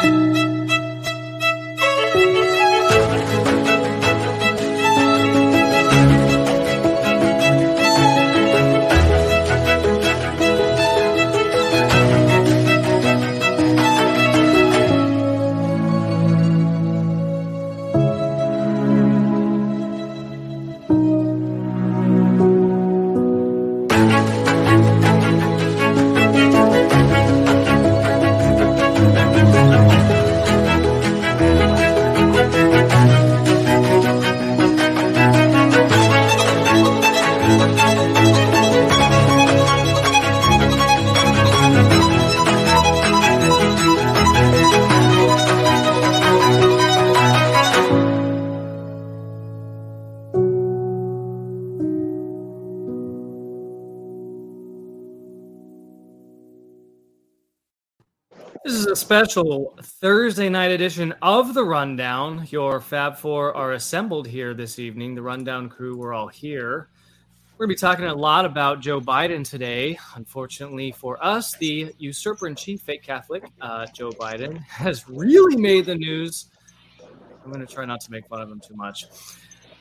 Música special Thursday night edition of the Rundown. Your Fab Four are assembled here this evening. The Rundown crew, we're all here. We're going to be talking a lot about Joe Biden today. Unfortunately for us, the usurper in chief, fake Catholic, uh, Joe Biden, has really made the news. I'm going to try not to make fun of him too much.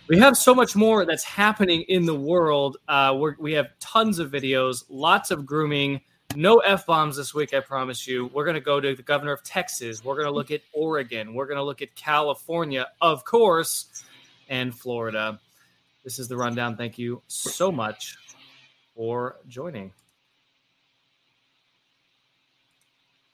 We have so much more that's happening in the world. Uh, we have tons of videos, lots of grooming no F bombs this week, I promise you. We're going to go to the governor of Texas. We're going to look at Oregon. We're going to look at California, of course, and Florida. This is the rundown. Thank you so much for joining.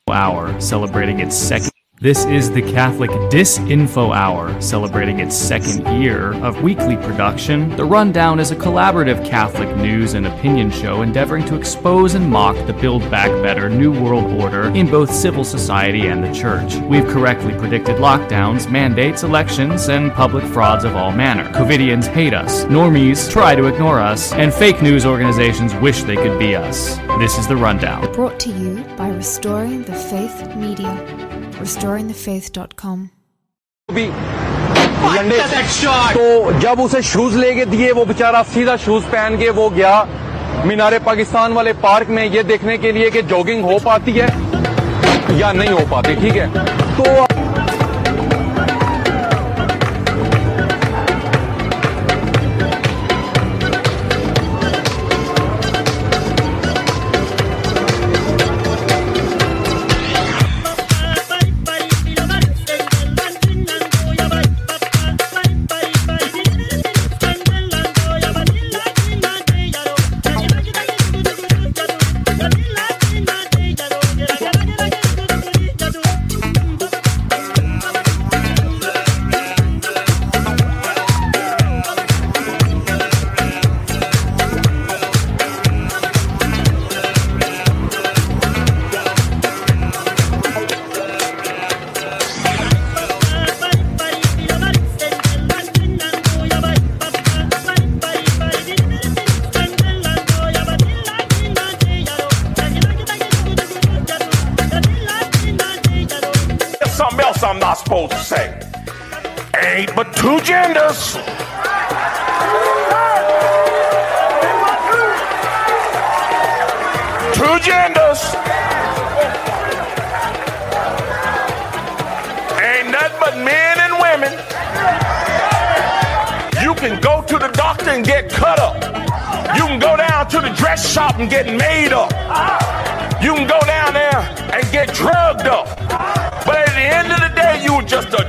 Hour celebrating its second this is the Catholic Disinfo Hour, celebrating its second year of weekly production. The Rundown is a collaborative Catholic news and opinion show endeavoring to expose and mock the Build Back Better New World Order in both civil society and the Church. We've correctly predicted lockdowns, mandates, elections, and public frauds of all manner. Covidians hate us, normies try to ignore us, and fake news organizations wish they could be us. This is The Rundown. Brought to you by Restoring the Faith Media restoringthefaith.com भी लंडे। तो जब उसे shoes लेके दिए वो बेचारा सीधा shoes पहन के वो गया मीनारे पाकिस्तान वाले पार्क में ये देखने के लिए कि जॉगिंग हो पाती है या नहीं हो पाती ठीक है? तो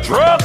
Drug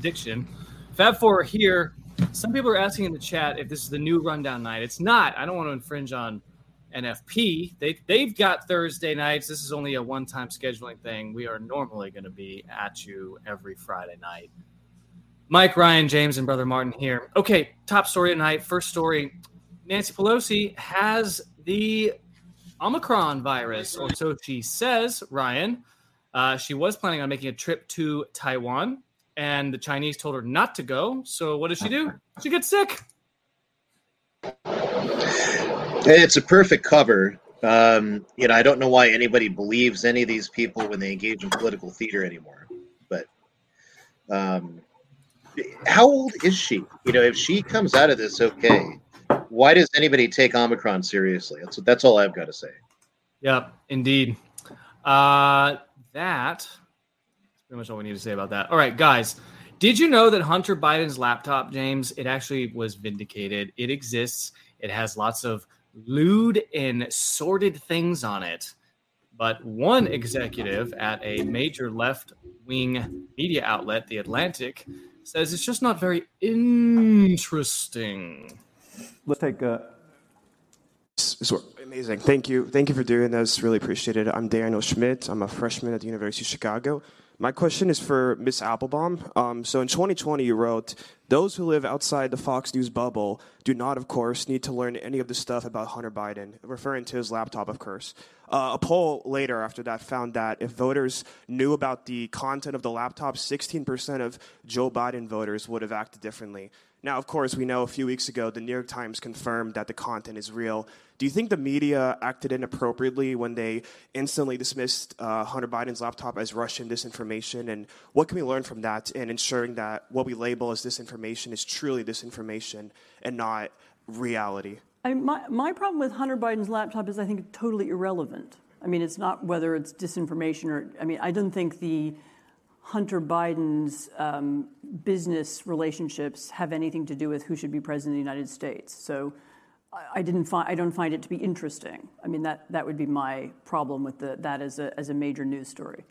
addiction. Fab Four here. Some people are asking in the chat if this is the new rundown night. It's not. I don't want to infringe on NFP. They they've got Thursday nights. This is only a one-time scheduling thing. We are normally going to be at you every Friday night. Mike, Ryan, James, and Brother Martin here. Okay, top story tonight. First story: Nancy Pelosi has the Omicron virus, or so she says. Ryan, uh, she was planning on making a trip to Taiwan, and the Chinese told her not to go. So what does she do? She gets sick. It's a perfect cover. Um, you know, I don't know why anybody believes any of these people when they engage in political theater anymore. But um, how old is she? You know, if she comes out of this okay, why does anybody take Omicron seriously? That's that's all I've got to say. Yep, indeed. Uh, that pretty much all we need to say about that. All right, guys. Did you know that Hunter Biden's laptop, James, it actually was vindicated? It exists. It has lots of lewd and sordid things on it. But one executive at a major left wing media outlet, The Atlantic, says it's just not very interesting. Let's take uh, a. So, amazing. Thank you. Thank you for doing this. Really appreciate it. I'm Daniel Schmidt. I'm a freshman at the University of Chicago. My question is for Ms. Applebaum. Um, so in 2020, you wrote, "Those who live outside the Fox News bubble do not, of course, need to learn any of the stuff about Hunter Biden," referring to his laptop, of course. Uh, a poll later after that found that if voters knew about the content of the laptop, 16% of Joe Biden voters would have acted differently. Now, of course, we know a few weeks ago the New York Times confirmed that the content is real. Do you think the media acted inappropriately when they instantly dismissed uh, Hunter Biden's laptop as Russian disinformation? And what can we learn from that in ensuring that what we label as disinformation is truly disinformation and not reality? I, my, my problem with Hunter Biden's laptop is I think totally irrelevant. I mean, it's not whether it's disinformation or, I mean, I don't think the Hunter Biden's um, business relationships have anything to do with who should be president of the United States. So I, I didn't find, I don't find it to be interesting. I mean, that, that would be my problem with the, that as a, as a major news story.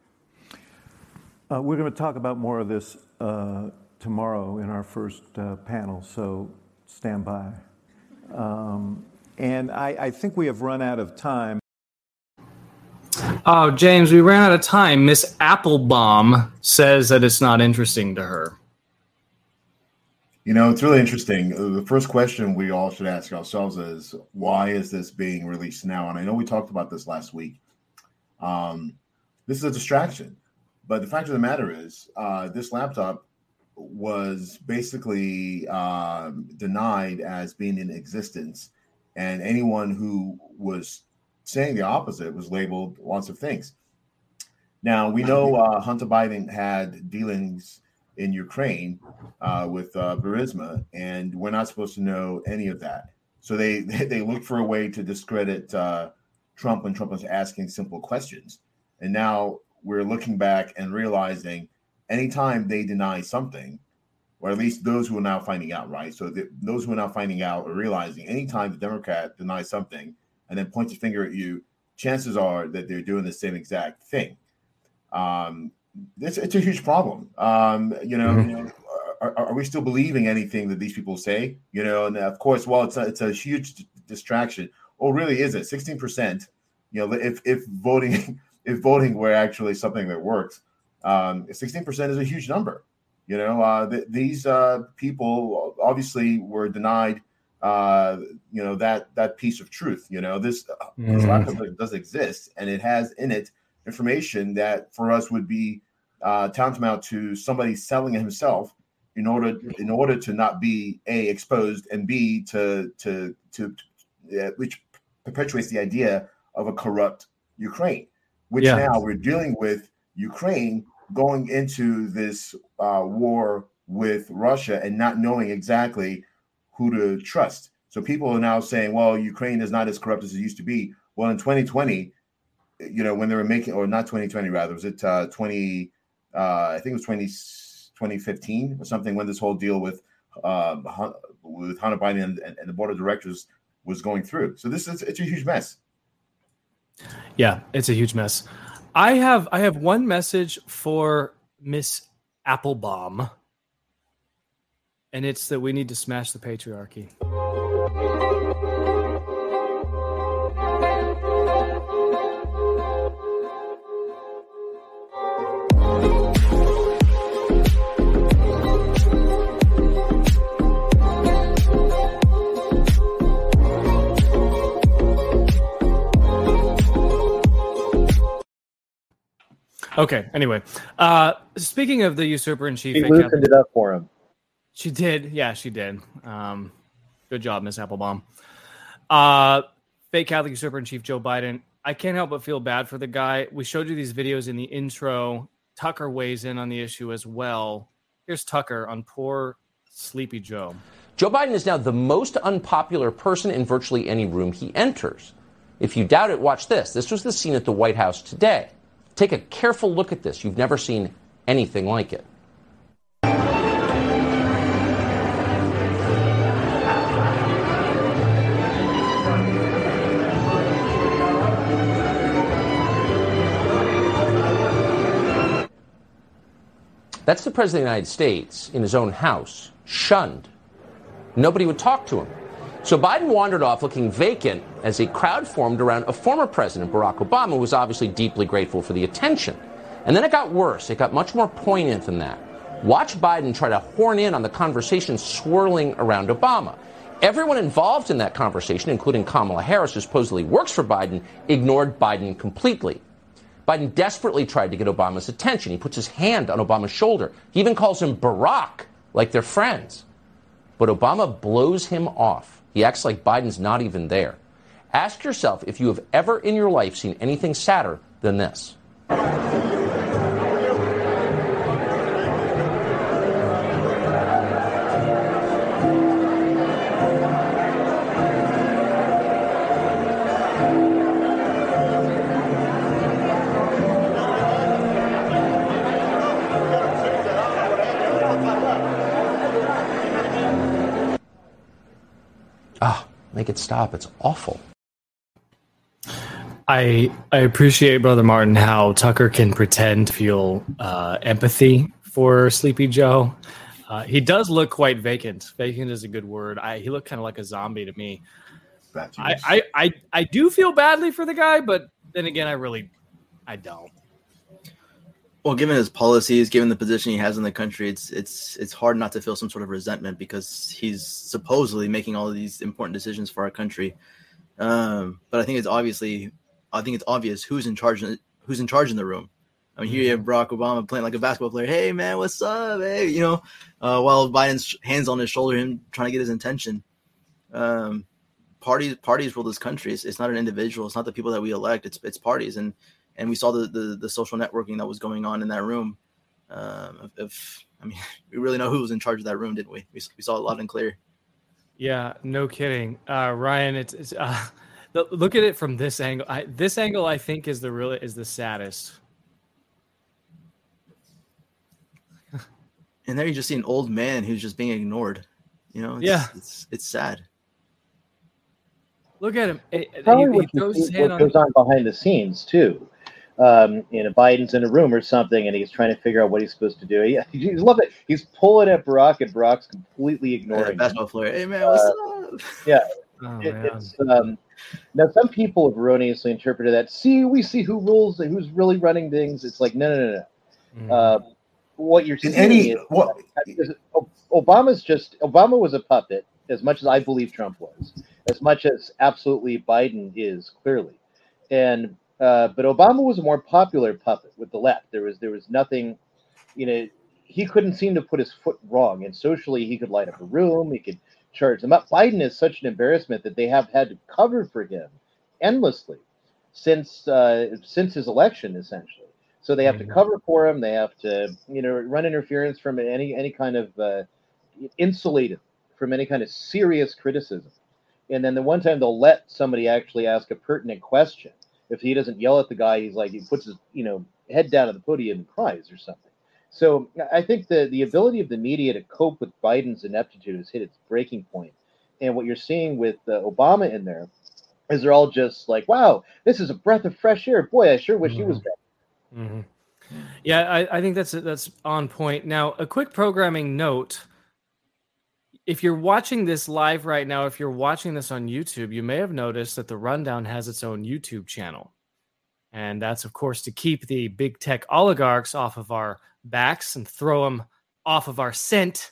Uh, we're going to talk about more of this uh, tomorrow in our first uh, panel, so stand by. Um, and I, I think we have run out of time. Oh, James, we ran out of time. Miss Applebaum says that it's not interesting to her. You know, it's really interesting. Uh, The first question we all should ask ourselves is why is this being released now? And I know we talked about this last week. Um, this is a distraction. But the fact of the matter is, uh, this laptop was basically um, denied as being in existence. And anyone who was saying the opposite was labeled lots of things. Now, we know uh, Hunter Biden had dealings in Ukraine uh, with uh, Burisma, and we're not supposed to know any of that. So they they looked for a way to discredit uh, Trump when Trump was asking simple questions, and now we're looking back and realizing anytime they deny something, or at least those who are now finding out, right? So the, those who are now finding out are realizing anytime the Democrat denies something and then points a finger at you, chances are that they're doing the same exact thing. Um, it's, it's a huge problem. Um, you know, are, are we still believing anything that these people say? You know, and of course, while it's a, it's a huge d- distraction, well, really, is it sixteen percent? You know, if if voting if voting were actually something that works, um, sixteen percent is a huge number. You know, uh, th- these uh, people obviously were denied, uh, you know, that that piece of truth. You know, this, uh, this laptop does exist, and it has in it information that for us would be uh, tantamount to somebody selling it himself in order in order to not be a exposed and b to to to, to which perpetuates the idea of a corrupt Ukraine, which Yeah. now we're dealing with Ukraine going into this uh, war with Russia and not knowing exactly who to trust. So people are now saying, well, Ukraine is not as corrupt as it used to be. Well, in 2020, you know, when they were making, or not 2020, rather, was it uh, 20, uh, I think it was 20, 2015 or something, when this whole deal with Hun- with Hunter Biden and, and the board of directors was going through. So this is, it's a huge mess. Yeah, it's a huge mess. I have I have one message for Miss Applebaum, and it's that we need to smash the patriarchy. Okay. Anyway, uh, speaking of the usurper in chief, She loosened it up for him. She did. Yeah, she did. Um, good job, Miss Applebaum. Uh, fake Catholic usurper in chief Joe Biden. I can't help but feel bad for the guy. We showed you these videos in the intro. Tucker weighs in on the issue as well. Here's Tucker on poor Sleepy Joe. Joe Biden is now the most unpopular person in virtually any room he enters. If you doubt it, watch this. This was the scene at the White House today. Take a careful look at this. You've never seen anything like it. That's the President of the United States in his own house, shunned. Nobody would talk to him. So Biden wandered off looking vacant as a crowd formed around a former president, Barack Obama, who was obviously deeply grateful for the attention. And then it got worse. It got much more poignant than that. Watch Biden try to horn in on the conversation swirling around Obama. Everyone involved in that conversation, including Kamala Harris, who supposedly works for Biden, ignored Biden completely. Biden desperately tried to get Obama's attention. He puts his hand on Obama's shoulder. He even calls him Barack, like they're friends. But Obama blows him off. He acts like Biden's not even there. Ask yourself if you have ever in your life seen anything sadder than this. Make it stop. It's awful. I I appreciate Brother Martin how Tucker can pretend to feel uh, empathy for Sleepy Joe. Uh, he does look quite vacant. Vacant is a good word. I, he looked kind of like a zombie to me. I, I, I, I do feel badly for the guy, but then again, I really, I don't. Well, given his policies, given the position he has in the country, it's it's it's hard not to feel some sort of resentment because he's supposedly making all of these important decisions for our country. Um, but I think it's obviously, I think it's obvious who's in charge. Who's in charge in the room? I mean, here you have Barack Obama playing like a basketball player. Hey, man, what's up? Hey, you know, uh, while Biden's hands on his shoulder, him trying to get his attention. Um, parties parties rule this country. It's, it's not an individual. It's not the people that we elect. It's it's parties, and and we saw the the, the social networking that was going on in that room. Um, if I mean, we really know who was in charge of that room, didn't we? We, we saw it loud and clear. Yeah, no kidding, uh, Ryan. It's, it's uh, look at it from this angle. I, this angle, I think, is the really is the saddest. And there you just see an old man who's just being ignored. You know, it's, Yeah. it's it's sad. Look at him. It- it- Probably he- he what, you throws his hand what on- goes on behind the scenes too. Um, you know, Biden's in a room or something, and he's trying to figure out what he's supposed to do. Yeah, he's love it. He's pulling at Barack, and Barack's completely ignoring him. basketball player. Hey man, what's Uh, up? Yeah, Oh, it- it's um, now, some people have erroneously interpreted that. See, we see who rules, who's really running things. It's like no, no, no, no. Mm-hmm. Uh, what you're In seeing any- is what- Obama's just Obama was a puppet as much as I believe Trump was, as much as absolutely Biden is clearly, and uh, but Obama was a more popular puppet with the left. There was there was nothing, you know, he couldn't seem to put his foot wrong, and socially he could light up a room, he could charge them up. Biden is such an embarrassment that they have had to cover for him endlessly since uh, since his election, essentially. So they have to cover for him. They have to, you know, run interference from any any kind of uh, insulate him from any kind of serious criticism. And then the one time they'll let somebody actually ask a pertinent question. If he doesn't yell at the guy, he's like he puts his you know head down at the podium and cries or something. So I think the the ability of the media to cope with Biden's ineptitude has hit its breaking point. And what you're seeing with uh, Obama in there is they're all just like, "Wow, this is a breath of fresh air." Boy, I sure wish he was back. Mhm. Yeah, I, I think that's that's on point. Now, a quick programming note: if you're watching this live right now, if you're watching this on YouTube, you may have noticed that the Rundown has its own YouTube channel, and that's of course to keep the big tech oligarchs off of our backs and throw them off of our scent,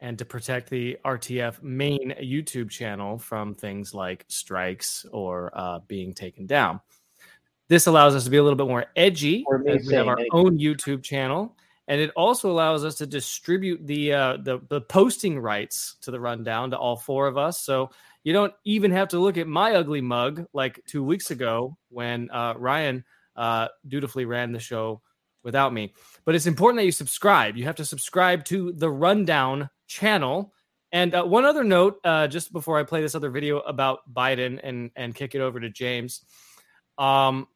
and to protect the RTF main YouTube channel from things like strikes or uh, being taken down. This allows us to be a little bit more edgy. We have our own YouTube channel, and it also allows us to distribute the uh, the the posting rights to the rundown to all four of us. So you don't even have to look at my ugly mug like two weeks ago when uh, Ryan uh, dutifully ran the show without me. But it's important that you subscribe. You have to subscribe to the rundown channel. And uh, one other note, uh, just before I play this other video about Biden and and kick it over to James, um,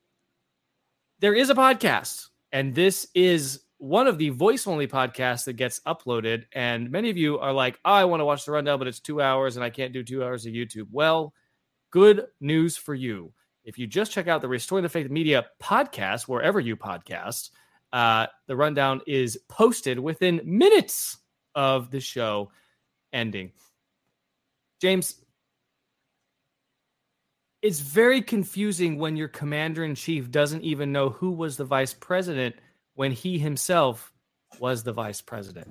there is a podcast, and this is one of the voice only podcasts that gets uploaded. And many of you are like, oh, I want to watch the rundown, but it's two hours and I can't do two hours of YouTube. Well, good news for you. If you just check out the Restoring the Faith Media podcast, wherever you podcast, uh, the rundown is posted within minutes of the show ending. James, it's very confusing when your commander in chief doesn't even know who was the vice president when he himself was the vice president.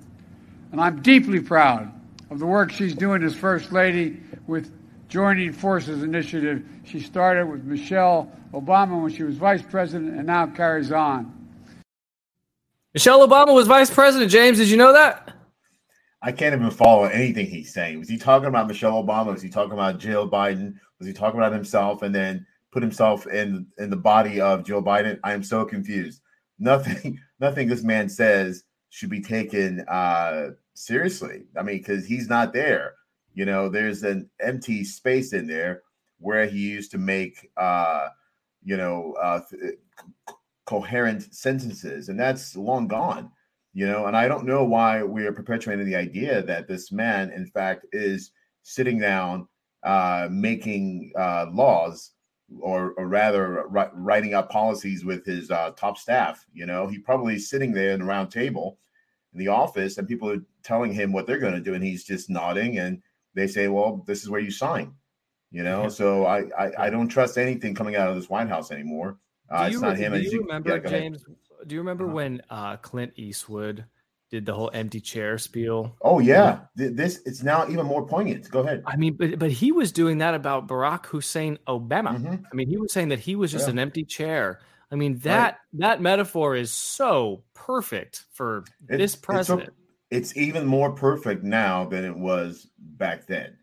And I'm deeply proud of the work she's doing as First Lady with Joining Forces Initiative. She started with Michelle Obama when she was Vice President and now carries on. Michelle Obama was vice president. James, did you know that? I can't even follow anything he's saying. Was he talking about Michelle Obama? Was he talking about Jill Biden? Was he talking about himself and then put himself in in the body of Joe Biden? I am so confused. Nothing, nothing this man says should be taken uh seriously. I mean, because he's not there. You know, there's an empty space in there where he used to make uh, you know, uh th- coherent sentences, and that's long gone you know and i don't know why we are perpetuating the idea that this man in fact is sitting down uh making uh laws or, or rather writing up policies with his uh, top staff you know he probably is sitting there in the round table in the office and people are telling him what they're going to do and he's just nodding and they say well this is where you sign you know so I, I i don't trust anything coming out of this white house anymore uh, it's not re- him do you you- remember, yeah. James? Do you remember when uh, Clint Eastwood did the whole empty chair spiel? oh yeah this it's now even more poignant go ahead I mean, but but he was doing that about Barack Hussein Obama. Mhm. I mean, he was saying that he was just Yeah. an empty chair. I mean, that that metaphor is so perfect for It- this it's so- president. It's, even more perfect now than it was back then.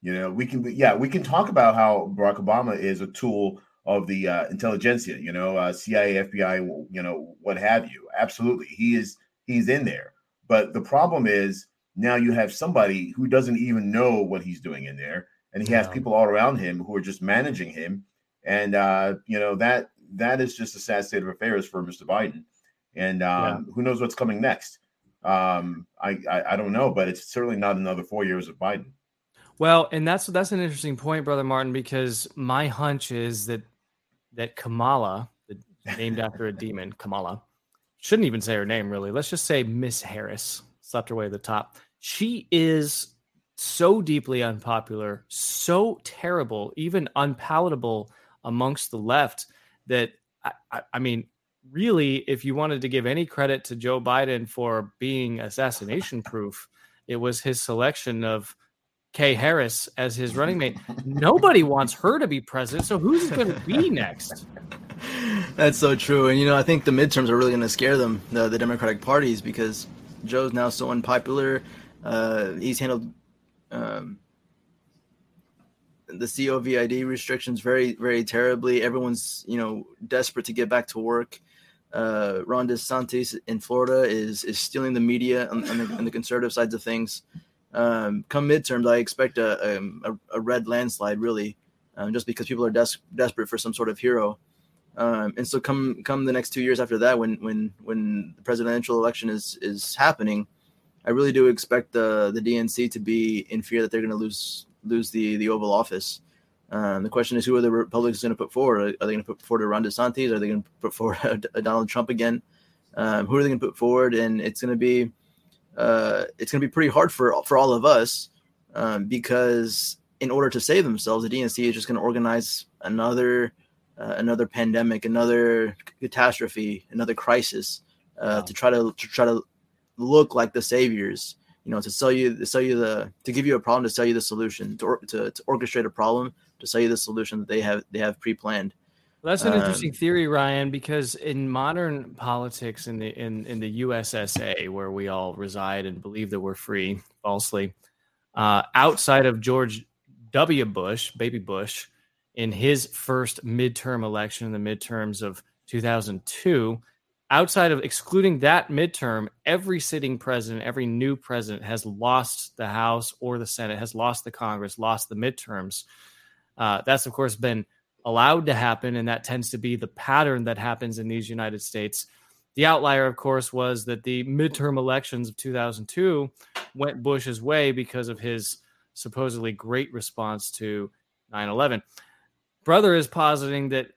You know, we can, yeah, we can talk about how Barack Obama is a tool of the uh, intelligentsia. You know, uh, CIA, FBI, you know, what have you. Absolutely, he is. He's in there. But the problem is now you have somebody who doesn't even know what he's doing in there, and he has people all around him who are just managing him. And uh, you know that that is just a sad state of affairs for Mr. Biden. And um, who knows what's coming next? Um, I, I I don't know, but it's certainly not another four years of Biden. Well, and that's that's an interesting point, brother Martin, because my hunch is that that Kamala, named after a demon, Kamala, shouldn't even say her name really. Let's just say Miss Harris slept her way to the top. She is so deeply unpopular, so terrible, even unpalatable amongst the left that I, I, I mean, really, if you wanted to give any credit to Joe Biden for being assassination proof, it was his selection of Kay Harris as his running mate. Nobody wants her to be president, so who's going to be next? That's so true. And, you know, I think the midterms are really going to scare them, the, the Democratic parties, because Joe's now so unpopular. Uh, he's handled um, the COVID restrictions very, very terribly. Everyone's, you know, desperate to get back to work. Uh, Ron DeSantis in Florida is is stealing the media on, the, the, conservative sides of things. Um, come midterms, I expect a, um, a, a red landslide, really, um, just because people are des- desperate for some sort of hero. Um, and so come come the next two years after that, when when when the presidential election is is happening, I really do expect the the DNC to be in fear that they're going to lose lose the the Oval Office. Um, the question is, who are the Republicans going to put forward? Are, they going to put forward a Ron DeSantis? Are they going to put forward a, Donald Trump again? Um, who are they going to put forward? And it's going to be uh, it's going to be pretty hard for for all of us um, because in order to save themselves, the DNC is just going to organize another uh, another pandemic, another catastrophe, another crisis uh, wow. to try to to try to look like the saviors you know to sell you to sell you the to give you a problem to sell you the solution to, or, to, to orchestrate a problem to sell you the solution that they have they have pre-planned well, that's an um, interesting theory ryan because in modern politics in the in, in the ussa where we all reside and believe that we're free falsely uh, outside of george w bush baby bush in his first midterm election in the midterms of 2002 outside of excluding that midterm, every sitting president, every new president has lost the House or the Senate, has lost the Congress, lost the midterms. Uh, that's, of course, been allowed to happen, and that tends to be the pattern that happens in these United States. The outlier, of course, was that the midterm elections of 2002 went Bush's way because of his supposedly great response to 9 11. Brother is positing that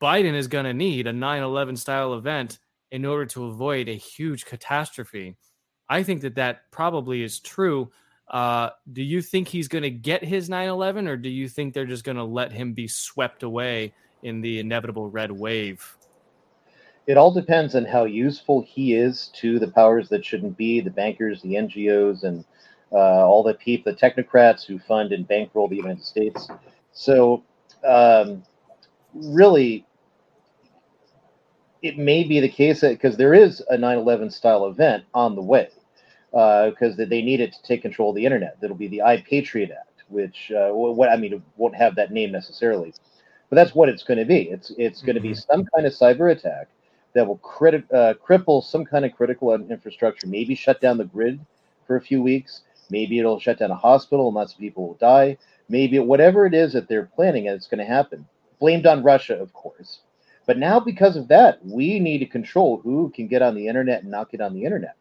Biden is going to need a 9 11 style event in order to avoid a huge catastrophe. I think that that probably is true. Uh, do you think he's going to get his 9 11, or do you think they're just going to let him be swept away in the inevitable red wave? It all depends on how useful he is to the powers that shouldn't be the bankers, the NGOs, and uh, all the people, the technocrats who fund and bankroll the United States. So, um, really, it may be the case that because there is a 9/11 style event on the way, because uh, they need it to take control of the internet. That'll be the iPatriot Act, which uh, what I mean it won't have that name necessarily, but that's what it's going to be. It's it's mm-hmm. going to be some kind of cyber attack that will criti- uh, cripple some kind of critical infrastructure. Maybe shut down the grid for a few weeks. Maybe it'll shut down a hospital and lots of people will die. Maybe whatever it is that they're planning, and it's going to happen. Blamed on Russia, of course but now, because of that, we need to control who can get on the internet and not get on the internet.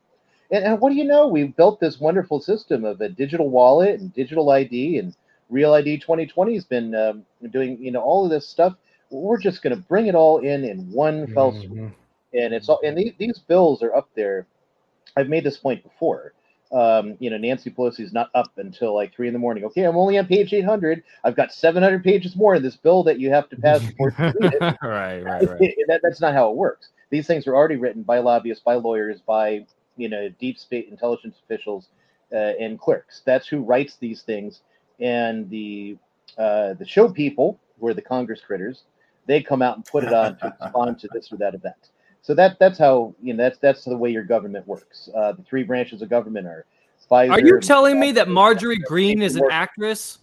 And, and what do you know? We've built this wonderful system of a digital wallet and digital ID, and Real ID 2020 has been um, doing you know all of this stuff. We're just going to bring it all in in one fell swoop, mm-hmm. and it's all. And these, these bills are up there. I've made this point before um, you know, Nancy Pelosi is not up until like three in the morning. Okay, I'm only on page 800. I've got 700 pages more in this bill that you have to pass before you read it. right, right, right. that, that's not how it works. These things are already written by lobbyists, by lawyers, by you know, deep state intelligence officials uh, and clerks. That's who writes these things. And the uh, the show people, who are the Congress critters, they come out and put it on to respond to this or that event. So that that's how you know that's that's the way your government works. Uh, the three branches of government are. Pfizer, are you telling me that Marjorie Greene is an actress?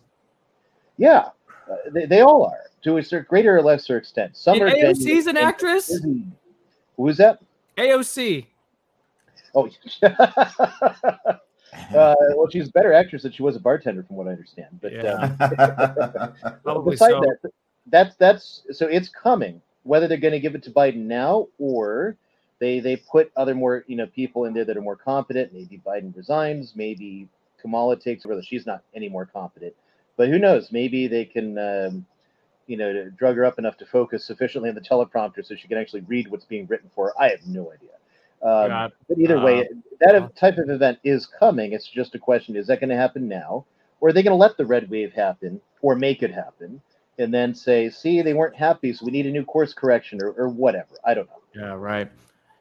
Yeah, uh, they, they all are to a certain greater or lesser extent. Some and are. AOC's an actress. Who is that? AOC. Oh, uh, well, she's a better actress than she was a bartender, from what I understand. But yeah. uh, Probably so. that, that's that's so it's coming whether they're going to give it to Biden now or they they put other more you know people in there that are more competent. Maybe Biden resigns. Maybe Kamala takes over. She's not any more competent. But who knows? Maybe they can, um, you know, drug her up enough to focus sufficiently on the teleprompter so she can actually read what's being written for her. I have no idea. Um, God. but either Uh, way, that type of event is coming. It's just a question: is that going to happen now, or are they going to let the red wave happen, or make it happen, and then say, "See, they weren't happy, so we need a new course correction," or, or whatever? I don't know. Yeah, right.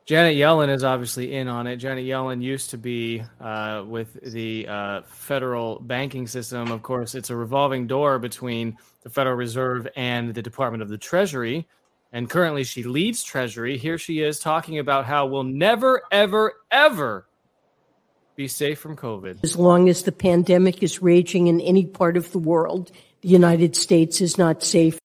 Janet Yellen is obviously in on it. Janet Yellen used to be uh, with the uh, federal banking system. Of course, it's a revolving door between the Federal Reserve and the Department of the Treasury. And currently, she leads Treasury. Here she is talking about how we'll never, ever, ever be safe from COVID. As long as the pandemic is raging in any part of the world, the United States is not safe.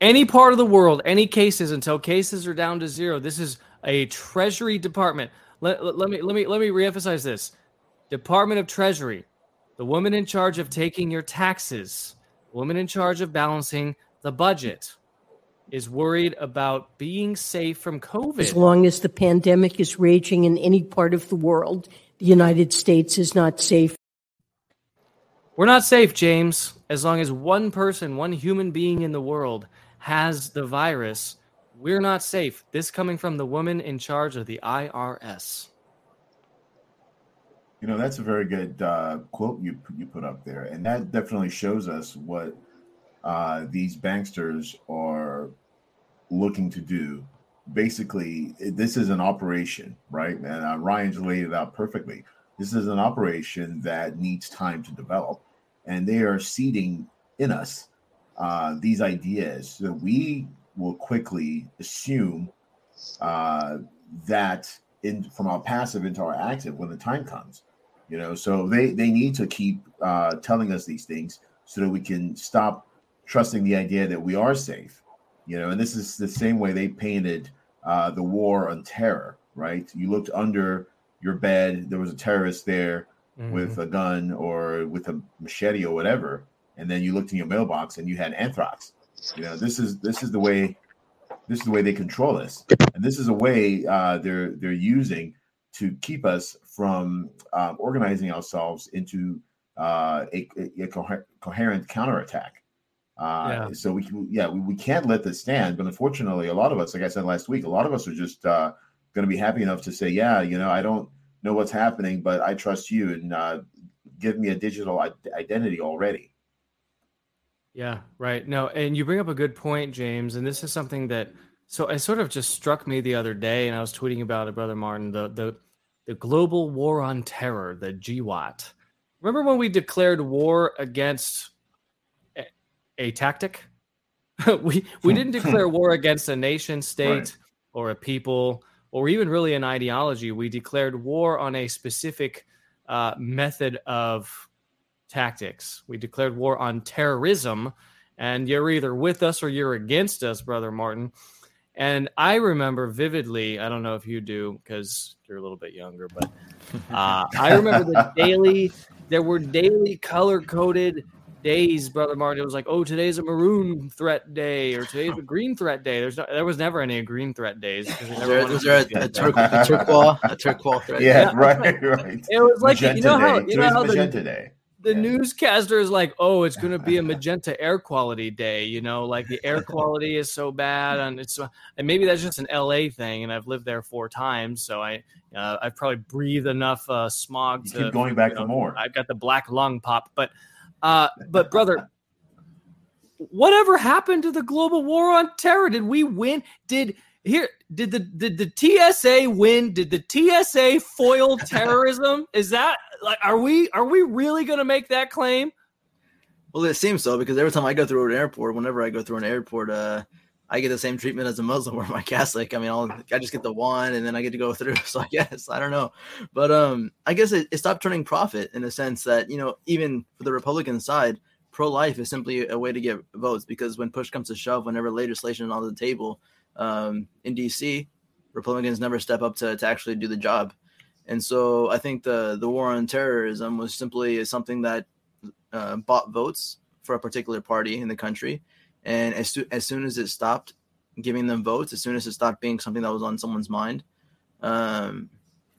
any part of the world, any cases until cases are down to zero. This is a Treasury Department. Let, let, let me let me let me reemphasize this. Department of Treasury, the woman in charge of taking your taxes, woman in charge of balancing the budget, is worried about being safe from COVID. As long as the pandemic is raging in any part of the world, the United States is not safe. We're not safe, James, as long as one person, one human being in the world has the virus. We're not safe. This coming from the woman in charge of the IRS. You know, that's a very good uh, quote you you put up there, and that definitely shows us what uh, these banksters are looking to do. Basically, this is an operation, right? And uh, Ryan's laid it out perfectly. This is an operation that needs time to develop, and they are seeding in us uh, these ideas so that we will quickly assume uh, that in from our passive into our active when the time comes. You know, so they they need to keep uh, telling us these things so that we can stop trusting the idea that we are safe. You know, and this is the same way they painted uh, the war on terror. Right? You looked under your bed, there was a terrorist there with a gun or with a machete or whatever, and then you looked in your mailbox and you had anthrax. You know, this is this is the way this is the way they control us, and this is a way uh, they're they're using to keep us from um, organizing ourselves into uh, a, a, a coher- coherent counterattack. Uh, Yeah. So we can, yeah, we, we can't let this stand. But unfortunately, a lot of us, like I said last week, a lot of us are just uh, going to be happy enough to say, yeah, you know, I don't know what's happening, but I trust you and uh, give me a digital identity already. Yeah, right. No, and you bring up a good point, James. And this is something that so it sort of just struck me the other day, and I was tweeting about it, brother Martin. The the the global war on terror, the GWAT. Remember when we declared war against a, a tactic? we we didn't declare war against a nation state Right. or a people or even really an ideology. We declared war on a specific uh, method of tactics. We declared war on terrorism, and you're either with us or you're against us, brother Martin. And I remember vividly. I don't know if you do because you're a little bit younger, but uh, I remember the daily. There were daily color coded days, brother Martin. It was like, oh, today's a maroon threat day, or today's a green threat day. There's no, there was never any green threat days. because Was there, was there a, a, that. turqu- a turquoise, a turquoise thread? Yeah, Yeah. right, right. It was like Magenta you know how Day. you know how Magenta the, Day. the newscaster is like, oh, it's going to be a magenta air quality day. You know, like the air quality is so bad, and it's and maybe that's just an LA thing. And I've lived there four times, so I uh, I've probably breathed enough uh, smog You to keep going back you for more. I've got the black lung pop, but uh, but brother. Whatever happened to the global war on terror? Did we win? Did here did the did the TSA win? Did the TSA foil terrorism? Is that like are we are we really going to make that claim? Well, it seems so because every time I go through an airport, whenever I go through an airport, uh, I get the same treatment as a Muslim or my Catholic. I mean, I'll, I just get the one and then I get to go through. So I guess I don't know, but um, I guess it, it stopped turning profit in a sense that you know even for the Republican side, pro-life is simply a way to get votes because when push comes to shove, whenever legislation is on the table um, in DC, Republicans never step up to, to actually do the job. And so I think the the war on terrorism was simply something that uh, bought votes for a particular party in the country, and as, as soon as it stopped giving them votes, as soon as it stopped being something that was on someone's mind, um,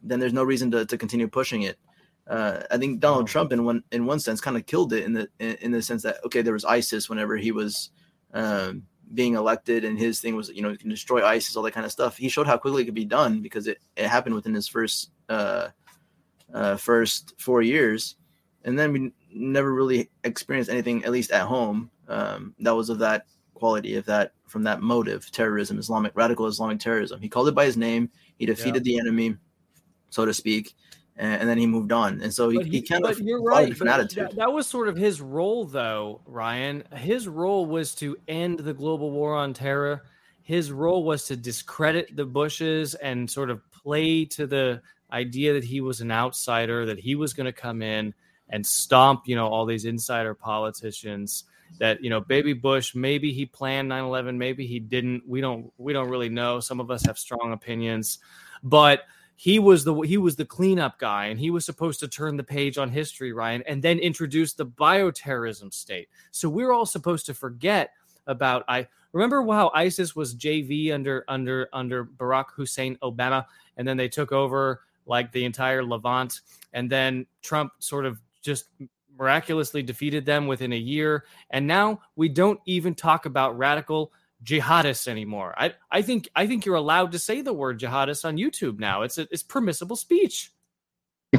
then there's no reason to, to continue pushing it. Uh, I think Donald Trump, in one in one sense, kind of killed it in the in, in the sense that okay, there was ISIS whenever he was um, being elected, and his thing was, you know, you can destroy ISIS, all that kind of stuff. He showed how quickly it could be done because it, it happened within his first uh, uh, first four years, and then we never really experienced anything, at least at home, um, that was of that quality, of that from that motive, terrorism, Islamic radical Islamic terrorism. He called it by his name. He defeated yeah. the enemy, so to speak, and, and, then he moved on. And so he, he, he kind of you're right. different attitude. That, that was sort of his role, though, Ryan. His role was to end the global war on terror. His role was to discredit the Bushes and sort of play to the idea that he was an outsider, that he was going to come in and stomp, you know, all these insider politicians that, you know, baby Bush, maybe he planned 9/11, maybe he didn't. We don't we don't really know. Some of us have strong opinions, but he was the he was the cleanup guy and he was supposed to turn the page on history ryan and then introduce the bioterrorism state so we're all supposed to forget about i remember how isis was jv under under under barack hussein obama and then they took over like the entire Levant. And then Trump sort of just miraculously defeated them within a year. And now we don't even talk about radical jihadists anymore. I, I think I think you're allowed to say the word jihadist on YouTube now. It's a, it's permissible speech.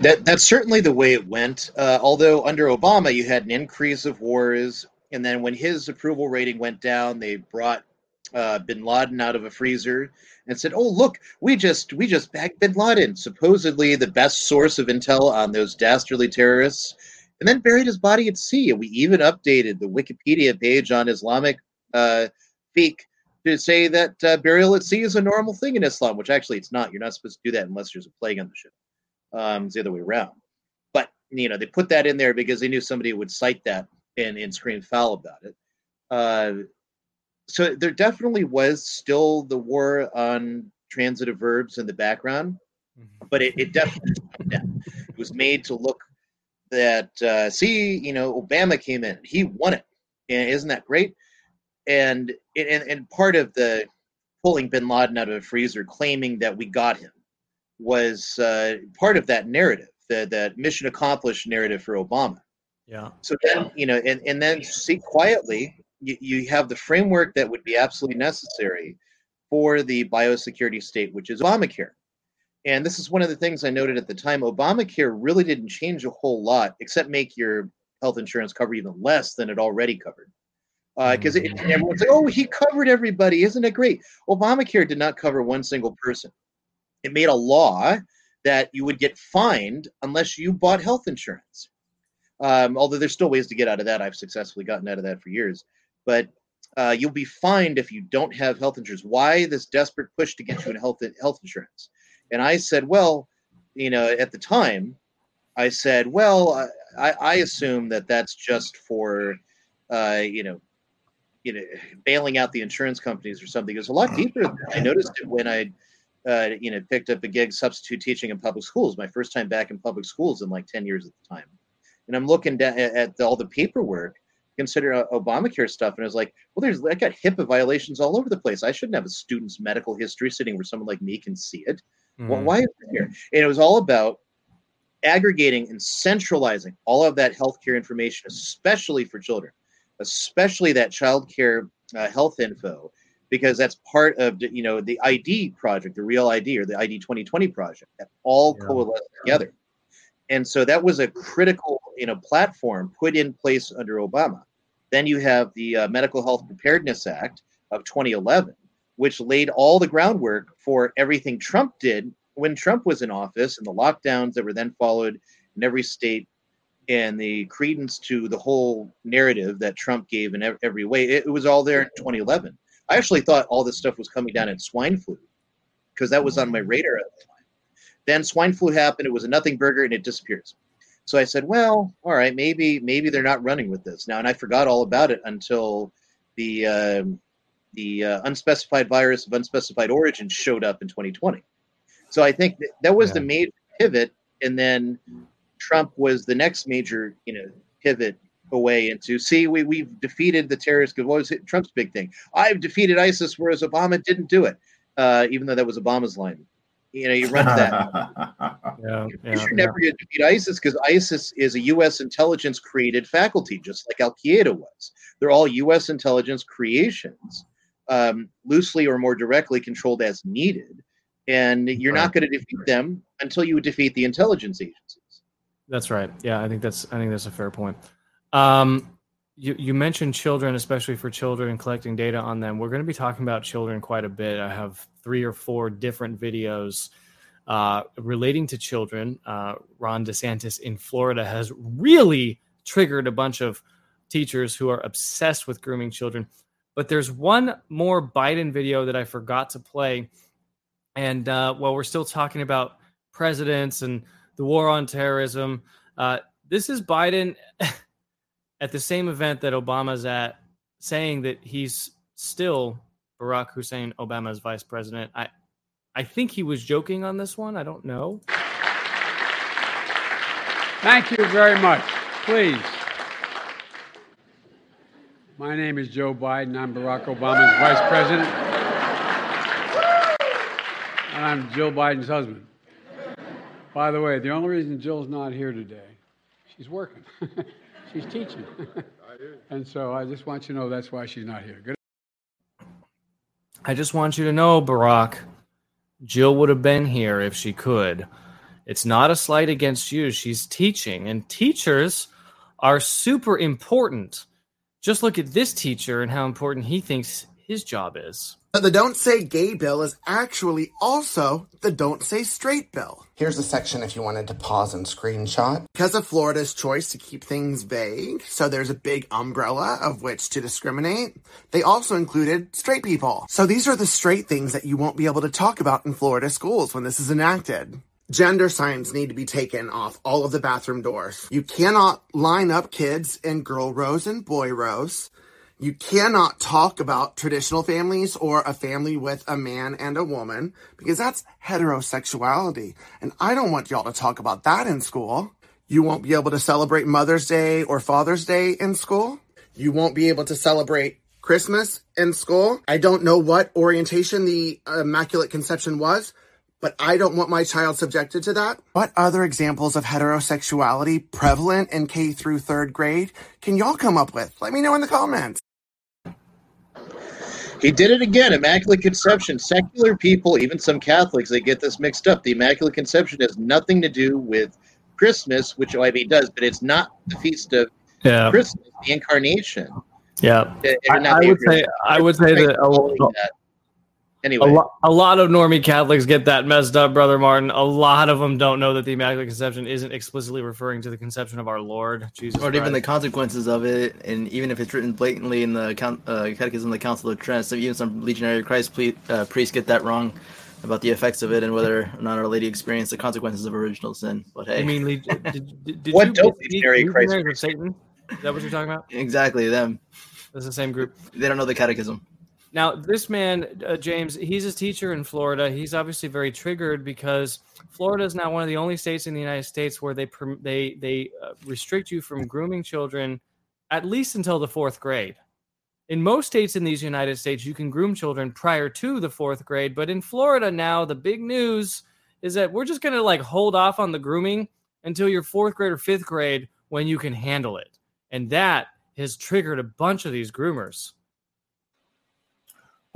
that that's certainly the way it went. Uh, although under Obama, you had an increase of wars, and then when his approval rating went down, they brought uh, Bin Laden out of a freezer and said, "Oh, look, we just we just bagged Bin Laden, supposedly the best source of intel on those dastardly terrorists." And then buried his body at sea. And we even updated the Wikipedia page on Islamic uh, to say that uh, burial at sea is a normal thing in Islam, which actually it's not. You're not supposed to do that unless there's a plague on the ship. Um, it's the other way around. But you know, they put that in there because they knew somebody would cite that and, and scream foul about it. Uh, so there definitely was still the war on transitive verbs in the background, mm-hmm. but it, it definitely it was made to look that uh, see, you know, Obama came in, he won it, and isn't that great? And and and part of the pulling Bin Laden out of a freezer, claiming that we got him, was uh, part of that narrative, the that mission accomplished narrative for Obama. Yeah. So then, you know, and and then see quietly you, you have the framework that would be absolutely necessary for the biosecurity state, which is Obamacare. And this is one of the things I noted at the time. Obamacare really didn't change a whole lot, except make your health insurance cover even less than it already covered. Because uh, mm-hmm. everyone's like, oh, he covered everybody. Isn't it great? Obamacare did not cover one single person. It made a law that you would get fined unless you bought health insurance. Um, although there's still ways to get out of that. I've successfully gotten out of that for years but uh, you'll be fined if you don't have health insurance. Why this desperate push to get you in health health insurance? And I said, well, you know, at the time, I said, well, I, I assume that that's just for, uh, you know, you know, bailing out the insurance companies or something. It's a lot deeper. I noticed it when I, uh, you know, picked up a gig substitute teaching in public schools. My first time back in public schools in like ten years at the time, and I'm looking at, at all the paperwork consider uh, Obamacare stuff, and I was like, well, there's I got HIPAA violations all over the place. I shouldn't have a student's medical history sitting where someone like me can see it. Mm-hmm. Well, why is it here? And it was all about aggregating and centralizing all of that healthcare information, especially for children, especially that child care uh, health info, because that's part of you know the ID project, the Real ID or the ID 2020 project that all yeah. coalesce together. And so that was a critical, you know, platform put in place under Obama. Then you have the uh, Medical Health Preparedness Act of 2011, which laid all the groundwork for everything Trump did when Trump was in office and the lockdowns that were then followed in every state and the credence to the whole narrative that Trump gave in every way. It, it was all there in 2011. I actually thought all this stuff was coming down in swine flu because that was on my radar at the time. Then swine flu happened. It was a nothing burger and it disappears. So I said, well, all right, maybe maybe they're not running with this now. And I forgot all about it until the uh, the uh, unspecified virus of unspecified origin showed up in 2020. So I think that, that was yeah. the major pivot, and then Trump was the next major, you know, pivot away into see we we've defeated the terrorists. What was? Trump's big thing? I've defeated ISIS, whereas Obama didn't do it, uh, even though that was Obama's line You know, you run that. yeah, You're never going to defeat ISIS because ISIS is a U.S. intelligence created faculty, just like Al Qaeda was. They're all U.S. intelligence creations, um, loosely or more directly controlled as needed. And you're not going to defeat them until you defeat the intelligence agencies. That's right. Yeah, I think that's I think that's a fair point. Um, you, you mentioned children, especially for children and collecting data on them. We're going to be talking about children quite a bit. I have three or four different videos uh, relating to children. Uh, Ron DeSantis in Florida has really triggered a bunch of teachers who are obsessed with grooming children. But there's one more Biden video that I forgot to play. And uh, while we're still talking about presidents and the war on terrorism, uh, this is Biden. at the same event that Obama's at, saying that he's still Barack Hussein Obama's vice president. I, I think he was joking on this one. I don't know. Thank you very much. Please. My name is Joe Biden. I'm Barack Obama's vice president. And I'm Jill Biden's husband. By the way, the only reason Jill's not here today, she's working. she's teaching. and so I just want you to know that's why she's not here. Good. I just want you to know, Barack, Jill would have been here if she could. It's not a slight against you. She's teaching, and teachers are super important. Just look at this teacher and how important he thinks his job is. But the Don't Say Gay bill is actually also the Don't Say Straight bill. Here's a section if you wanted to pause and screenshot. Because of Florida's choice to keep things vague, so there's a big umbrella of which to discriminate, they also included straight people. So these are the straight things that you won't be able to talk about in Florida schools when this is enacted. Gender signs need to be taken off all of the bathroom doors. You cannot line up kids in girl rows and boy rows. You cannot talk about traditional families or a family with a man and a woman because that's heterosexuality. And I don't want y'all to talk about that in school. You won't be able to celebrate Mother's Day or Father's Day in school. You won't be able to celebrate Christmas in school. I don't know what orientation the Immaculate Conception was, but I don't want my child subjected to that. What other examples of heterosexuality prevalent in K through third grade can y'all come up with? Let me know in the comments. He did it again. Immaculate Conception. Secular people, even some Catholics, they get this mixed up. The Immaculate Conception has nothing to do with Christmas, which I mean does, but it's not the feast of Yeah. Christmas, the incarnation. Yeah, I, I would say. I would say that a, that. Anyway, a, lo- a lot of normie Catholics get that messed up, brother Martin. A lot of them don't know that the Immaculate Conception isn't explicitly referring to the conception of our Lord Jesus. or even the consequences of it, and even if it's written blatantly in the uh, Catechism of the Council of Trent, so even some Legionary of Christ ple- uh, priests get that wrong about the effects of it and whether or not Our Lady experienced the consequences of original sin. But hey, You mean did, did, did What you don't Legionary of Christ Legionaries of Satan? Is that what you're talking about? exactly them. It's the same group. They don't know the Catechism. Now, this man, uh, James, he's a teacher in Florida. He's obviously very triggered because Florida is now one of the only states in the United States where they they they uh, restrict you from grooming children at least until the fourth grade. In most states in these United States, you can groom children prior to the fourth grade, but in Florida now, the big news is that we're just going to like hold off on the grooming until your fourth grade or fifth grade when you can handle it, and that has triggered a bunch of these groomers.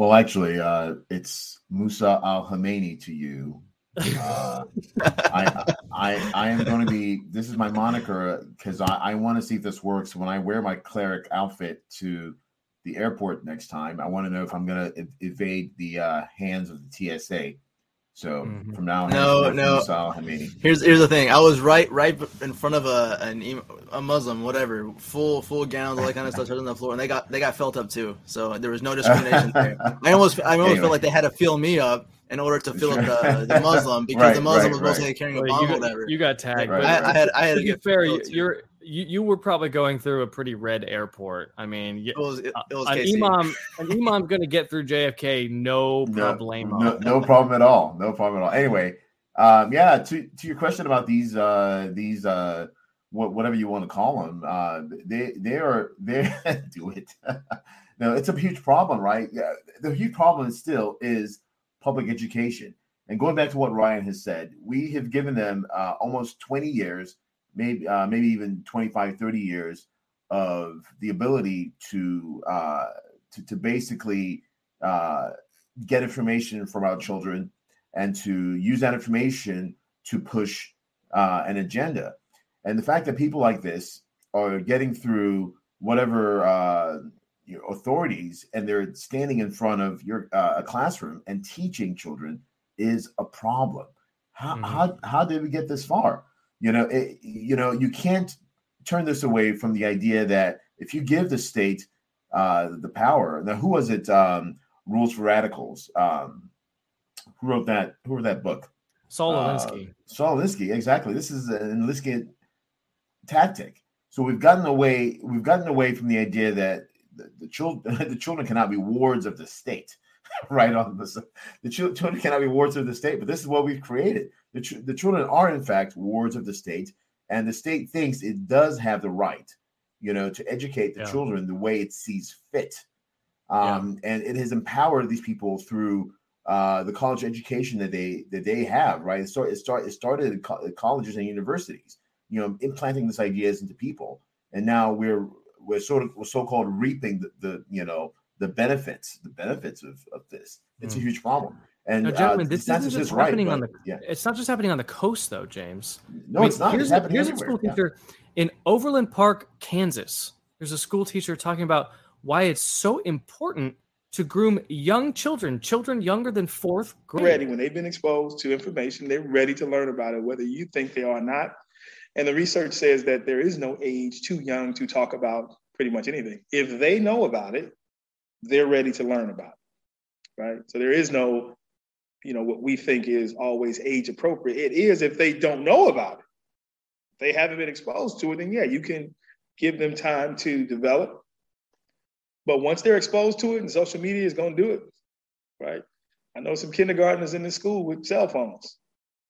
Well, actually, uh, it's Musa Al Khamenei to you. Uh, I, I, I am going to be. This is my moniker because I, I want to see if this works. When I wear my cleric outfit to the airport next time, I want to know if I'm going to evade the uh, hands of the TSA. So mm-hmm. from now on, No, no. Musa Here's here's the thing. I was right right in front of a an, a Muslim, whatever, full full gowns, all that kind of stuff, on the floor, and they got they got felt up too. So there was no discrimination there. I almost I almost Anyway. felt like they had to fill me up in order to fill up the, the Muslim because Right, the Muslim right, was mostly right. carrying a Well, bomb you, or got- whatever. you got tagged. Right, but I- I had- I had to to be get fair. You're you, you were probably going through a pretty red airport. I mean, It was it, was an KC. imam an imam's going to get through JFK no no, problemo. no, no problem at all. No problem at all. Anyway, um, yeah. To to your question about these uh, these uh, what, whatever you want to call them, uh, they they are they do it. no, it's a huge problem, right? Yeah, the huge problem still is public education. And going back to what Ryan has said, we have given them uh, almost 20 years, maybe uh, maybe even 25, 30 years of the ability to uh, to, to basically uh, get information from our children and to use that information to push uh, an agenda. And the fact that people like this are getting through whatever uh, you know, authorities and they're standing in front of your uh, a classroom and teaching children is a problem. How, Mm-hmm. how how did we get this far? You know, it, you know, you can't turn this away from the idea that if you give the state uh, the power, now who was it? Um, Rules for Radicals. Um, who wrote that? Who wrote that book? Saul Uh, Saul Alinsky, exactly. This is an Alinsky tactic. So we've gotten away. We've gotten away from the idea that the, the children the children cannot be wards of the state, right? On this, the children cannot be wards of the state. But this is what we've created. The, ch- the children are in fact wards of the state, and the state thinks it does have the right, you know, to educate the Yeah. children the way it sees fit. Um, and it has empowered these people through uh, the college education that they that they have. Right, it, start, it, start, it started at co- at colleges and universities, you know, implanting these ideas into people, and now we're we're sort of we're so-called reaping the, the you know the benefits the benefits of, of this. It's a Mm. huge problem. And Now, uh, gentlemen, this isn't just is right, happening on the. yeah. It's not just happening on the coast, though, James. No, it's not. Here's, It's happening here's a everywhere, school yeah. in Overland Park, Kansas. There's a school teacher talking about why it's so important to groom young children, children younger than fourth grade. ready when they've been exposed to information they're ready to learn about it whether you think they are or not and the research says that there is no age too young to talk about pretty much anything if they know about it they're ready to learn about it right so there is no you know what we think is always age appropriate it is if they don't know about it if they haven't been exposed to it then yeah you can give them time to develop but once they're exposed to it and social media is going to do it right I know some kindergartners in the school with cell phones.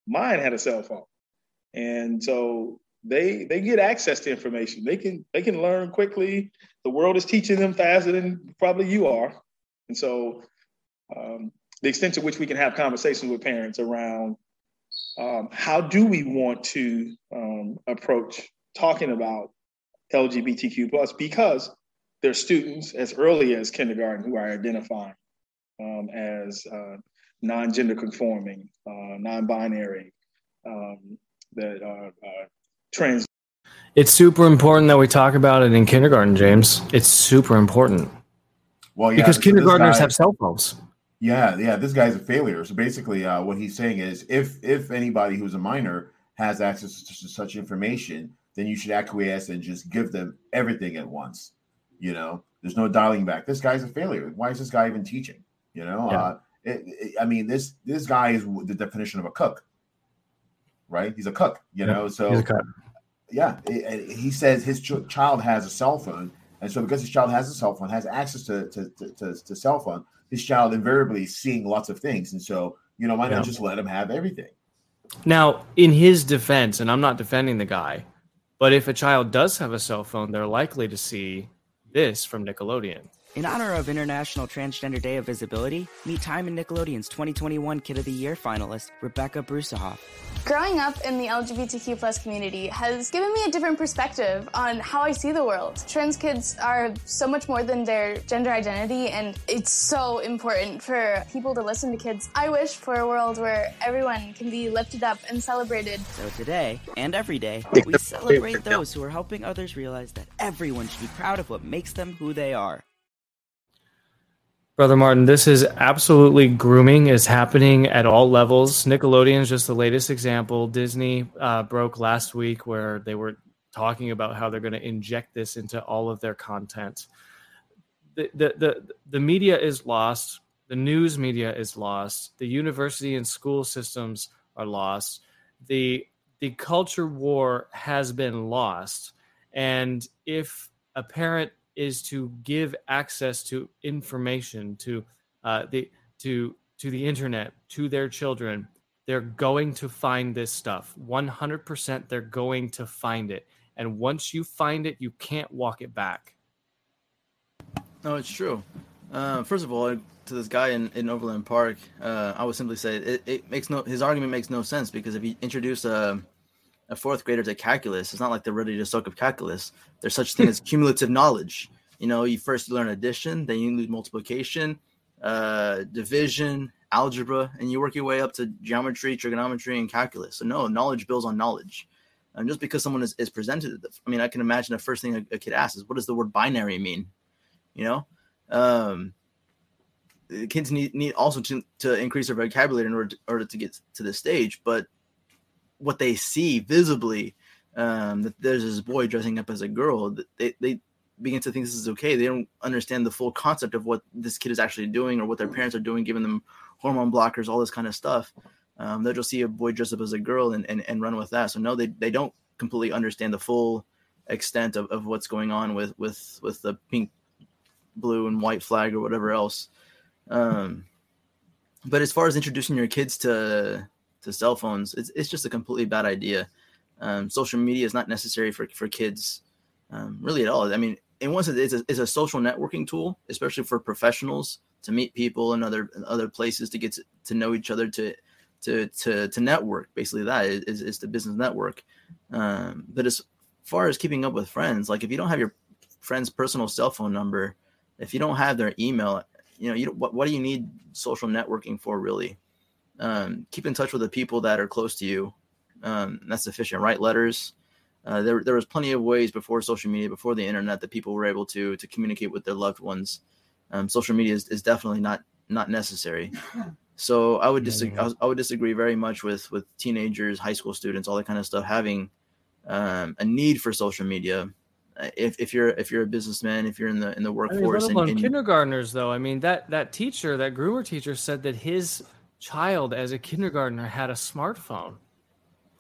Mine had a cell phone, and so they they get access to information. They can they can learn quickly. The world is teaching them faster than probably you are, and so um, the extent to which we can have conversations with parents around um, how do we want to um, approach talking about LGBTQ plus because there's students as early as kindergarten who are identifying um, as uh, non-gender conforming, uh, non-binary, um, that are uh, trans. It's super important that we talk about it in kindergarten, James. It's super important. Well, yeah, because so kindergartners guy- have cell phones. Yeah, yeah, this guy's a failure. So basically, uh, what he's saying is, if if anybody who's a minor has access to such information, then you should acquiesce and just give them everything at once. You know, there's no dialing back. This guy's a failure. Why is this guy even teaching? You know, Yeah. uh, it, it- I mean, this this guy is the definition of a cook, right? He's a cook. You Yeah, know, so he's a cook. Yeah, it- it- he says his ch- child has a cell phone, and so because his child has a cell phone, has access to to, to, to, to cell phone, his child invariably is seeing lots of things, and so you know, why Yeah. not just let him have everything? Now, in his defense, and I'm not defending the guy, but if a child does have a cell phone, they're likely to see this from Nickelodeon. In honor of International Transgender Day of Visibility, meet Time and Nickelodeon's 2021 Kid of the Year finalist, Rebekah Bruesehoff. Growing up in the LGBTQ plus community has given me a different perspective on how I see the world. Trans kids are so much more than their gender identity, and it's so important for people to listen to kids. I wish for a world where everyone can be lifted up and celebrated. So today, and every day, we celebrate those who are helping others realize that everyone should be proud of what makes them who they are. Brother Martin, this is absolutely grooming is happening at all levels. Nickelodeon is just the latest example. Disney uh, broke last week where they were talking about how they're going to inject this into all of their content. The, the, the, the media is lost. The news media is lost. The university and school systems are lost. The, the culture war has been lost. And if a parent is to give access to information to uh, the to to the internet to their children. They're going to find this stuff. 100% they're going to find it. And once you find it you can't walk it back. No, it's true. Uh, first of all, to this guy in, in Overland Park, uh, I would simply say it, it makes no his argument makes no sense because if you introduce a a fourth grader to calculus, it's not like they're ready to soak up calculus. There's such thing as cumulative knowledge. You know, you first learn addition, then you learn multiplication, uh, division, algebra, and you work your way up to geometry, trigonometry, and calculus. So no, knowledge builds on knowledge. And just because someone is, is presented, I mean, I can imagine the first thing a, a kid asks is, "What does the word binary mean?" You know, um, kids need need also to, to increase their vocabulary in order to, order to get to this stage. But what they see visibly, um, that there's this boy dressing up as a girl, they they begin to think this is okay. They don't understand the full concept of what this kid is actually doing or what their parents are doing, giving them hormone blockers, all this kind of stuff. Um, they'll just see a boy dress up as a girl and, and, and run with that. So no, they, they don't completely understand the full extent of, of what's going on with, with, with the pink, blue and white flag or whatever else. Um, but as far as introducing your kids to, to cell phones, it's, it's just a completely bad idea. Um, social media is not necessary for, for kids um, really at all. I mean, in one sense, it's a, it's a social networking tool, especially for professionals to meet people in other in other places to get to, to know each other to to to to network. Basically, that is is the business network. Um, but as far as keeping up with friends, like if you don't have your friend's personal cell phone number, if you don't have their email, you know, you what what do you need social networking for really? Um, keep in touch with the people that are close to you. Um, that's sufficient. Write letters. Uh, there, there was plenty of ways before social media, before the internet, that people were able to to communicate with their loved ones. Um, social media is, is definitely not not necessary. So I would disagree. I would disagree very much with with teenagers, high school students, all that kind of stuff having um, a need for social media. Uh, if, if you're if you're a businessman, if you're in the in the I workforce, mean, let alone and, and kindergartners, though. I mean, that that teacher, that groomer teacher, said that his child, as a kindergartner, had a smartphone.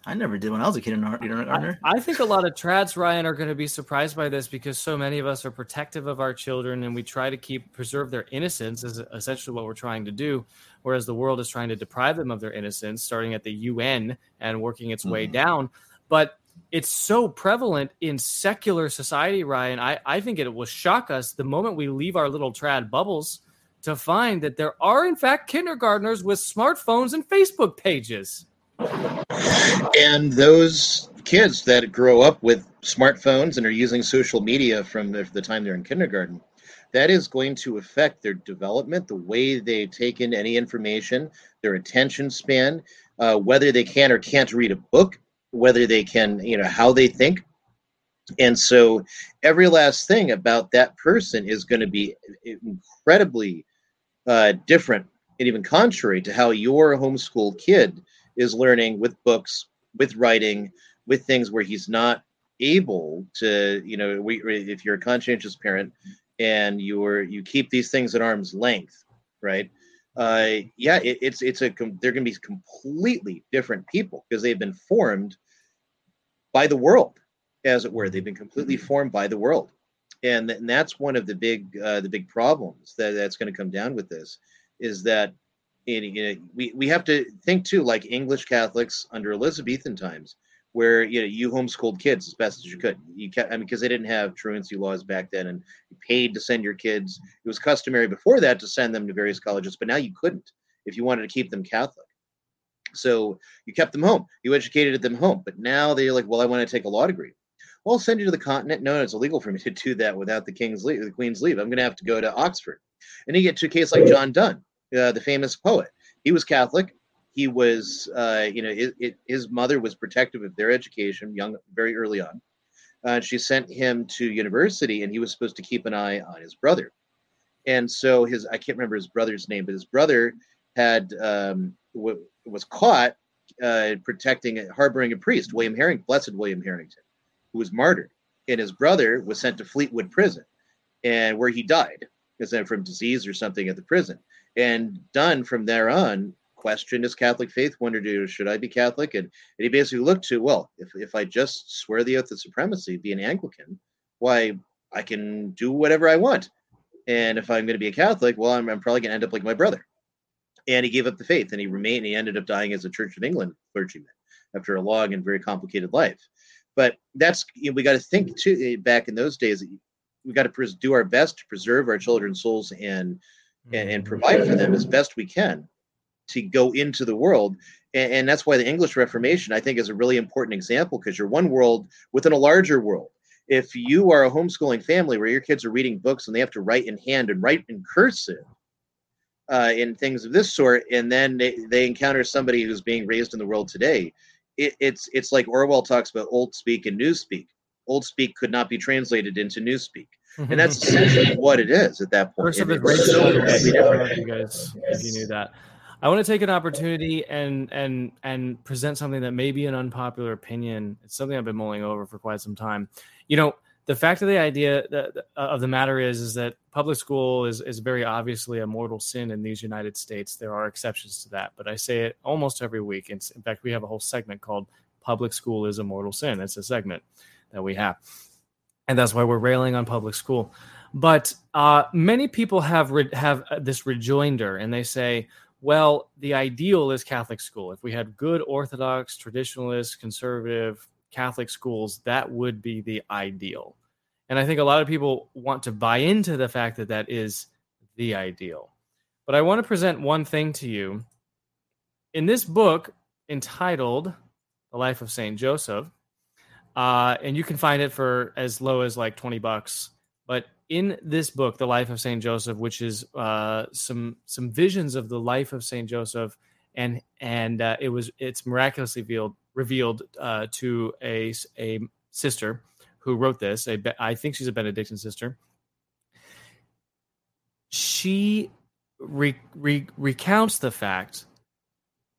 I never did when I was a kindergartner. I, I think a lot of trads, Ryan, are going to be surprised by this because so many of us are protective of our children and we try to keep preserve their innocence is essentially what we're trying to do. Whereas the world is trying to deprive them of their innocence, starting at the UN and working its way Mhm. down. But it's so prevalent in secular society, Ryan. I, I think it will shock us the moment we leave our little trad bubbles to find that there are, in fact, kindergartners with smartphones and Facebook pages. And those kids that grow up with smartphones and are using social media from the, time they're in kindergarten, that is going to affect their development, the way they take in any information, their attention span, uh, whether they can or can't read a book, whether they can, you know, how they think. And so every last thing about that person is going to be incredibly uh, different and even contrary to how your homeschool kid is learning with books, with writing, with things where he's not able to, you know, we, if you're a conscientious parent and you're you keep these things at arm's length, right? Uh, yeah, it, it's it's a they're going to be completely different people because they've been formed by the world, as it were. They've been completely formed by the world, and, and that's one of the big uh, the big problems that that's going to come down with this is that in, in, we we have to think too like English Catholics under Elizabethan times, where you know you homeschooled kids as best as you could. You I mean, because they didn't have truancy laws back then, and you paid to send your kids. It was customary before that to send them to various colleges, but now you couldn't if you wanted to keep them Catholic. So you kept them home. You educated them home. But now they're like, well, I want to take a law degree. Well, I'll send you to the continent. No, it's illegal for me to do that without the king's leave, the queen's leave. I'm going to have to go to Oxford. And you get to a case like John Donne, uh, the famous poet. He was Catholic. He was, uh, you know, his, his mother was protective of their education, young, very early on. Uh, she sent him to university, and he was supposed to keep an eye on his brother. And so his, I can't remember his brother's name, but his brother had um, w- was caught uh, protecting, harboring a priest, William Herring, Blessed William Harrington, who was martyred, and his brother was sent to Fleetwood Prison, and where he died, is that from disease or something at the prison. And Donne from there on questioned his Catholic faith, wondered, should I be Catholic? And, and he basically looked to, well, if, if I just swear the oath of supremacy, be an Anglican, why I can do whatever I want. And if I'm going to be a Catholic, well, I'm, I'm probably going to end up like my brother. And he gave up the faith and he remained, he ended up dying as a Church of England clergyman after a long and very complicated life. But that's, you know, we got to think too, back in those days, we got to pres- do our best to preserve our children's souls and and, and provide for them as best we can to go into the world. And, and that's why the English Reformation, I think, is a really important example because you're one world within a larger world. If you are a homeschooling family where your kids are reading books and they have to write in hand and write in cursive, uh, in things of this sort, and then they, they encounter somebody who's being raised in the world today, it, it's it's like Orwell talks about old speak and new speak. Old speak could not be translated into new speak, and that's mm-hmm. essentially what it is at that point. First of It- its so race, by the way, very I don't know different. if you guys, if you knew that. I want to take an opportunity and and and present something that may be an unpopular opinion. It's something I've been mulling over for quite some time. You know, the fact of the idea that, of the matter is is that public school is is very obviously a mortal sin in these United States. There are exceptions to that, but I say it almost every week. It's, in fact, we have a whole segment called "Public School is a Mortal Sin." It's a segment that we have, and that's why we're railing on public school. But uh, many people have re- have uh, this rejoinder, and they say, "Well, the ideal is Catholic school. If we had good Orthodox, traditionalist, conservative Catholic schools, that would be the ideal." And I think a lot of people want to buy into the fact that that is the ideal. But I want to present one thing to you. In this book entitled The Life of St. Joseph, uh, and you can find it for as low as like 20 bucks. But in this book, The Life of St. Joseph, which is uh, some some visions of the life of St. Joseph, and and uh, it was it's miraculously revealed revealed uh, to a a sister who wrote this. A, I think she's a Benedictine sister. She re, re, recounts the fact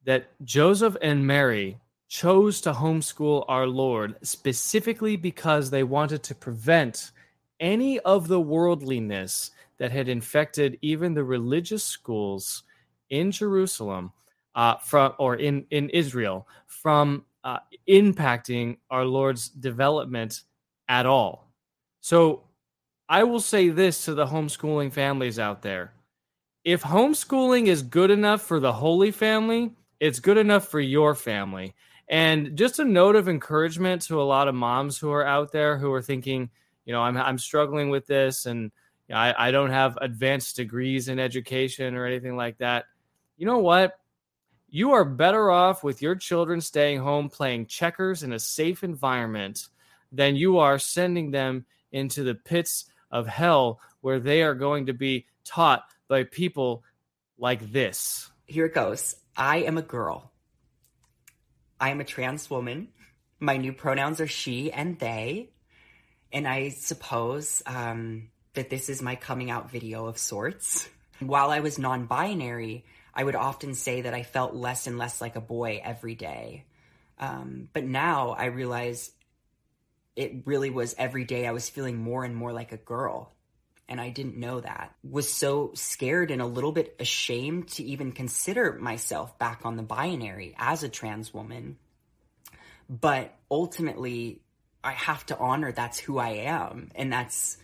that Joseph and Mary chose to homeschool our Lord specifically because they wanted to prevent any of the worldliness that had infected even the religious schools in Jerusalem uh, from or in in Israel from uh, impacting our Lord's development at all. So I will say this to the homeschooling families out there. If homeschooling is good enough for the Holy Family, it's good enough for your family. And just a note of encouragement to a lot of moms who are out there who are thinking, you know, I'm, I'm struggling with this and I, I don't have advanced degrees in education or anything like that. You know what? You are better off with your children staying home playing checkers in a safe environment than you are sending them into the pits of hell where they are going to be taught by people like this. Here it goes. I am a girl. I am a trans woman. My new pronouns are she and they. And I suppose um, that this is my coming out video of sorts. While I was non binary, I would often say that I felt less and less like a boy every day. Um, but now I realize it really was every day I was feeling more and more like a girl. And I didn't know that. Was so scared and a little bit ashamed to even consider myself back on the binary as a trans woman. But ultimately, I have to honor that's who I am. And that's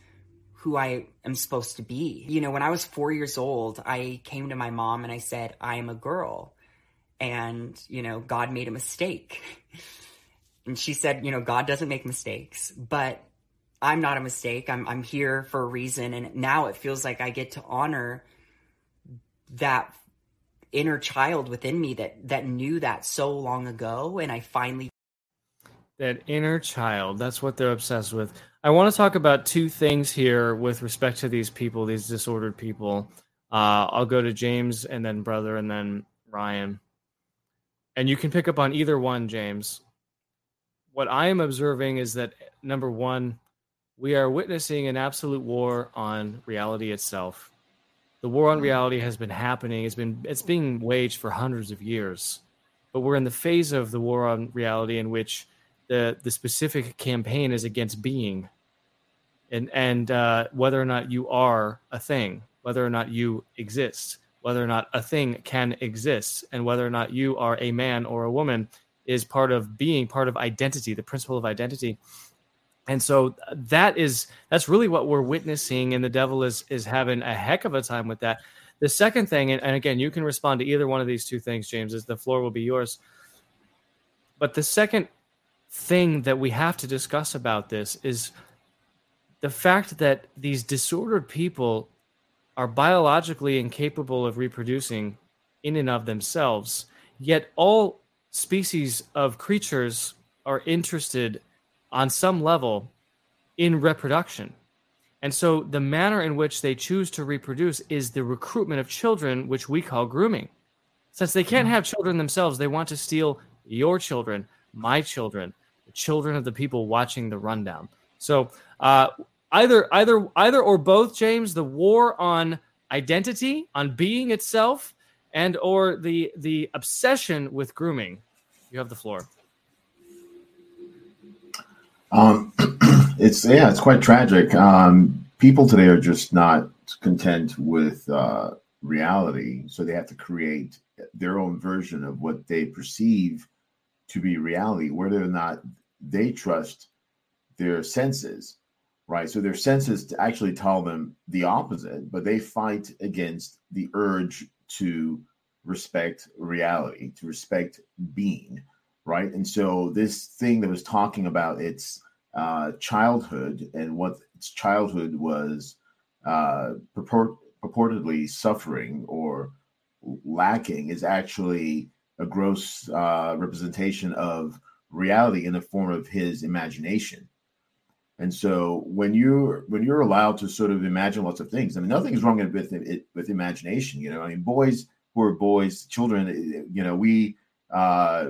who I am supposed to be. You know, when I was four years old, I came to my mom and I said, I am a girl. And, you know, God made a mistake. And she said, you know, God doesn't make mistakes, but I'm not a mistake. I'm, I'm here for a reason. And now it feels like I get to honor that inner child within me that, that knew that so long ago. And I finally that inner child that's what they're obsessed with i want to talk about two things here with respect to these people these disordered people uh, i'll go to james and then brother and then ryan and you can pick up on either one james what i am observing is that number one we are witnessing an absolute war on reality itself. The war on reality has been happening. It's been it's being waged for hundreds of years but we're in the phase of the war on reality in which the the specific campaign is against being. And and uh, whether or not you are a thing whether or not you exist whether or not a thing can exist and whether or not you are a man or a woman is part of being part of identity the principle of identity and so that is that's really what we're witnessing and the devil is is having a heck of a time with that the second thing and, and again you can respond to either one of these two things james is the floor will be yours but the second thing that we have to discuss about this is the fact that these disordered people are biologically incapable of reproducing in and of themselves. Yet all species of creatures are interested on some level in reproduction. And so the manner in which they choose to reproduce is the recruitment of children, which we call grooming. Since they can't have children themselves, they want to steal your children, my children, the children of the people watching the rundown. So uh, either either either or both, James, the war on identity, on being itself, and or the the obsession with grooming. You have the floor. Um, it's yeah, it's quite tragic. Um, people today are just not content with uh, reality, so they have to create their own version of what they perceive to be reality, whether or not they trust their senses, right? So their senses actually tell them the opposite, but they fight against the urge to respect reality, to respect being, right? And so this thing that was talking about its uh, childhood and what its childhood was uh, purport, purportedly suffering or lacking is actually a gross uh, representation of reality in the form of his imagination. And so when you when you're allowed to sort of imagine lots of things, I mean, nothing's wrong with it with imagination. You know, I mean, boys who are boys, children, you know, we uh,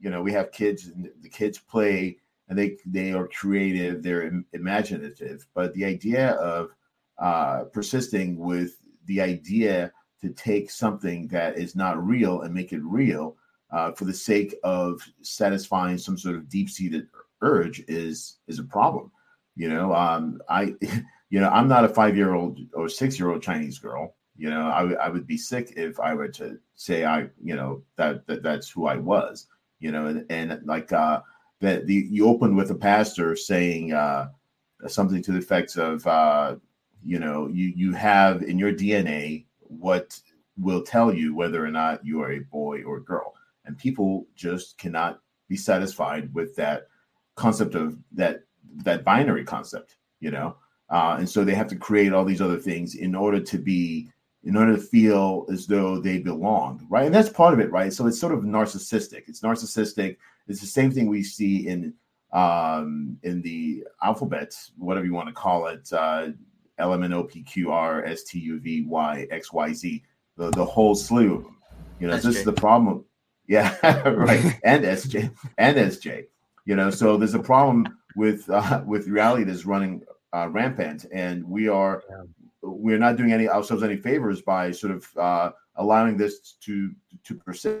you know we have kids, and the kids play, and they they are creative, they're imaginative. But the idea of uh, persisting with the idea to take something that is not real and make it real uh, for the sake of satisfying some sort of deep-seated urge is is a problem. You know, um, I, you know, I'm not a five-year-old or six-year-old Chinese girl. You know, I, would be sick if I were to say I, you know, that, that that's who I was. You know, and, and like uh, that the you opened with a pastor saying uh, something to the effects of, uh, you know, you you have in your DNA what will tell you whether or not you are a boy or a girl and people just cannot be satisfied with that concept of that that binary concept you know uh, and so they have to create all these other things in order to be in order to feel as though they belong right? And that's part of it right? So it's sort of narcissistic. It's narcissistic. It's the same thing we see in um in the alphabet whatever you want to call it uh L M N O P Q R S T U V Y X Y Z the, the whole slew of them. You know this is the problem. Yeah, right. and SJ and SJ. You know, so there's a problem with uh, with reality that's running uh, rampant, and we are we're not doing any ourselves any favors by sort of uh, allowing this to to persist.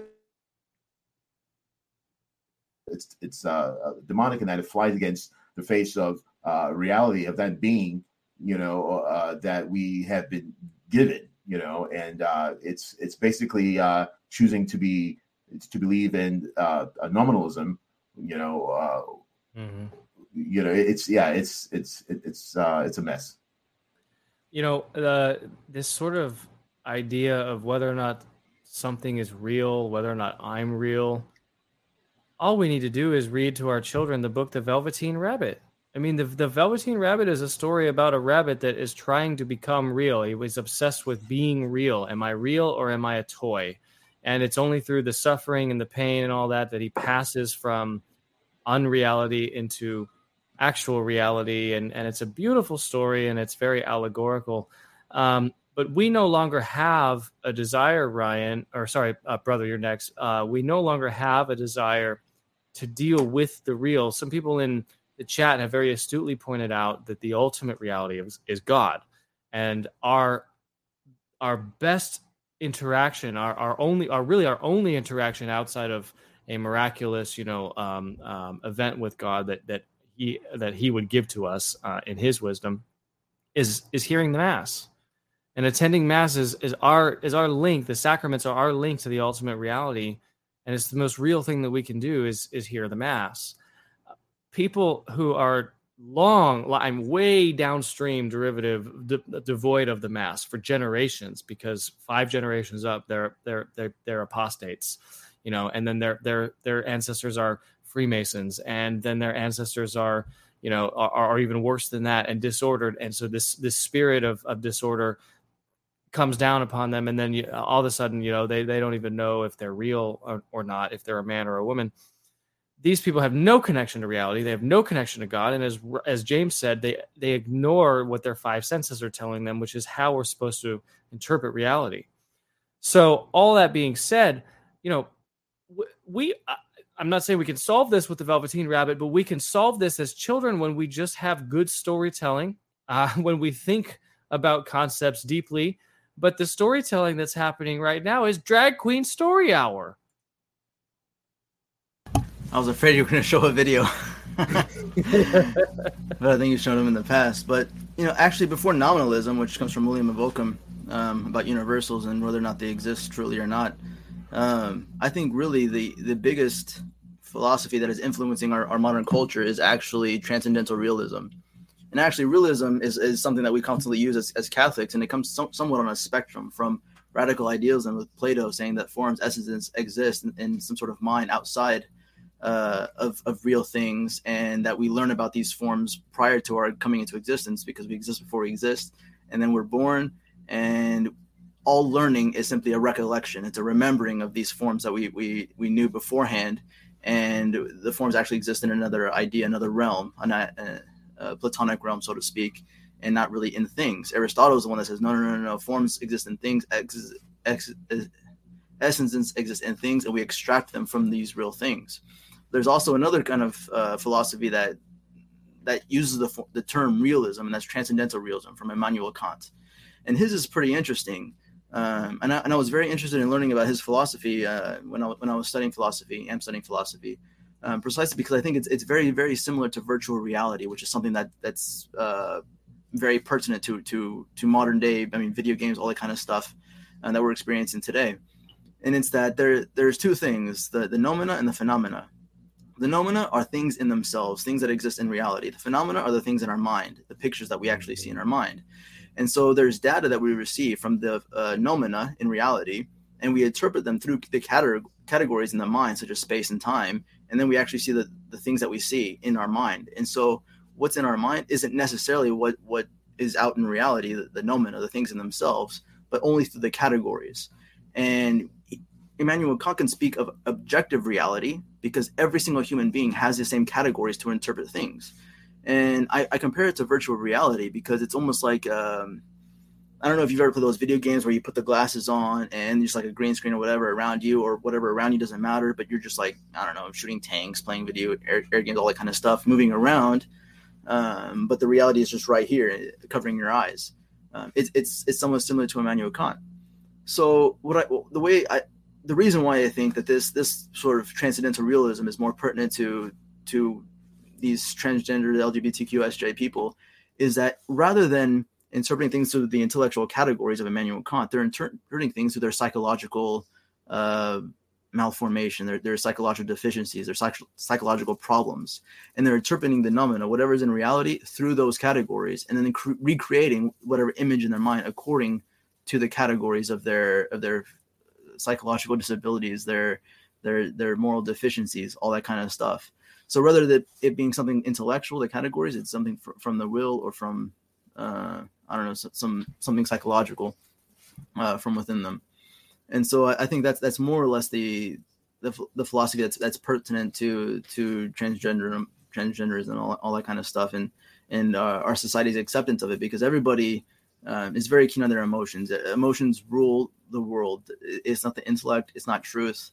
It's it's uh, demonic in that it flies against the face of uh, reality of that being, you know, uh, that we have been given, you know, and uh, it's it's basically uh, choosing to be to believe in uh, nominalism. You know, uh, mm-hmm. you know, it's yeah, it's it's it's uh, it's a mess. You know, this sort of idea of whether or not something is real, whether or not I'm real. All we need to do is read to our children the book The Velveteen Rabbit. I mean, the, the Velveteen Rabbit is a story about a rabbit that is trying to become real. He was obsessed with being real. Am I real or am I a toy? and it's only through the suffering and the pain and all that that he passes from unreality into actual reality and and it's a beautiful story and it's very allegorical. Um, but we no longer have a desire ryan or sorry uh, brother you're next. Uh, we no longer have a desire to deal with the real. Some people in the chat have very astutely pointed out that the ultimate reality is, is god. And our our best interaction, our, our only, our really our only interaction outside of a miraculous, you know, um, um, event with God that that that he would give to us uh, in His wisdom, is is hearing the mass, and attending mass is, is our is our link. The sacraments are our link to the ultimate reality, and it's the most real thing that we can do is is hear the mass. People who are long i'm way downstream derivative de- devoid of the mass for generations because five generations up they're they're they're, they're apostates you know and then their their their ancestors are freemasons and then their ancestors are you know are, are even worse than that and disordered and so this this spirit of, of disorder comes down upon them, and then you, all of a sudden, you know, they they don't even know if they're real or, or not, if they're a man or a woman. These people have no connection to reality. They have no connection to God, and as as James said, they they ignore what their five senses are telling them, which is how we're supposed to interpret reality. So, all that being said, you know, we uh, I'm not saying we can solve this with the Velveteen Rabbit, but we can solve this as children when we just have good storytelling, uh, when we think about concepts deeply. But the storytelling that's happening right now is Drag Queen Story Hour. I was afraid you were going to show a video. but I think you've shown them in the past. But, you know, actually, before nominalism, which comes from William of Ockham um, about universals and whether or not they exist truly or not, um, I think really the, the biggest philosophy that is influencing our, our modern culture is actually transcendental realism. And actually, realism is, is something that we constantly use as, as Catholics, and it comes so, somewhat on a spectrum from radical idealism with Plato saying that forms, essences exist in, in some sort of mind outside uh, of, of real things, and that we learn about these forms prior to our coming into existence because we exist before we exist, and then we're born, and all learning is simply a recollection. It's a remembering of these forms that we we, we knew beforehand, and the forms actually exist in another idea, another realm, a, a Platonic realm, so to speak, and not really in things. Aristotle is the one that says, no, no, no, no, no. forms exist in things, ex, ex, essences exist in things, and we extract them from these real things. There's also another kind of uh, philosophy that that uses the, the term realism, and that's transcendental realism from Immanuel Kant. And his is pretty interesting. Um, and, I, and I was very interested in learning about his philosophy uh, when, I, when I was studying philosophy. I'm studying philosophy um, precisely because I think it's it's very very similar to virtual reality, which is something that that's uh, very pertinent to to to modern day. I mean, video games, all that kind of stuff uh, that we're experiencing today. And it's that there there's two things: the the noumena and the phenomena. The noumena are things in themselves, things that exist in reality. The phenomena are the things in our mind, the pictures that we actually see in our mind. And so there's data that we receive from the uh, noumena in reality, and we interpret them through the categories in the mind, such as space and time, and then we actually see the, the things that we see in our mind and so what's in our mind isn't necessarily what what is out in reality the, the noumena the things in themselves but only through the categories and Immanuel Kant can speak of objective reality because every single human being has the same categories to interpret things. And I, I compare it to virtual reality because it's almost like um, I don't know if you've ever played those video games where you put the glasses on and there's like a green screen or whatever around you or whatever around you doesn't matter, but you're just like, I don't know, shooting tanks, playing video, air, air games, all that kind of stuff, moving around. Um, but the reality is just right here, covering your eyes. Um, it's, it's, it's somewhat similar to Immanuel Kant. So what I, the way I, the reason why I think that this, this sort of transcendental realism is more pertinent to, to these transgender LGBTQ SJ people is that rather than interpreting things through the intellectual categories of Immanuel Kant. They're interpreting things through their psychological uh, malformation, their, their psychological deficiencies, their psych- psychological problems, and they're interpreting the noumena, whatever is in reality, through those categories, and then cre- recreating whatever image in their mind according to the categories of their of their psychological disabilities, their their their moral deficiencies, all that kind of stuff. So rather than it being something intellectual, the categories, it's something fr- from the will or from uh, I don't know some something psychological uh, from within them, and so I, I, think that's that's more or less the the, the philosophy that's that's pertinent to to transgender transgenderism and all, all that kind of stuff, and and uh, our society's acceptance of it because everybody um, is very keen on their emotions. Emotions rule the world. It's not the intellect. It's not truth.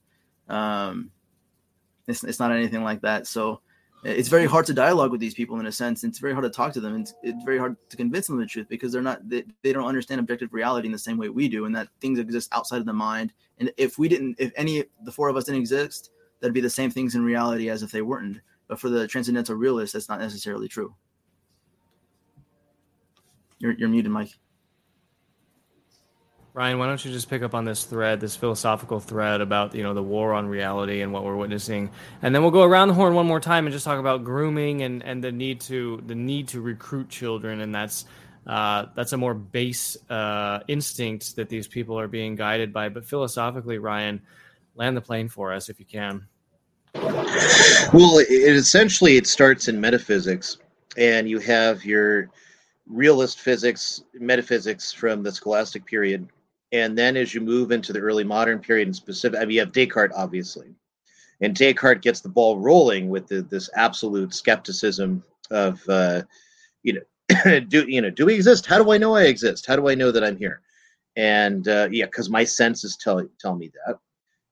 Um, it's, it's not anything like that. So it's very hard to dialogue with these people in a sense. It's very hard to talk to them. It's, it's very hard to convince them the truth because they're not they, they don't understand objective reality in the same way we do, and that things exist outside of the mind. And if we didn't, if any the four of us didn't exist, that'd be the same things in reality as if they weren't. But for the transcendental realist, that's not necessarily true. You're you're muted, Mike. Ryan, why don't you just pick up on this thread, this philosophical thread about you know the war on reality and what we're witnessing, and then we'll go around the horn one more time and just talk about grooming and, and the need to the need to recruit children, and that's uh, that's a more base uh, instinct that these people are being guided by. But philosophically, Ryan, land the plane for us if you can. Well, it, essentially it starts in metaphysics, and you have your realist physics, metaphysics from the scholastic period. And then as you move into the early modern period, in specific, I mean, you have Descartes, obviously. And Descartes gets the ball rolling with the, this absolute skepticism of, uh, you know, do you know, do we exist? How do I know I exist? How do I know that I'm here? And uh, yeah, because my senses tell tell me that.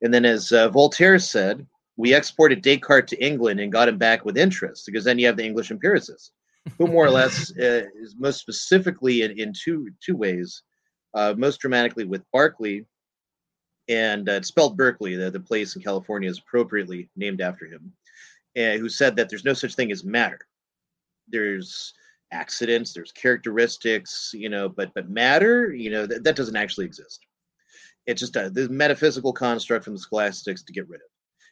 And then, as uh, Voltaire said, we exported Descartes to England and got him back with interest because then you have the English empiricists, who more or less uh, is most specifically in, in two two ways, uh, most dramatically with Berkeley, and uh, it's spelled Berkeley, the, the place in California is appropriately named after him, and who said that there's no such thing as matter. There's accidents, there's characteristics, you know, but but matter, you know, that, that doesn't actually exist. It's just a this metaphysical construct from the scholastics to get rid of.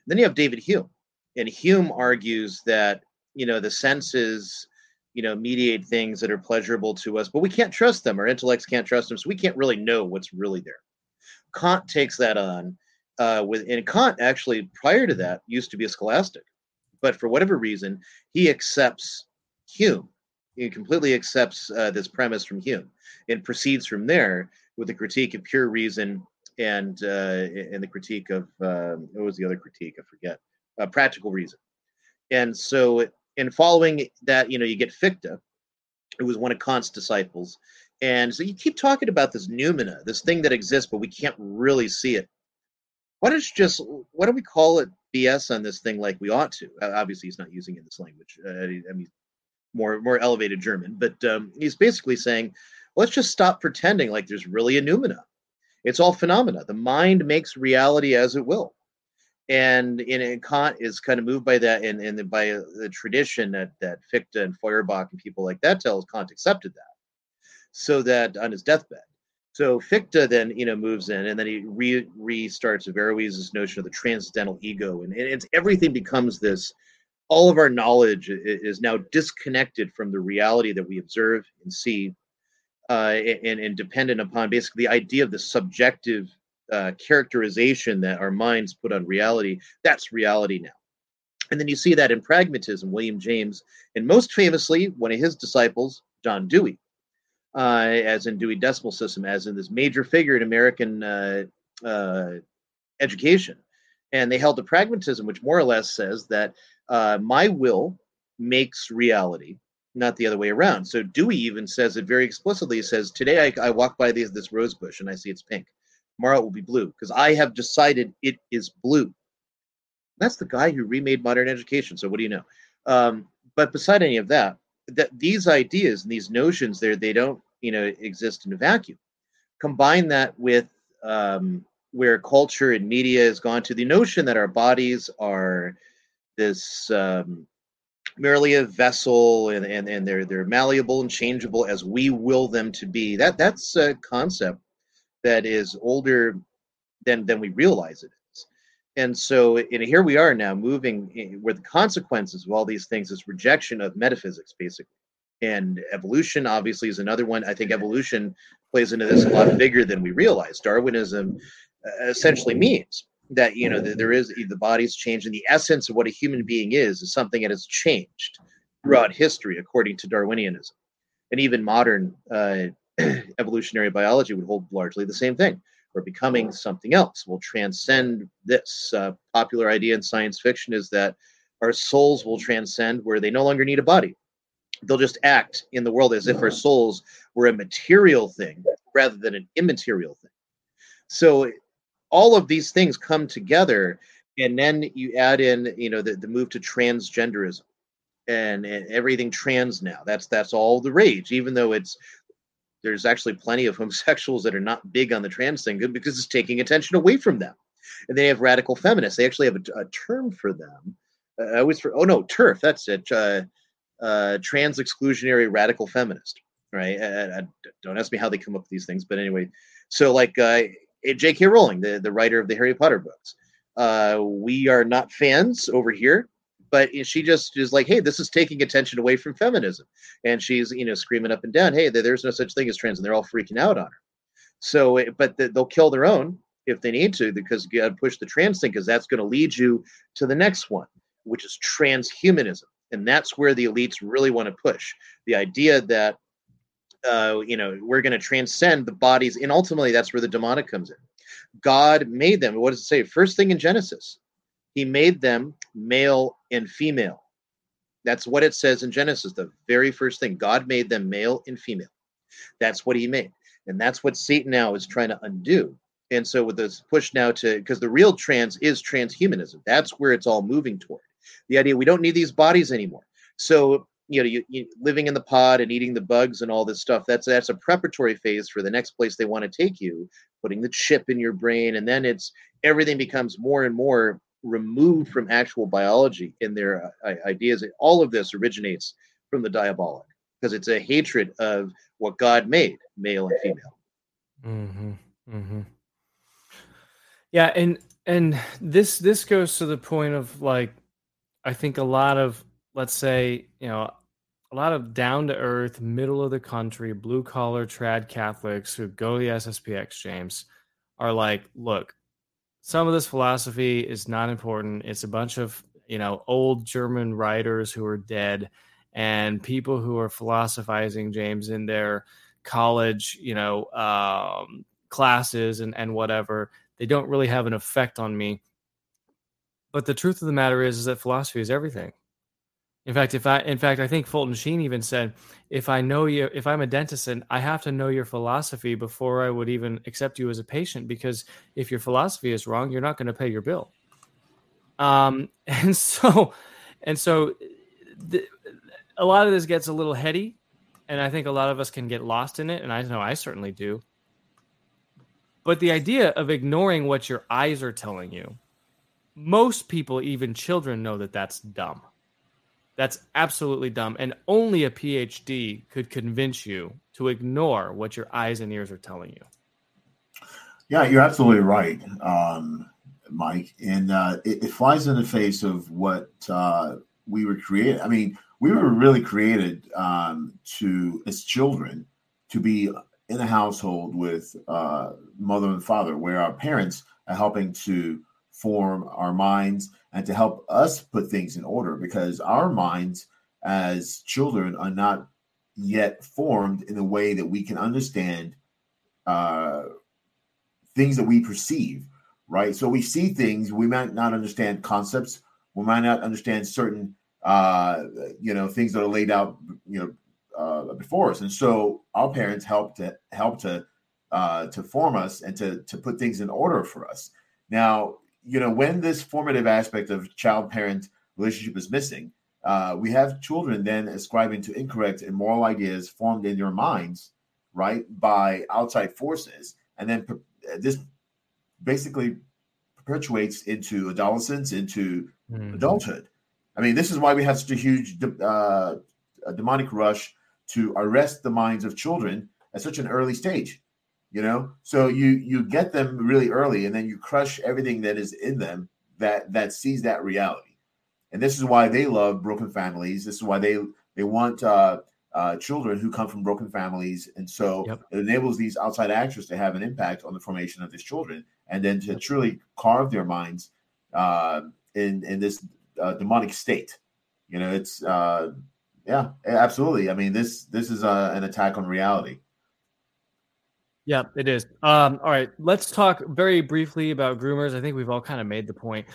Then you have David Hume, and Hume argues that you know the senses, you know, mediate things that are pleasurable to us, but we can't trust them. Our intellects can't trust them, so we can't really know what's really there. Kant takes that on uh, with, and Kant actually prior to that used to be a scholastic, but for whatever reason he accepts Hume. He completely accepts uh, this premise from Hume and proceeds from there with a critique of pure reason and uh, and the critique of um, what was the other critique? I forget. Uh, practical reason. And so, in following that, you know, you get Fichte, who was one of Kant's disciples, and so you keep talking about this noumena, this thing that exists, but we can't really see it. Why don't you just why don't we call it BS on this thing like we ought to? Uh, obviously, he's not using in this language. Uh, I mean, more more elevated German, but um, he's basically saying, let's just stop pretending like there's really a noumena it's all phenomena. The mind makes reality as it will. And in, in Kant is kind of moved by that, and, and by uh, the tradition that that Fichte and Feuerbach and people like that tells Kant accepted that, so that on his deathbed. So Fichte then you know moves in, and then he re- restarts Averroes' notion of the transcendental ego, and, and it's everything becomes this. All of our knowledge is now disconnected from the reality that we observe and see uh, and, and dependent upon basically the idea of the subjective uh, characterization that our minds put on reality. That's reality now. And then you see that in pragmatism, William James, and most famously, one of his disciples, John Dewey, uh, as in Dewey Decimal System, as in this major figure in American uh, uh, education. And they held to pragmatism, which more or less says that uh, my will makes reality not the other way around. So Dewey even says it very explicitly. He says, Today I, I walk by these, this rose bush and I see it's pink. Tomorrow it will be blue because I have decided it is blue. That's the guy who remade modern education. So what do you know? Um, but beside any of that, that these ideas and these notions there, they don't, you know, exist in a vacuum. Combine that with um, where culture and media has gone to the notion that our bodies are this um, merely a vessel and, and, and they're they're malleable and changeable as we will them to be. That that's a concept that is older than than we realize it is. And so and here we are now moving where the consequences of all these things is rejection of metaphysics, basically. And evolution obviously is another one. I think evolution plays into this a lot bigger than we realize. Darwinism uh, essentially means that you know there is the body's changed and the essence of what a human being is is something that has changed throughout history according to darwinianism and even modern uh, evolutionary biology would hold largely the same thing. We're becoming something else. We'll transcend this. Uh, popular idea in science fiction is that our souls will transcend where they no longer need a body. They'll just act in the world as if our souls were a material thing rather than an immaterial thing. So all of these things come together and then you add in you know the, the move to transgenderism. And, and everything trans now. That's that's all the rage even though it's there's actually plenty of homosexuals that are not big on the trans thing because it's taking attention away from them. And they have radical feminists. They actually have a, a term for them. Uh, i always for oh no turf that's it. Uh, uh, trans exclusionary radical feminist right? I, I, don't ask me how they come up with these things but anyway. So like uh, J.K. Rowling, the, the writer of the Harry Potter books. Uh, we are not fans over here, but she just is like, hey, this is taking attention away from feminism. And she's, you know, screaming up and down, hey, there's no such thing as trans. And they're all freaking out on her. So, eh, but they'll kill their own if they need to because you got to push the trans thing because that's going to lead you to the next one, which is transhumanism. And that's where the elites really want to push the idea that uh, you know, we're going to transcend the bodies, and ultimately that's where the demonic comes in. God made them. What does it say? First thing in Genesis, He made them male and female. That's what it says in Genesis. The very first thing God made them male and female. That's what He made, and that's what Satan now is trying to undo. And so with this push now to because the real trans is transhumanism. That's where it's all moving toward. The idea we don't need these bodies anymore. So you know, you, you living in the pod and eating the bugs and all this stuff. That's that's a preparatory phase for the next place they want to take you, putting the chip in your brain, and then it's everything becomes more and more removed from actual biology in their uh, ideas. All of this originates from the diabolic because it's a hatred of what God made, male and female. Mm-hmm. Mm-hmm. Yeah, and and this this goes to the point of like, I think a lot of let's say you know a lot of down to earth, middle of the country, blue collar trad Catholics who go to the SSPX, James, are like, look, some of this philosophy is not important. It's a bunch of, you know, old German writers who are dead and people who are philosophizing, James, in their college, you know, um, classes and, and whatever. They don't really have an effect on me. But the truth of the matter is, is that philosophy is everything in fact, if I, in fact, I think Fulton Sheen even said, if I know you, if I'm a dentist, and I have to know your philosophy before I would even accept you as a patient, because if your philosophy is wrong, you're not going to pay your bill. Um, and so, and so, the, a lot of this gets a little heady, and I think a lot of us can get lost in it, and I know I certainly do. But the idea of ignoring what your eyes are telling you, most people, even children, know that that's dumb that's absolutely dumb. And only a PhD could convince you to ignore what your eyes and ears are telling you. Yeah, you're absolutely right, um, Mike. And uh, it, it, flies in the face of what uh, we were created. I mean, we were really created um, to, as children, to be in a household with uh, mother and father, where our parents are helping to form our minds and to help us put things in order because our minds as children are not yet formed in a way that we can understand uh, things that we perceive, right? So we see things, we might not understand concepts, we might not understand certain, uh, you know, things that are laid out, you know, uh, before us. And so our parents help to help to uh, to form us and to to put things in order for us. Now, you know, when this formative aspect of child parent relationship is missing, uh, we have children then ascribing to incorrect and moral ideas formed in their minds, right, by outside forces. And then this basically perpetuates into adolescence, into mm-hmm. adulthood. I mean, this is why we have such a huge uh, a demonic rush to arrest the minds of children at such an early stage you know? So you you get them really early and then you crush everything that is in them that that sees that reality. And this is why they love broken families. This is why they they want uh, uh, children who come from broken families. And so yep. it enables these outside actors to have an impact on the formation of these children and then to truly carve their minds uh, in in this uh, demonic state. You know it's uh, yeah absolutely. I mean this this is uh, an attack on reality yeah, it is. Um, all right, let's talk very briefly about groomers. I think we've all kind of made the point.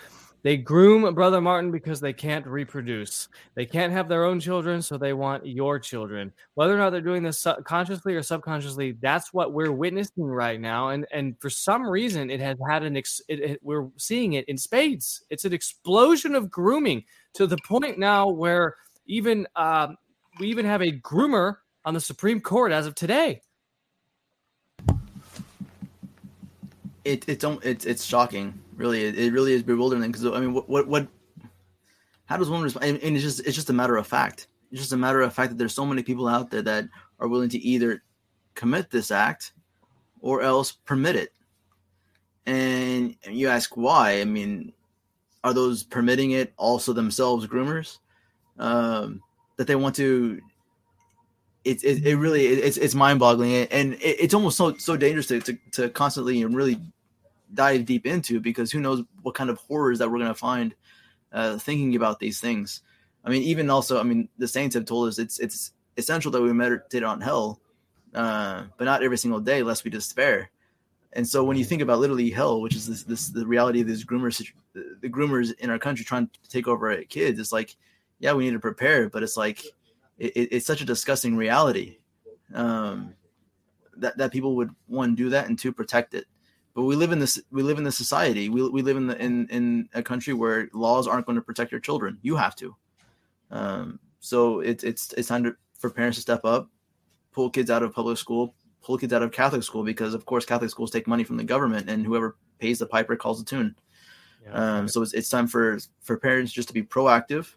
They groom Brother Martin because they can't reproduce. They can't have their own children, so they want your children. Whether or not they're doing this consciously or subconsciously, that's what we're witnessing right now. And and for some reason, it has had an ex- it, it, we're seeing it in spades. It's an explosion of grooming to the point now where even uh, we even have a groomer on the Supreme Court as of today. It, it's it's it's shocking. Really, it, it really is bewildering. Because I mean, what, what how does one respond? And it's just it's just a matter of fact. It's just a matter of fact that there's so many people out there that are willing to either commit this act or else permit it. And you ask why? I mean, are those permitting it also themselves groomers? Um, that they want to it, it, it really it's it's mind boggling and it, it's almost so so dangerous to, to, to constantly and really dive deep into because who knows what kind of horrors that we're going to find uh, thinking about these things. I mean, even also, I mean, the saints have told us it's it's essential that we meditate on hell uh, but not every single day, lest we despair. And so when you think about literally hell, which is this, this the reality of these groomers, the groomers in our country trying to take over kids, it's like, yeah, we need to prepare, but it's like, it, it's such a disgusting reality um, that that people would one do that and two protect it. But we live in this we live in this society. We, we live in the in in a country where laws aren't going to protect your children. You have to. Um, so it's it's it's time to, for parents to step up, pull kids out of public school, pull kids out of Catholic school because of course Catholic schools take money from the government and whoever pays the piper calls the tune. Yeah, um, so it's, it's time for for parents just to be proactive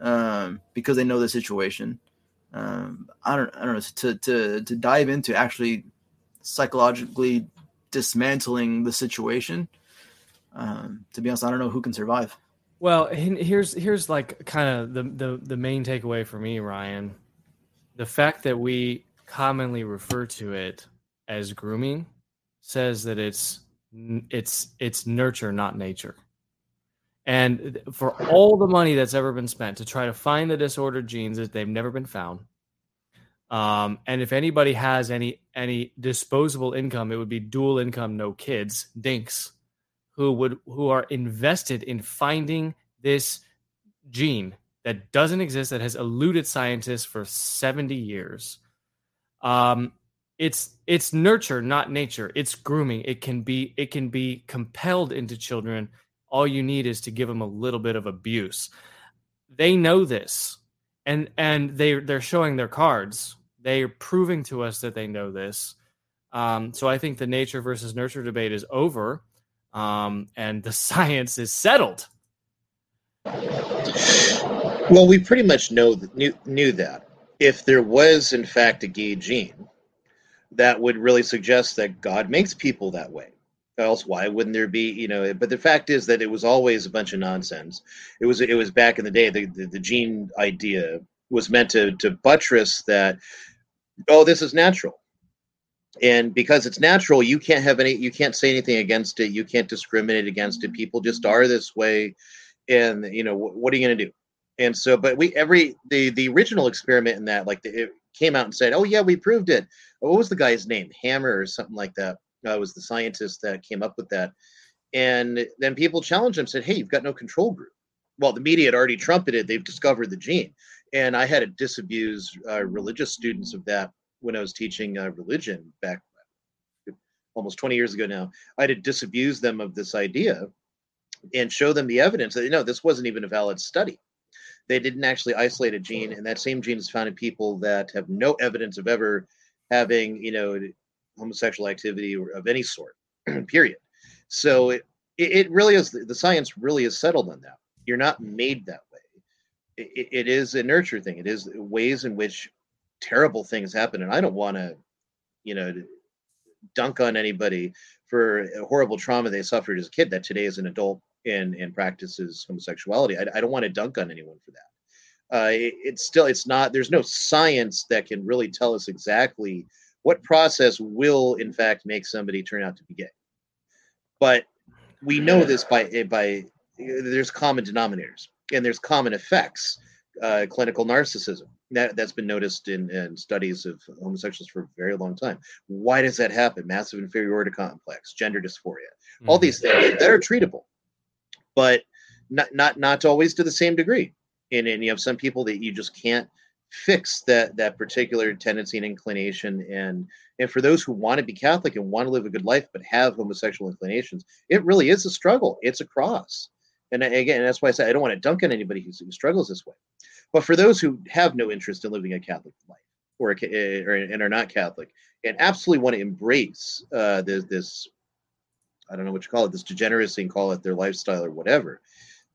um, because they know the situation. Um, I don't I don't know to to to dive into actually psychologically dismantling the situation. Um, to be honest, I don't know who can survive. Well, here's here's like kind of the, the the main takeaway for me, Ryan. The fact that we commonly refer to it as grooming says that it's it's it's nurture, not nature. And for all the money that's ever been spent to try to find the disordered genes, they've never been found. Um, and if anybody has any any disposable income, it would be dual income, no kids, dinks, who would who are invested in finding this gene that doesn't exist, that has eluded scientists for 70 years. Um, it's it's nurture, not nature. It's grooming. It can be it can be compelled into children all you need is to give them a little bit of abuse. They know this, and and they they're showing their cards. They're proving to us that they know this. Um, so I think the nature versus nurture debate is over, um, and the science is settled. Well, we pretty much know knew, knew that if there was in fact a gay gene, that would really suggest that God makes people that way else why wouldn't there be you know but the fact is that it was always a bunch of nonsense. It was it was back in the day the, the, the gene idea was meant to to buttress that oh this is natural. And because it's natural you can't have any you can't say anything against it you can't discriminate against it mm-hmm. people just are this way and you know what, what are you going to do? And so but we every the the original experiment in that like the, it came out and said oh yeah we proved it. What was the guy's name? Hammer or something like that uh, was the scientist that came up with that. And then people challenged him, said, "Hey, you've got no control group." Well, the media had already trumpeted they've discovered the gene, and I had to disabuse uh, religious students of that when I was teaching uh, religion back almost 20 years ago now. I had to disabuse them of this idea and show them the evidence that you know this wasn't even a valid study. They didn't actually isolate a gene, and that same gene is found in people that have no evidence of ever having, you know, homosexual activity of any sort, period. So it, it really is, the science really is settled on that. You're not made that way. It, it is a nurture thing. It is ways in which terrible things happen. And I don't want to, you know, dunk on anybody for horrible trauma they suffered as a kid that today is an adult and, and practices homosexuality. I, I don't want to dunk on anyone for that. Uh, it, it's still, it's not, there's no science that can really tell us exactly what process will in fact make somebody turn out to be gay? But we know this by eh, by there's common denominators and there's common effects uh, clinical narcissism that, that's been noticed in, in studies of homosexuals for a very long time. Why does that happen? Massive inferiority complex gender dysphoria mm-hmm. all these things that are treatable but not not not always to the same degree and, and you have some people that you just can't fix that that particular tendency and inclination. And and for those who want to be catholic and want to live a good life but have homosexual inclinations it really is a struggle. It's a cross. And again that's why i say i don't want to dunk on anybody who struggles this way. But for those who have no interest in living a catholic life or, or and are not catholic and absolutely want to embrace uh, this, this i don't know what you call it this degeneracy and call it their lifestyle or whatever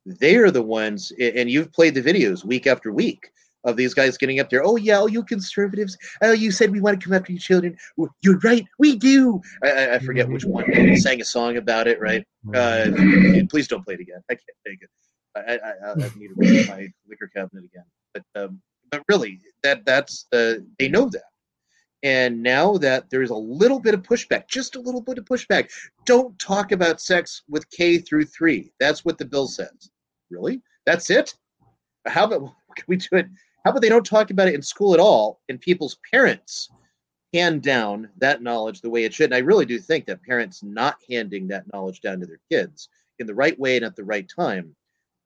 they are the ones and you've played the videos week after week of these guys getting up there. Oh yeah, oh you conservatives. Oh, you said we want to come after you children. You're right, we do. I, I forget which one sang a song about it. Right? Uh, please don't play it again. I can't take it. I, I, I need to read my liquor cabinet again. But um, but really, that that's uh, they know that. And now that there's a little bit of pushback, just a little bit of pushback, don't talk about sex with K through three. That's what the bill says. Really? That's it? How about can we do it how about they don't talk about it in school at all, and people's parents hand down that knowledge the way it should. And I really do think that parents not handing that knowledge down to their kids in the right way and at the right time,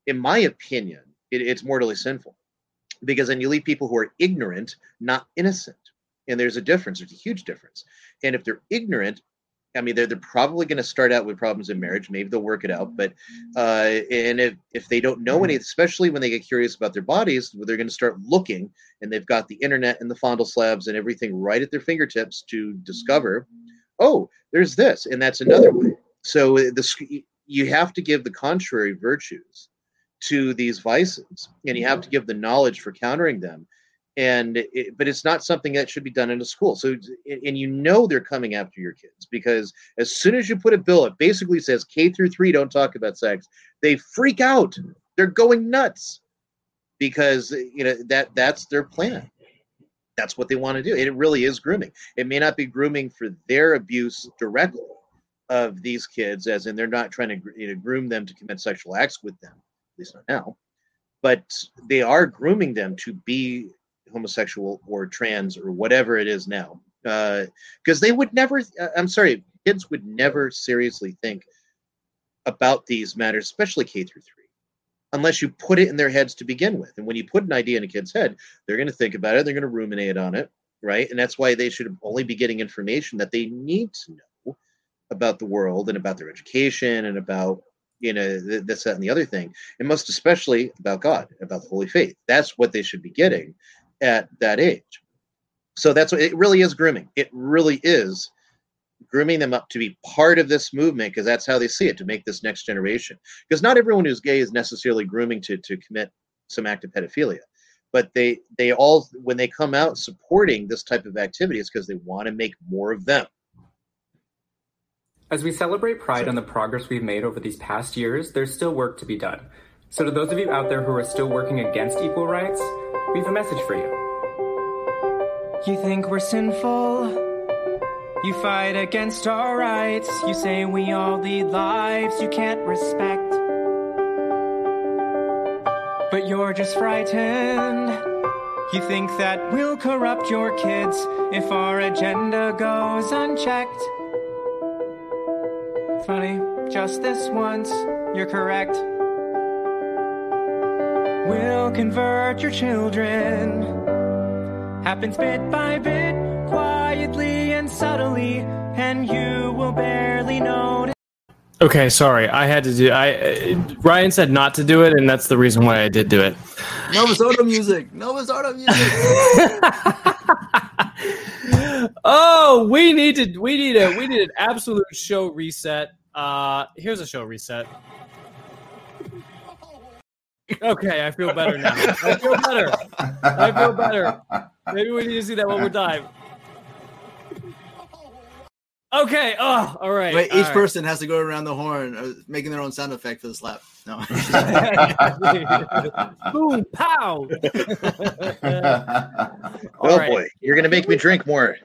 in my opinion, it, it's mortally sinful because then you leave people who are ignorant, not innocent. And there's a difference. There's a huge difference. And if they're ignorant, I mean, they're, they're probably going to start out with problems in marriage. Maybe they'll work it out. But, mm-hmm. uh, and if, if they don't know any, mm-hmm. especially when they get curious about their bodies, they're going to start looking and they've got the internet and the fondle slabs and everything right at their fingertips to discover, oh, there's this. And that's another way. So uh, the, you have to give the contrary virtues to these vices and you have to give the knowledge for countering them and it, but it's not something that should be done in a school. So and you know they're coming after your kids because as soon as you put a bill it basically says k through 3 don't talk about sex they freak out. They're going nuts because you know that that's their plan. That's what they want to do it really is grooming. It may not be grooming for their abuse directly of these kids as in they're not trying to you know, groom them to commit sexual acts with them at least not now but they are grooming them to be homosexual or trans or whatever it is now because uh, they would never uh, i'm sorry kids would never seriously think about these matters especially k through 3 unless you put it in their heads to begin with. And when you put an idea in a kid's head they're going to think about it they're going to ruminate on it right? And that's why they should only be getting information that they need to know about the world and about their education and about you know this that and the other thing and most especially about god about the holy faith. That's what they should be getting at that age. So that's what it really is grooming. It really is grooming them up to be part of this movement because that's how they see it to make this next generation. Because not everyone who's gay is necessarily grooming to to commit some act of pedophilia, but they they all when they come out supporting this type of activity, it's because they want to make more of them. As we celebrate Pride and the progress we've made over these past years, there's still work to be done. So, to those of you out there who are still working against equal rights, we have a message for you. You think we're sinful? You fight against our rights. You say we all lead lives you can't respect. But you're just frightened. You think that we'll corrupt your kids if our agenda goes unchecked. Funny, just this once, you're correct. We'll convert your children. Happens bit by bit, quietly and subtly, and you will barely notice. Okay, sorry. I had to do. I uh, Ryan said not to do it, and that's the reason why I did do it. Novus Ordo music. Novus Ordo music. oh, we need to. We need a. We need an absolute show reset. Uh, here's a show reset. Okay, I feel better now. I feel better. I feel better. Maybe we need to see that one more time. Okay. Oh, all right. Wait, all each right. person has to go around the horn, uh, making their own sound effect for the slap. No. Boom! Pow! oh right. boy, you're gonna make me drink more.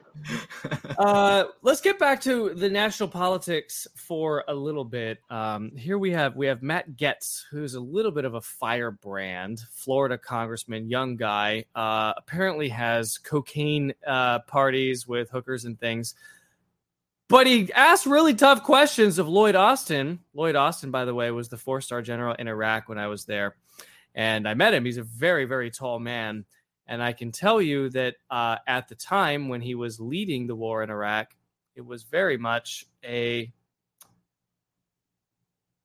uh, let's get back to the national politics for a little bit. Um, here we have we have Matt Gaetz, who's a little bit of a firebrand, Florida congressman, young guy. Uh, apparently has cocaine uh, parties with hookers and things. But he asked really tough questions of Lloyd Austin. Lloyd Austin, by the way, was the four-star general in Iraq when I was there, and I met him. He's a very, very tall man. And I can tell you that uh, at the time when he was leading the war in Iraq, it was very much a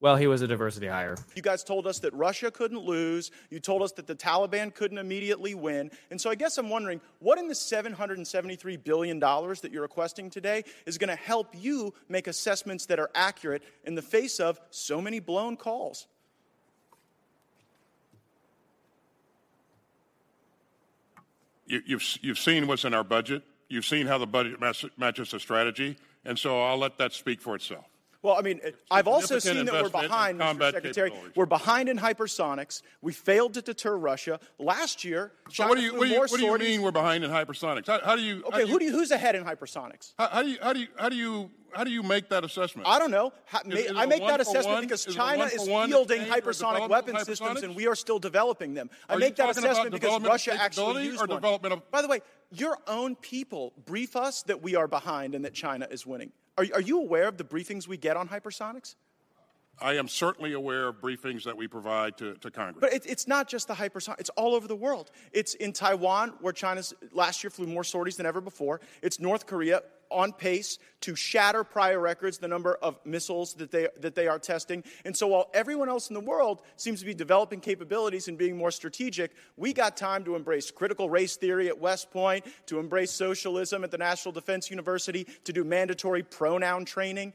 well, he was a diversity hire. You guys told us that Russia couldn't lose. You told us that the Taliban couldn't immediately win. And so I guess I'm wondering what in the $773 billion that you're requesting today is going to help you make assessments that are accurate in the face of so many blown calls? You, you've, you've seen what's in our budget. You've seen how the budget matches the strategy. And so I'll let that speak for itself. Well, I mean, I've also seen that we're behind, Mr. Secretary. We're behind in hypersonics. We failed to deter Russia. Last year, So China what do you, what do you, what do you mean we're behind in hypersonics? How, how do you? how Okay, do who do you, who's ahead in hypersonics? How, how do you how do you how do you how do you make that assessment? I don't know. Ha- Is- is it make that assessment one? because Is China is fielding hypersonic weapon systems, and we are still developing them. I Are make that assessment because Russia actually used or one. development of- By the way, your own people brief us that we are behind and that China is winning. Are, are you aware of the briefings we get on hypersonics? I am certainly aware of briefings that we provide to, to Congress. But it, it's not just the hypersonic. It's all over the world. It's in Taiwan, where China's last year flew more sorties than ever before. It's North Korea on pace to shatter prior records, the number of missiles that they, that they are testing. And so while everyone else in the world seems to be developing capabilities and being more strategic, we got time to embrace critical race theory at West Point, to embrace socialism at the National Defense University, to do mandatory pronoun training.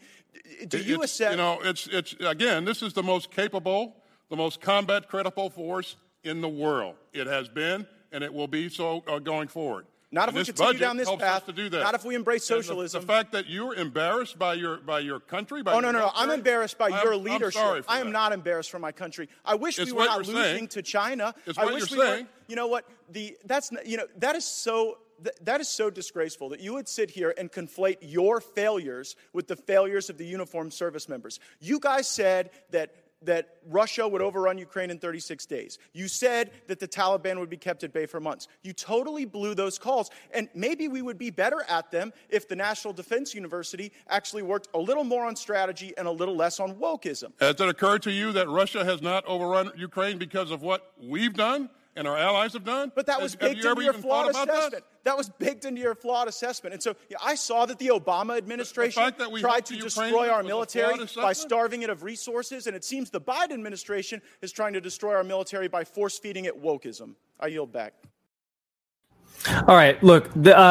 Do you it's, assess? You know, it's it's again, this is the most capable, the most combat critical force in the world. It has been, and it will be so uh, going forward. Not if we continue down this path. To do that. Not if we embrace And the- socialism. The, fact that you're embarrassed by your by your country. By Oh, your no, no, no. I'm embarrassed by I'm- your I'm leadership. I am that. not embarrassed for my country. I wish It's we were not losing saying. to China. It's I what wish you're we saying. were. You know what? The that's you know that is so. That is so disgraceful that you would sit here and conflate your failures with the failures of the uniformed service members. You guys said that that Russia would overrun Ukraine in 36 days. You said that the Taliban would be kept at bay for months. You totally blew those calls. And maybe we would be better at them if the National Defense University actually worked a little more on strategy and a little less on wokeism. Has it occurred to you that Russia has not overrun Ukraine because of what we've done and our allies have done? But that was have baked you ever into your flawed assessment. That? was baked into your flawed assessment. And so yeah, I saw that the Obama administration fact that we tried to destroy our military by starving it of resources, and it seems the Biden administration is trying to destroy our military by force feeding it wokeism. I yield back. All right, look, the, uh,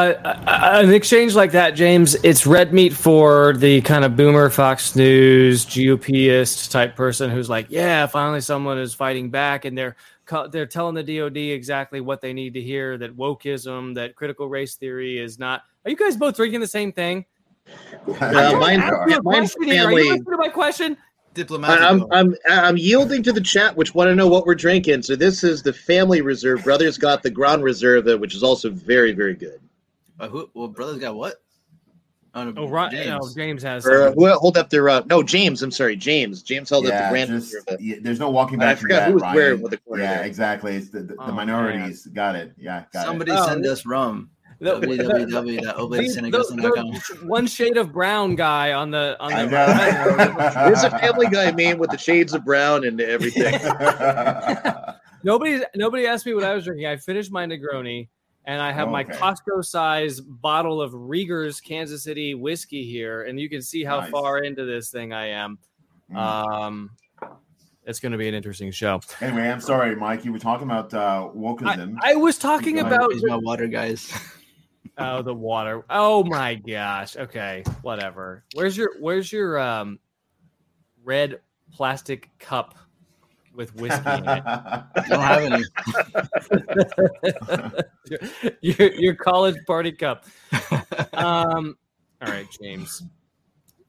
uh, an exchange like that, James, it's red meat for the kind of boomer Fox News GOPist type person who's like, yeah, finally someone is fighting back, and they're co- they're telling the DoD exactly what they need to hear. That wokeism, that critical race theory is not. Are you guys both drinking the same thing? Uh, I'm mine- asking mine's. Are family- you to my question? I- I'm, I'm I'm yielding to the chat, which want to know what we're drinking. So this is the family reserve. Brothers got the Grand Reserve, which is also very very good. Uh, who, well, brothers got what? Oh, no, Oh, right. James. Oh, James has. Or, uh, who hold up their uh, no James. I'm sorry, James. James held up the Yeah, Grand just- Reserve. yeah, there's no walking I back from forgot that, who was Ryan. wearing with the corner Yeah, there. exactly. It's the, the, the Oh, minorities. Got it. Yeah, got Somebody it. Oh, send us rum. The- the- the- the one shade of brown guy on the on the. There's a Family Guy meme with the shades of brown and everything. Nobody nobody asked me what I was drinking. I finished my Negroni, and I have my Okay. Costco size bottle of Rieger's Kansas City whiskey here, and you can see how Nice. far into this thing I am. Um, it's going to be an interesting show. Anyway, I'm sorry, Mike. You were talking about uh, I. I was talking Go ahead. about my water, guys. oh the water. Oh my gosh. Okay, whatever. Where's your Where's your um red plastic cup with whiskey in it? don't have any. your, your, your college party cup. Um, all right, James.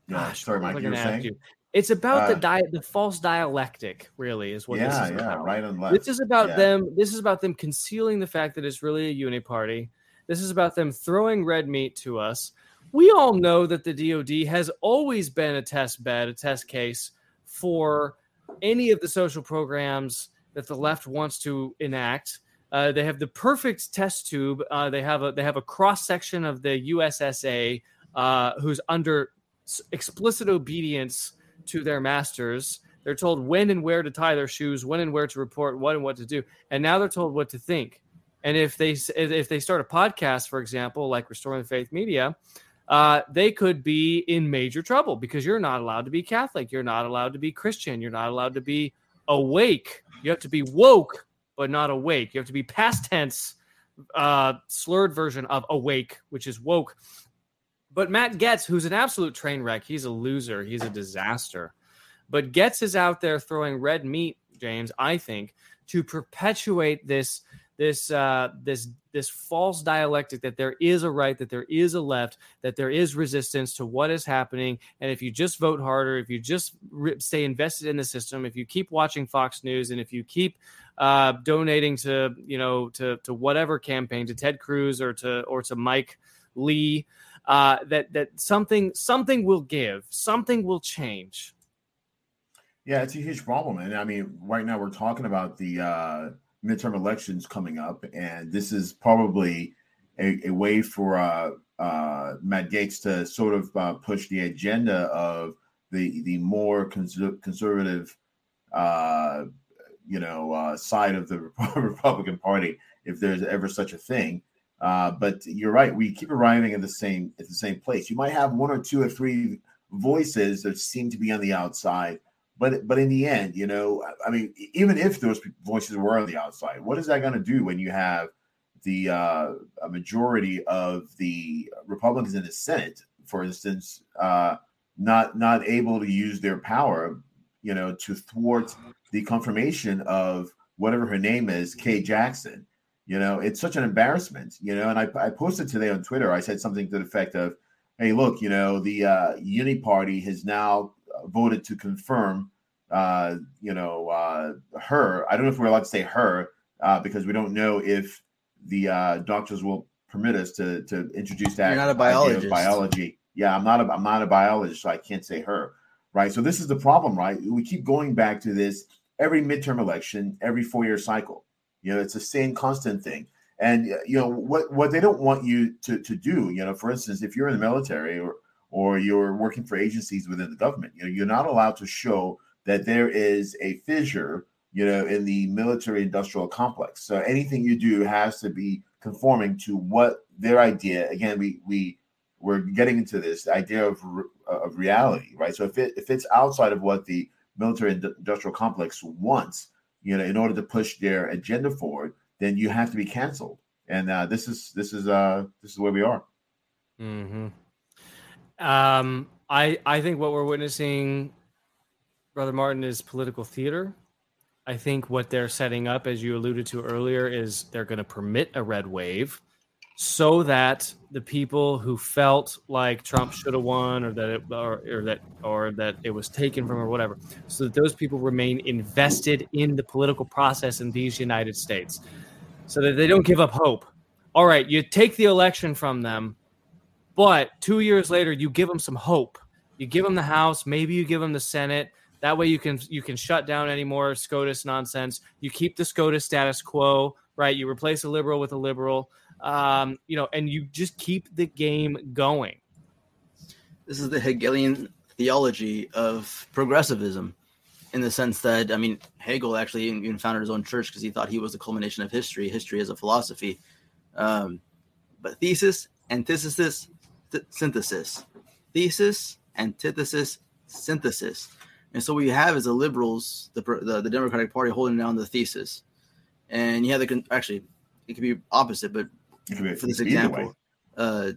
Yeah, Gosh, sorry, Mike. I You were saying? you? It's about the Uh, di- the false dialectic, really, is what this Yeah, is yeah, about. right and left. This is about Yeah. them. This is about them concealing the fact that it's really a uni party. This is about them throwing red meat to us. We all know that the DoD has always been a test bed, a test case for any of the social programs that the left wants to enact. Uh, they have the perfect test tube. Uh, they have a they have a cross section of the USSA uh, who's under explicit obedience to their masters. They're told when and where to tie their shoes, when and where to report, what and what to do, and now they're told what to think. And if they if they start a podcast, for example, like Restoring the Faith Media, uh, they could be in major trouble because you're not allowed to be Catholic, you're not allowed to be Christian, you're not allowed to be awake. You have to be woke, but not awake. You have to be past tense, uh, slurred version of awake, which is woke. But Matt Gaetz, who's an absolute train wreck, he's a loser. He's a disaster. But Gaetz is out there throwing red meat, James. I think to perpetuate this this uh, this this false dialectic that there is a right, that there is a left, that there is resistance to what is happening, and if you just vote harder, if you just stay invested in the system, if you keep watching Fox News, and if you keep uh, donating to you know to to whatever campaign, to Ted Cruz or to or to Mike Lee, uh, that that something something will give, something will change. Yeah, it's a huge problem, and I mean, right now we're talking about the uh, midterm elections coming up, and this is probably a, a way for uh, uh, Matt Gaetz to sort of uh, push the agenda of the the more cons- conservative, uh, you know, uh, side of the Republican Party, if there's ever such a thing. Uh, but you're right; we keep arriving at the same at the same place. You might have one or two or three voices that seem to be on the outside, but but in the end, you know, I mean, even if those voices were on the outside, what is that going to do when you have the uh, majority of the Republicans in the Senate, for instance, uh, not not able to use their power, you know, to thwart the confirmation of whatever her name is, Kay Jackson. You know, it's such an embarrassment. You know, and I, I posted today on Twitter. I said something to the effect of, "Hey, look, you know, the uh, Uni Party has now voted to confirm, uh, you know, uh, her. I don't know if we're allowed to say her uh, because we don't know if the uh, doctors will permit us to to introduce that. You're not a biologist. Biology. Yeah, I'm not. A, I'm not a biologist, so I can't say her. Right. So this is the problem, right? We keep going back to this every midterm election, every four year cycle. You know, it's the same constant thing. And uh, you know what what they don't want you to to do. You know, for instance, if you're in the military or or you're working for agencies within the government, you know, you're not allowed to show that there is a fissure you know, in the military industrial complex. So anything you do has to be conforming to what their idea. Again, we we we're getting into this idea of of reality, right? So if it if it's outside of what the military industrial complex wants, you know, in order to push their agenda forward, then you have to be canceled. And uh, this is this is uh this is where we are. hmm Um, I I think what we're witnessing, brother Martin, is political theater. I think what they're setting up, as you alluded to earlier, is they're going to permit a red wave so that the people who felt like Trump should have won or that it, or, or that or that it was taken from or whatever, so that those people remain invested in the political process in these United States, so that they don't give up hope. All right, you take the election from them, but two years later, you give them some hope. You give them the House, maybe you give them the Senate that way you can you can shut down any more SCOTUS nonsense. You keep the SCOTUS status quo, right? You replace a liberal with a liberal, um, you know, and you just keep the game going. This is the Hegelian theology of progressivism, in the sense that I mean Hegel actually even founded his own church because he thought he was the culmination of history, history as a philosophy. Um, but thesis, antithesis, th- synthesis, thesis, antithesis, synthesis and so what you have is the liberals, the, the, the Democratic Party holding down the thesis. And you have the, actually, it could be opposite, but be, for this example, uh,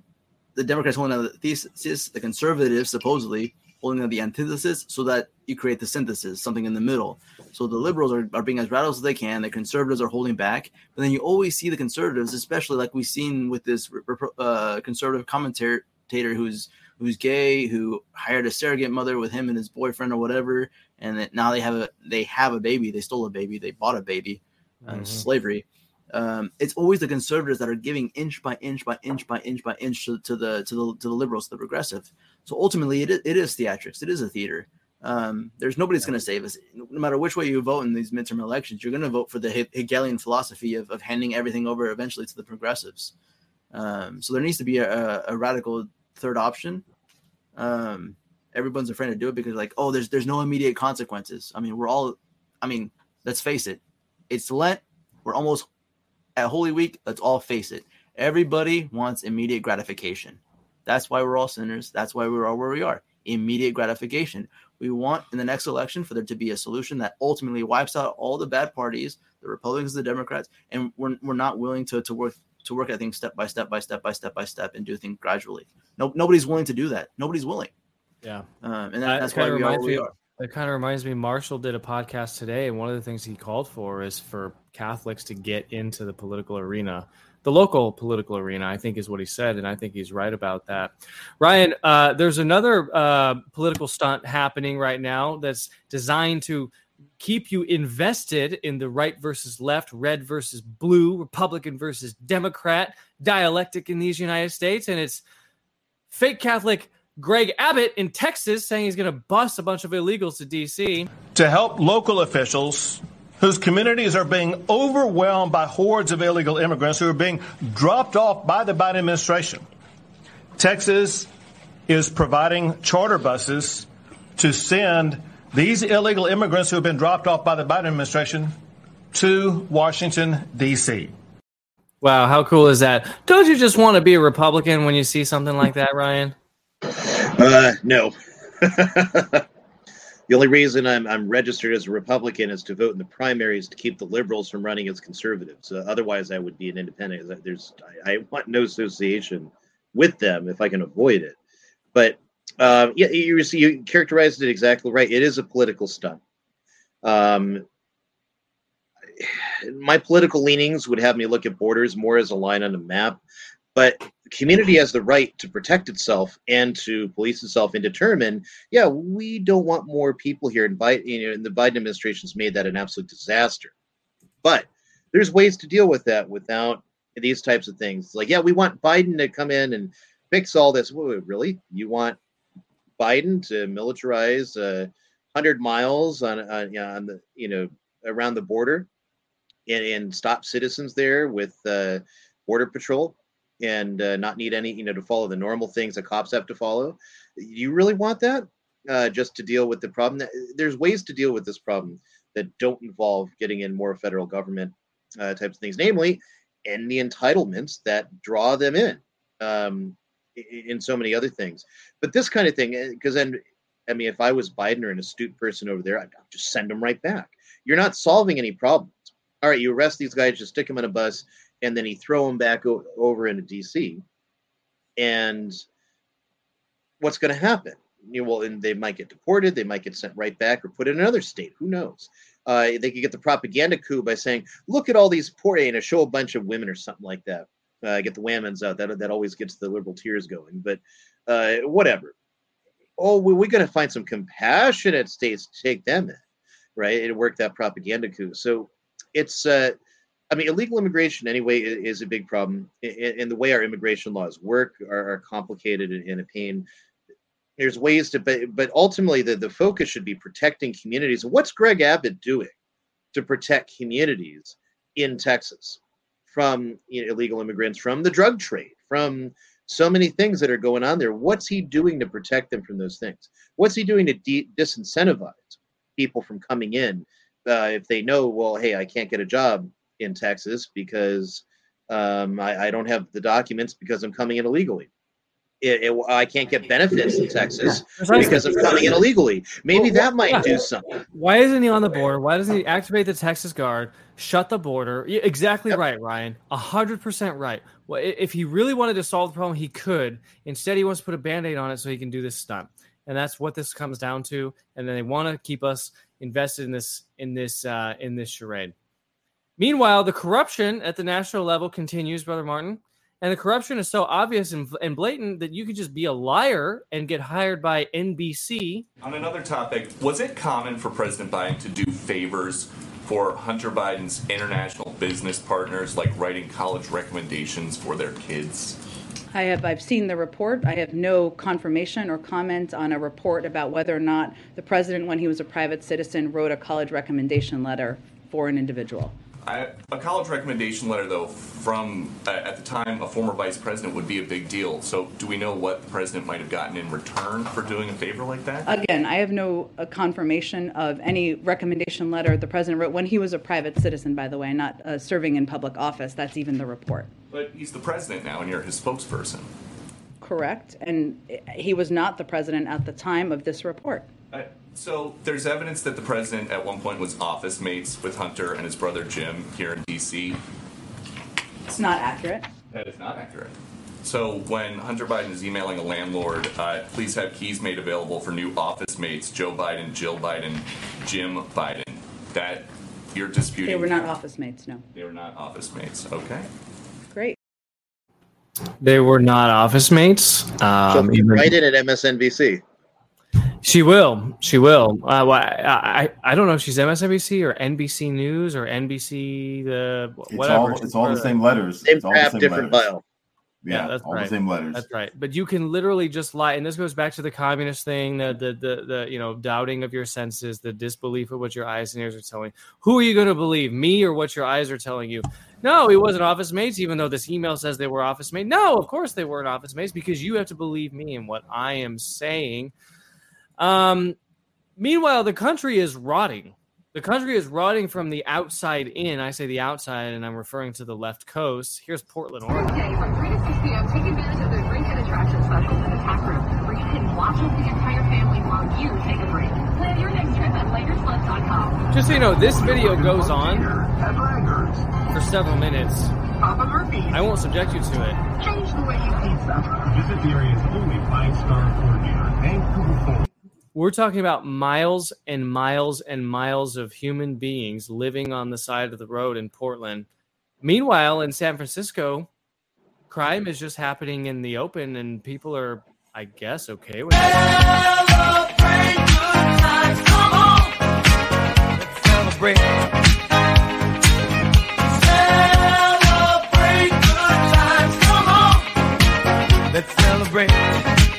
the Democrats holding down the thesis, the conservatives supposedly holding down the antithesis so that you create the synthesis, something in the middle. So the liberals are, are being as radical as they can. The conservatives are holding back. But then you always see the conservatives, especially like we've seen with this uh, conservative commentator who's who's gay, who hired a surrogate mother with him and his boyfriend or whatever, and that now they have a they have a baby. They stole a baby. They bought a baby. Uh, mm-hmm. slavery. Um, it's always the conservatives that are giving inch by inch by inch by inch by inch to, to the to the to the liberals, the progressive. So ultimately, it is, it is theatrics. It is a theater. Um, there's nobody's going to save us. No matter which way you vote in these midterm elections, you're going to vote for the Hegelian philosophy of, of handing everything over eventually to the progressives. Um, so there needs to be a, a radical third option. Um, everyone's afraid to do it because like, oh, there's there's no immediate consequences. I mean, we're all, I mean, let's face it, it's Lent. We're almost at Holy Week. Let's all face it. Everybody wants immediate gratification. That's why we're all sinners. That's why we're all where we are. Immediate gratification. We want in the next election for there to be a solution that ultimately wipes out all the bad parties, the Republicans, the Democrats, and we're, we're not willing to, to work to work at things step by step by step by step by step and do things gradually. No, nobody's willing to do that. Nobody's willing. Yeah, um, and that, that's why we are we are. It kind of reminds me. Marshall did a podcast today, and one of the things he called for is for Catholics to get into the political arena, the local political arena. I think is what he said, and I think he's right about that. Ryan, uh, there's another uh, political stunt happening right now that's designed to keep you invested in the right versus left, red versus blue, Republican versus Democrat dialectic in these United States. And it's fake Catholic Greg Abbott in Texas saying he's going to bust a bunch of illegals to D.C. to help local officials whose communities are being overwhelmed by hordes of illegal immigrants who are being dropped off by the Biden administration. Texas is providing charter buses to send these illegal immigrants who have been dropped off by the Biden administration to Washington, D.C. Wow, how cool is that? Don't you just want to be a Republican when you see something like that, Ryan? Uh, no. the only reason I'm, I'm registered as a Republican is to vote in the primaries to keep the liberals from running as conservatives. Uh, otherwise, I would be an independent. There's, I, I want no association with them if I can avoid it. But um, yeah, you, you characterized it exactly right. It is a political stunt. Um, my political leanings would have me look at borders more as a line on a map, but community has the right to protect itself and to police itself and determine, yeah, we don't want more people here. And, Biden, you know, and the Biden administration's made that an absolute disaster. But there's ways to deal with that without these types of things. Like, yeah, we want Biden to come in and fix all this. Wait, really? You want Biden to militarize uh, 100 miles on, on, on the, you know, around the border and, and stop citizens there with uh, border patrol and uh, not need any, you know, to follow the normal things that cops have to follow. You really want that? Uh, just to deal with the problem. There's ways to deal with this problem that don't involve getting in more federal government uh, types of things, namely, and the entitlements that draw them in, um, in so many other things. But this kind of thing, because then, I mean, if I was Biden or an astute person over there, I'd just send them right back. You're not solving any problems. All right, you arrest these guys, just stick them in a bus, and then you throw them back o- over into DC. And what's going to happen? You know, well, and they might get deported, they might get sent right back or put in another state. Who knows? Uh, they could get the propaganda coup by saying, "Look at all these poor," know, show a bunch of women or something like that. Uh, get the whammons out. That that always gets the liberal tears going. But uh, whatever. Oh, we, we're going to find some compassionate states to take them in, right? And work that propaganda coup. So it's. Uh, I mean, illegal immigration anyway is a big problem, and the way our immigration laws work are, are complicated and a pain there's ways to but, but ultimately the, the focus should be protecting communities what's greg abbott doing to protect communities in texas from you know, illegal immigrants from the drug trade from so many things that are going on there. What's he doing to protect them from those things? What's he doing to de- disincentivize people from coming in? Uh, if they know well hey i can't get a job in texas because um, I, I don't have the documents because i'm coming in illegally it, it, I can't get benefits in Texas because I'm coming in illegally. Maybe Well, that might yeah. do something. Why isn't he on the border? Why doesn't he activate the Texas Guard, shut the border? Yeah, exactly right, Ryan. A hundred percent right. Well, if he really wanted to solve the problem, he could. Instead, he wants to put a band-aid on it so he can do this stunt, and that's what this comes down to. And then they want to keep us invested in this in this uh, in this charade. Meanwhile, the corruption at the national level continues, brother Martin. And the corruption is so obvious and, and blatant that you could just be a liar and get hired by NBC On another topic, was it common for President Biden to do favors for Hunter Biden's international business partners, like writing college recommendations for their kids? I have I've seen the report. I have no confirmation or comment on a report about whether or not the president, when he was a private citizen, wrote a college recommendation letter for an individual. I, a college recommendation letter, though, from uh, at the time a former vice president would be a big deal. So, do we know what the president might have gotten in return for doing a favor like that? Again, I have no uh, confirmation of any recommendation letter the president wrote when he was a private citizen, by the way, not uh, serving in public office. That's even the report. But he's the president now, and you're his spokesperson. Correct. And he was not the president at the time of this report. Uh, so there's evidence that the president at one point was office mates with Hunter and his brother Jim here in D.C. It's not accurate. That is not accurate. So when Hunter Biden is emailing a landlord, uh, please have keys made available for new office mates Joe Biden, Jill Biden, Jim Biden. That you're disputing. They were not office mates, no. They were not office mates. Okay. Great. They were not office mates. Um, so even- write it at MSNBC. She will. She will. Uh, well, I, I I don't know if she's MSNBC or NBC News or NBC the It's whatever. all it's all the same letters. Same It's all the crap, same different letters. file. Yeah, that's all right. the same letters. That's right. But you can literally just lie, and this goes back to the communist thing, the the the, the you know doubting of your senses, the disbelief of what your eyes and ears are telling. Who are you going to believe, me or what your eyes are telling you? No, he wasn't office mates, even though this email says they were office mates. No, of course they weren't office mates because you have to believe me and what I am saying. Um, meanwhile, the country is rotting. The country is rotting from the outside in. I say the outside, and I'm referring to the left coast. Here's Portland, Oregon. Today from 3 to 6 p.m., take advantage of the drink and attraction specials in the tack room, where you can watch with the entire family while you take a break. Plan your next trip at LakersFun.com. Just so you know, this video goes on for several minutes. Papa Murphy. I won't subject you to it. Change the way you pizza. Visit the area's only five-star coordinator, Vancouver Ford. We're talking about miles and miles and miles of human beings living on the side of the road in Portland. Meanwhile, in San Francisco, crime is just happening in the open, and people are, I guess, okay with it. Let's celebrate.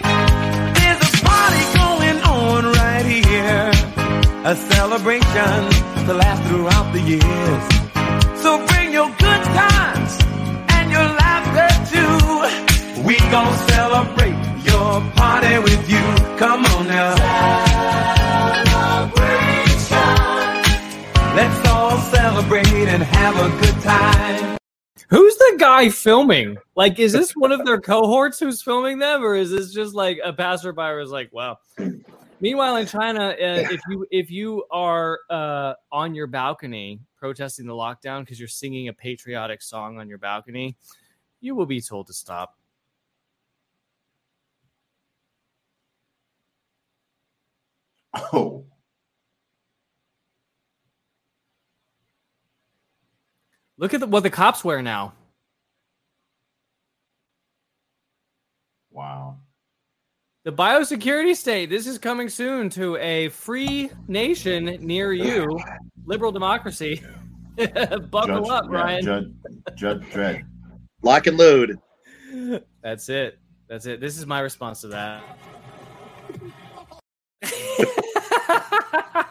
A celebration to last throughout the years. So bring your good times and your laughter too. We gon' celebrate your party with you. Come on now. Celebration. Let's all celebrate and have a good time. Who's the guy filming? Like, is this one of their cohorts who's filming them, or is this just like a passerby who's like, "Wow"? Meanwhile, in China, uh, if you if you are uh, on your balcony protesting the lockdown because you're singing a patriotic song on your balcony, you will be told to stop. Oh, Look at the, what the cops wear now. wow. The biosecurity state. This is coming soon to a free nation near you. Liberal democracy. Buckle Judge- up, yeah, Brian. Judge, Judge Dredd. Lock and load. That's it. That's it. This is my response to that. I,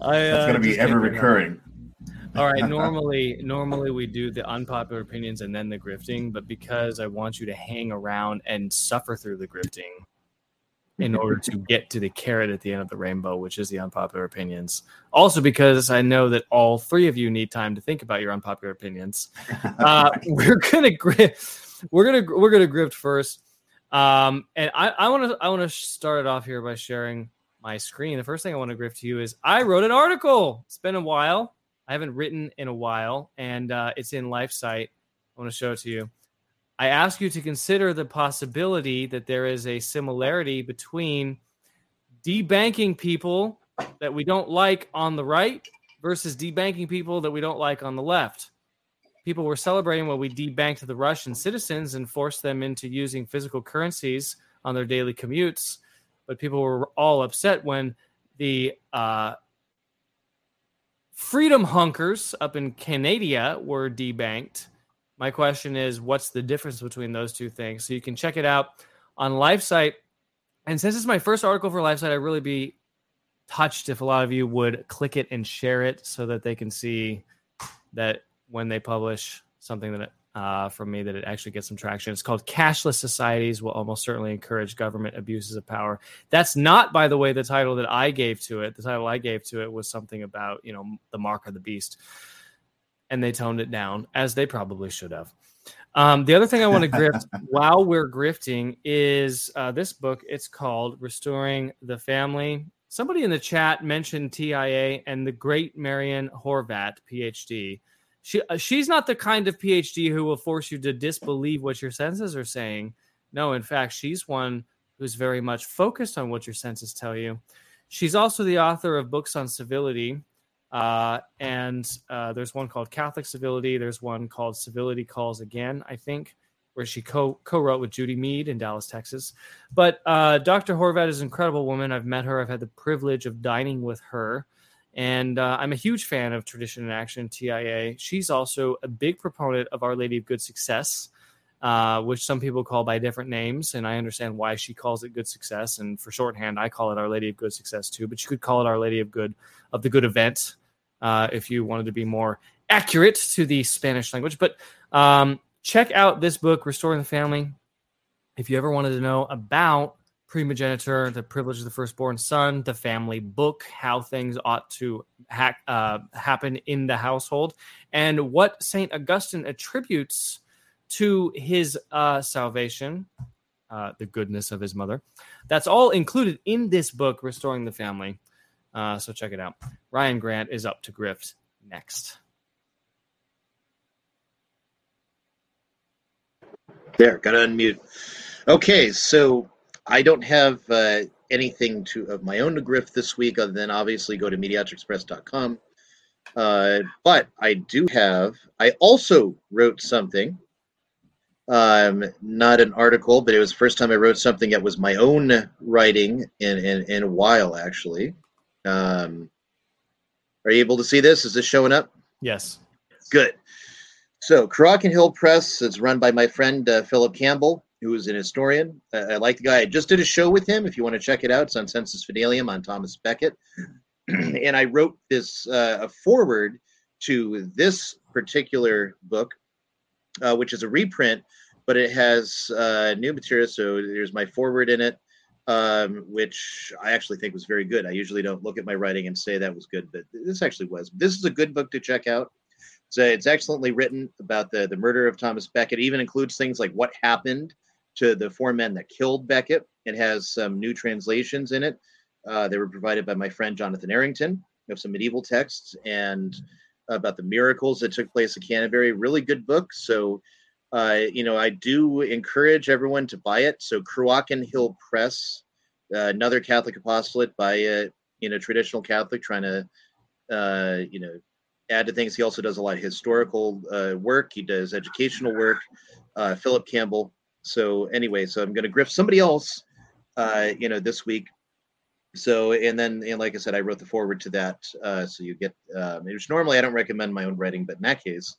That's uh, going to be ever recurring. All right. Normally, normally we do the unpopular opinions and then the grifting, but because I want you to hang around and suffer through the grifting in order to get to the carrot at the end of the rainbow, which is the unpopular opinions. Also, because I know that all three of you need time to think about your unpopular opinions. Uh, we're gonna grift. We're gonna we're gonna grift first. Um, and I I want to I want to start it off here by sharing my screen. The first thing I want to grift to you is I wrote an article. It's been a while. I haven't written in a while, and uh, it's in LifeSite. I want to show it to you. I ask you to consider the possibility that there is a similarity between debanking people that we don't like on the right versus debanking people that we don't like on the left. People were celebrating when we debanked the Russian citizens and forced them into using physical currencies on their daily commutes. But people were all upset when the uh, freedom hunkers up in Canada were debanked. My question is, what's the difference between those two things? So you can check it out on LifeSite. And since it's my first article for LifeSite, I'd really be touched if a lot of you would click it and share it so that they can see that when they publish something that uh, from me that it actually gets some traction. It's called Cashless Societies will almost certainly encourage government abuses of power. That's not, by the way, the title that I gave to it. The title I gave to it was something about, you know, the mark of the beast. And they toned it down, as they probably should have. Um, the other thing I want to grift while we're grifting is uh, this book. It's called Restoring the Family. Somebody in the chat mentioned TIA and the great Marian Horvat, PhD. She uh, she's not the kind of PhD who will force you to disbelieve what your senses are saying. No, in fact, she's one who's very much focused on what your senses tell you. She's also the author of books on civility, uh, and uh, there's one called Catholic Civility. There's one called Civility Calls Again, I think, where she co co-wrote with Judy Mead in Dallas, Texas. But uh, Dr. Horvat is an incredible woman. I've met her. I've had the privilege of dining with her, And uh, I'm a huge fan of Tradition in Action, TIA. She's also a big proponent of Our Lady of Good Success, uh, which some people call by different names. And I understand why she calls it Good Success. And for shorthand, I call it Our Lady of Good Success too. But you could call it Our Lady of Good of the Good Event uh, if you wanted to be more accurate to the Spanish language. But um, check out this book, Restoring the Family. If you ever wanted to know about primogeniture, the privilege of the firstborn son, the family book, how things ought to uh, happen in the household, and what St. Augustine attributes to his uh, salvation, uh, the goodness of his mother. That's all included in this book, Restoring the Family. Uh, so check it out. Ryan Grant is up to grift next. There, got to unmute. Okay, so I don't have uh, anything to of my own to grift this week, other than obviously go to MediatrixPress.com. Uh, but I do have. I also wrote something. Um, not an article, but it was the first time I wrote something that was my own writing in in, in a while, actually. Um, are you able to see this? Is this showing up? Yes. Good. So, Cruachan Hill Press is run by my friend uh, Philip Campbell, who is an historian. Uh, I like the guy. I just did a show with him. If you want to check it out, it's on Sensus Fidelium on Thomas Becket. and I wrote this uh, a forward to this particular book, uh, which is a reprint, but it has uh, new material. So there's my forward in it, um, which I actually think was very good. I usually don't look at my writing and say that was good, but this actually was. This is a good book to check out. So it's excellently written about the, the murder of Thomas Becket. It even includes things like what happened to the four men that killed Becket. It has some new translations in it. Uh, they were provided by my friend Jonathan Arrington of some medieval texts and about the miracles that took place at Canterbury. Really good book. So, uh, you know, I do encourage everyone to buy it. So, Cruachan Hill Press, uh, another Catholic apostolate by a you know traditional Catholic trying to uh, you know add to things. He also does a lot of historical uh, work. He does educational work. Uh, Philip Campbell. So anyway, so I'm going to grift somebody else, uh, you know, this week. So and then and like I said, I wrote the forward to that. Uh, so you get, um, which normally I don't recommend my own writing, but in that case,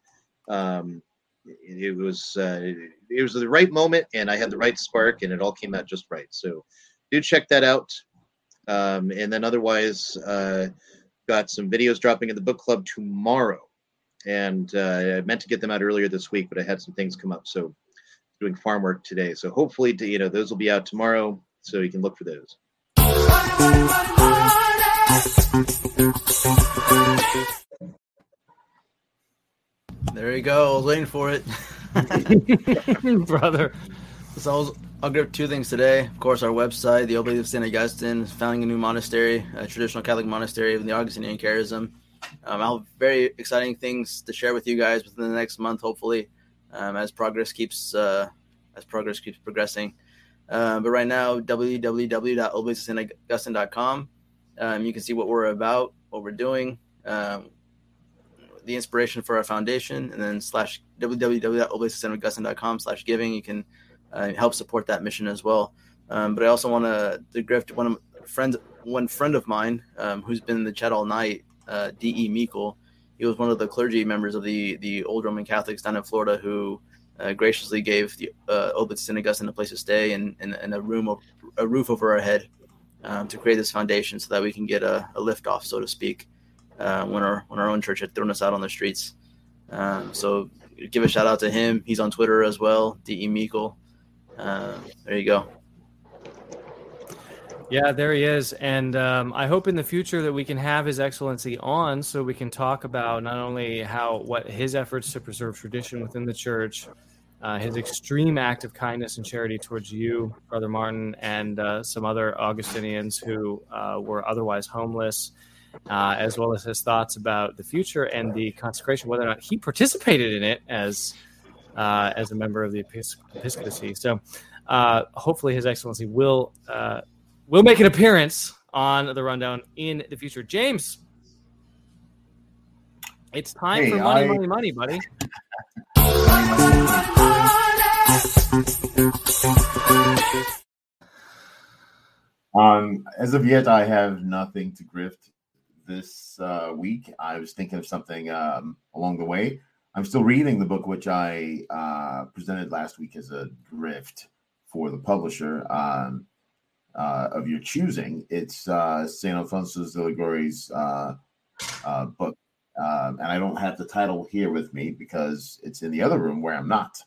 um, it, it was uh, it was the right moment, and I had the right spark, and it all came out just right. So do check that out. Um, and then otherwise, uh, got some videos dropping in the book club tomorrow, and uh, I meant to get them out earlier this week, but I had some things come up, so doing farm work today. So hopefully, you know, those will be out tomorrow, so you can look for those. There you go. I was waiting for it. Brother. So I was, I'll grab two things today. Of course, our website, the Oblate of St. Augustine, founding a new monastery, a traditional Catholic monastery of the Augustinian charism. Um, I'll have very exciting things to share with you guys within the next month, hopefully, um, as progress keeps uh, as progress keeps progressing. Uh, but right now, www.oblateofstaugustine.com. Um, you can see what we're about, what we're doing, um, the inspiration for our foundation, and then slash www.oblateofstaugustine.com slash giving. You can uh, help support that mission as well. Um, but I also want to grift one of friends, one friend of mine um, who's been in the chat all night, uh, D.E. Meekle. He was one of the clergy members of the the old Roman Catholics down in Florida who uh, graciously gave the uh, Oblates St. Augustine a place to stay and, and, and a room, a roof over our head um, to create this foundation so that we can get a, a lift off, so to speak, uh, when our when our own church had thrown us out on the streets. Um, so give a shout out to him. He's on Twitter as well, D.E. Meekle. Uh, there you go. Yeah, there he is. And um, I hope in the future that we can have His Excellency on so we can talk about not only how what his efforts to preserve tradition within the church, uh, his extreme act of kindness and charity towards you, Brother Martin, and uh, some other Augustinians who uh, were otherwise homeless, uh, as well as his thoughts about the future and the consecration, whether or not he participated in it as uh, as a member of the episcopacy. So uh, hopefully, His Excellency will will make an appearance on the rundown in the future. James, it's time Hey, for money, I- money, money, buddy. Um, as of yet, I have nothing to grift this uh, week. I was thinking of something um, along the way. I'm still reading the book, which I uh, presented last week as a grift for the publisher um, uh, of your choosing. It's uh, St. Alfonso de Liguori's uh, uh, book. Um, and I don't have the title here with me because it's in the other room where I'm not.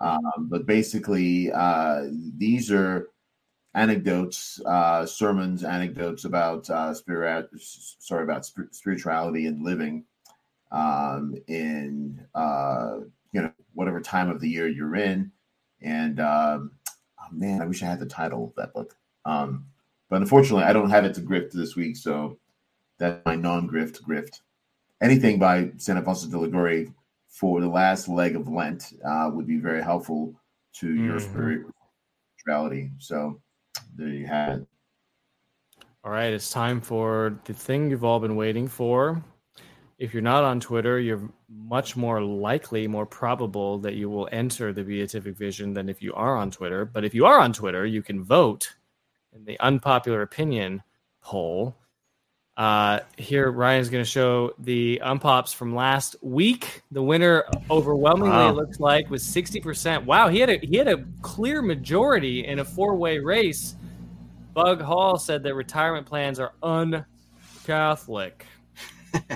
Um, but basically, uh, these are anecdotes, uh, sermons, anecdotes about spirit, sorry about spir- spirituality and living um, in you know whatever time of the year you're in. And um, oh man, I wish I had the title of that book. Um, but unfortunately, I don't have it to grift this week, so that's my non-grift grift. Anything by Santa Alfonso de Liguori for the last leg of Lent uh, would be very helpful to your Mhm. spirituality. So there you have it. All right, it's time for the thing you've all been waiting for. If you're not on Twitter, you're much more likely, more probable that you will enter the beatific vision than if you are on Twitter. But if you are on Twitter, you can vote in the unpopular opinion poll. Uh, here, Ryan's going to show the unpops from last week. The winner, overwhelmingly, Wow. looks like, was sixty percent. Wow, he had a he had a clear majority in a four way race. Bug Hall said that retirement plans are un-Catholic.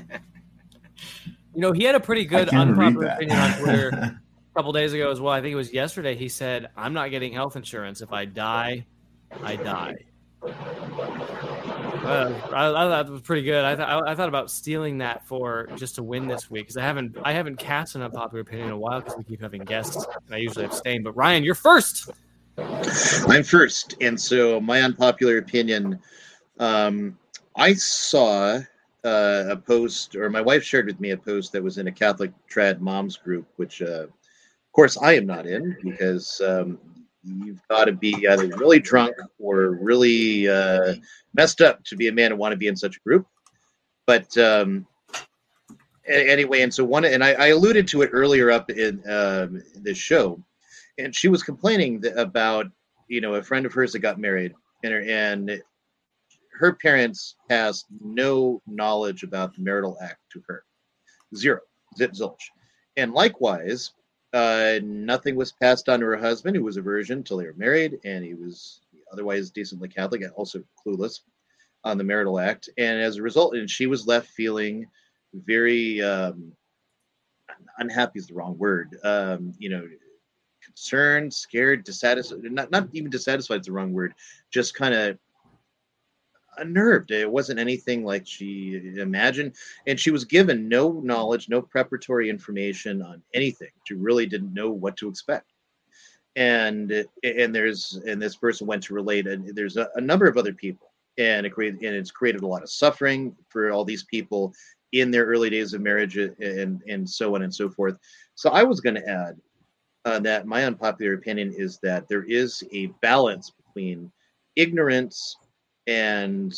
you know, he had a pretty good unpopular opinion on Twitter a couple days ago as well. I think it was yesterday. He said, "I'm not getting health insurance. If I die, I die." Uh, I, I thought it was pretty good. I, th- I, I thought about stealing that for just to win this week because I haven't I haven't cast an unpopular opinion in a while because we keep having guests and I usually abstain. But Ryan, you're first. I'm first, and so my unpopular opinion. Um, I saw uh, a post, or my wife shared with me a post that was in a Catholic trad moms group, which, uh, of course, I am not in because um, you've got to be either really drunk or really uh, messed up to be a man and want to be in such a group. But um, anyway, and so one, and I, I alluded to it earlier up in um, this show and she was complaining th- about you know a friend of hers that got married and her, and her parents has no knowledge about the marital act to her. Zero. Zip zilch. And likewise uh, nothing was passed on to her husband who was a virgin until they were married and he was otherwise decently catholic and also clueless on the marital act and as a result and she was left feeling very um, unhappy is the wrong word um, you know concerned, scared, dissatisfied. Not not even dissatisfied is the wrong word. Just kind of unnerved. It wasn't anything like she imagined, and she was given no knowledge, no preparatory information on anything. She really didn't know what to expect. And and there's and this person went to relate, and there's a, a number of other people, and it created and it's created a lot of suffering for all these people in their early days of marriage and and so on and so forth. So I was going to add uh, that my unpopular opinion is that there is a balance between ignorance and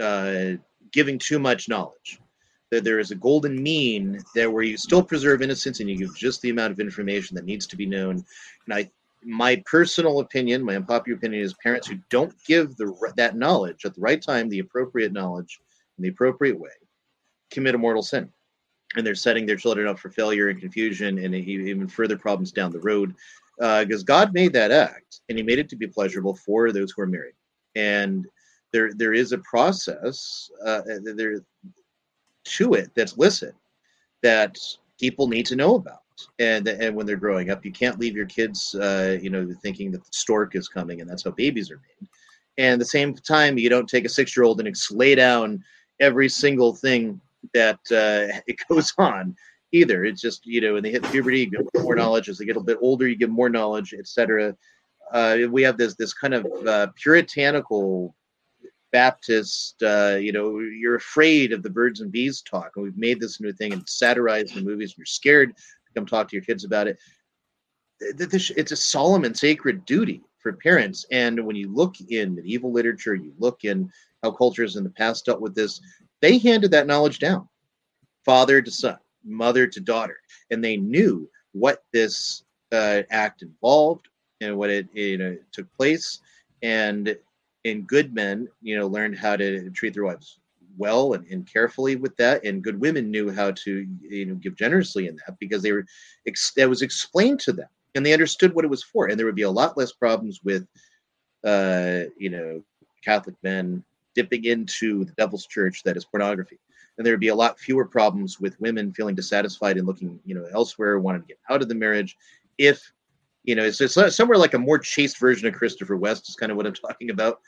uh, giving too much knowledge. That there is a golden mean there where you still preserve innocence and you give just the amount of information that needs to be known. And I, my personal opinion, my unpopular opinion is parents who don't give the that knowledge at the right time, the appropriate knowledge in the appropriate way, commit a mortal sin and they're setting their children up for failure and confusion and even further problems down the road because god made that act and he made it to be pleasurable for those who are married and there there is a process uh, there to it that's licit that people need to know about and and when they're growing up you can't leave your kids uh, you know thinking that the stork is coming and that's how babies are made and the same time you don't take a six year old and lay down every single thing that uh, it goes on either. It's just you know when they hit puberty, you get more knowledge. As they get a bit older, you get more knowledge, etc. Uh, we have this this kind of uh, puritanical Baptist. Uh, you know, you're afraid of the birds and bees talk, and we've made this new thing and satirized the movies. And you're scared to come talk to your kids about it. It's a solemn and sacred duty for parents. And when you look in medieval literature, you look in how cultures in the past dealt with this, they handed that knowledge down father to son, mother to daughter, and they knew what this uh, act involved and what it you know took place. And in good men, you know, learned how to treat their wives well and, and carefully with that, and good women knew how to you know give generously in that because they were ex- that was explained to them and they understood what it was for, and there would be a lot less problems with uh, you know Catholic men dipping into the devil's church that is pornography. And there would be a lot fewer problems with women feeling dissatisfied and looking, you know, elsewhere, wanting to get out of the marriage. If, you know, it's, it's somewhere like a more chaste version of Christopher West is kind of what I'm talking about.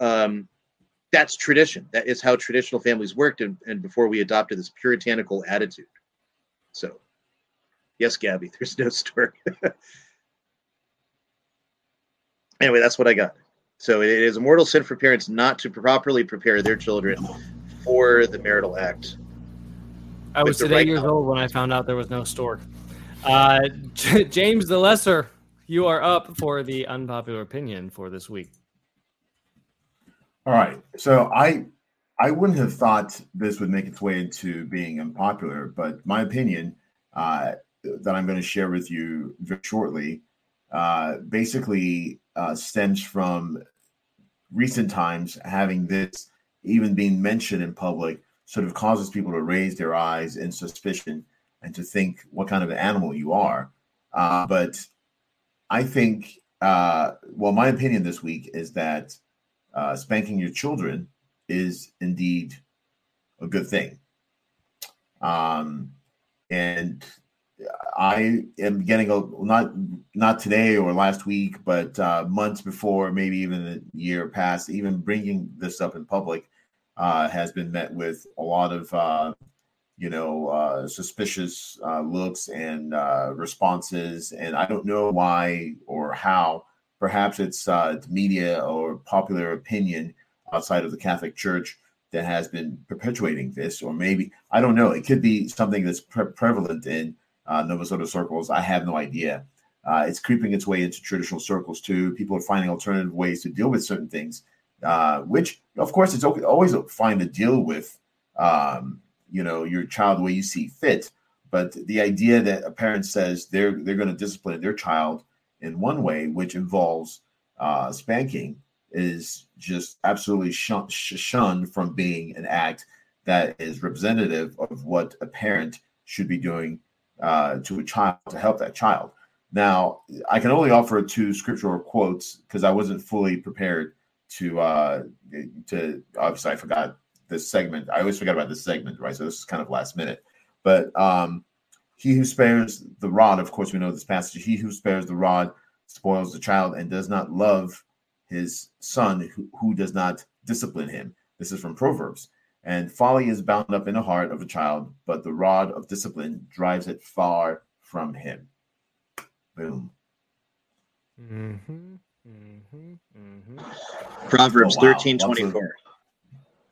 Um, that's tradition. That is how traditional families worked, and, and before we adopted this puritanical attitude. So, yes, Gabby, there's no story. anyway, that's what I got. So it is a mortal sin for parents not to properly prepare their children for the marital act. I was today right years old when I found out there was no stork. Uh, J- James the Lesser, you are up for the unpopular opinion for this week. All right. So I I wouldn't have thought this would make its way into being unpopular, but my opinion uh, that I'm going to share with you very shortly uh, basically uh, stems from recent times having this even being mentioned in public sort of causes people to raise their eyes in suspicion and to think what kind of an animal you are. Uh, but I think, uh, well, my opinion this week is that uh, spanking your children is indeed a good thing. Um, and I am getting a not not today or last week, but uh, months before, maybe even a year past, even bringing this up in public uh, has been met with a lot of uh, you know uh, suspicious uh, looks and uh, responses, and I don't know why or how. Perhaps it's uh, media or popular opinion outside of the Catholic Church that has been perpetuating this, or maybe I don't know. It could be something that's pre- prevalent in uh, Novus Ordo circles. I have no idea. Uh, it's creeping its way into traditional circles too. People are finding alternative ways to deal with certain things, which, of course, it's always fine to deal with, um, you know, your child the way you see fit. But the idea that a parent says they're they're going to discipline their child in one way, which involves uh, spanking, is just absolutely shun- shunned from being an act that is representative of what a parent should be doing uh, to a child to help that child. Now, I can only offer two scriptural quotes because I wasn't fully prepared to uh, to. Obviously, I forgot this segment. I always forget about this segment, right? So this is kind of last minute. But um, he who spares the rod, of course, we know this passage. He who spares the rod spoils the child and does not love his son who, who does not discipline him. This is from Proverbs. And folly is bound up in the heart of a child, but the rod of discipline drives it far from him. Boom. Mm-hmm, mm-hmm, mm-hmm. Proverbs Oh, wow. thirteen twenty Lots four. of-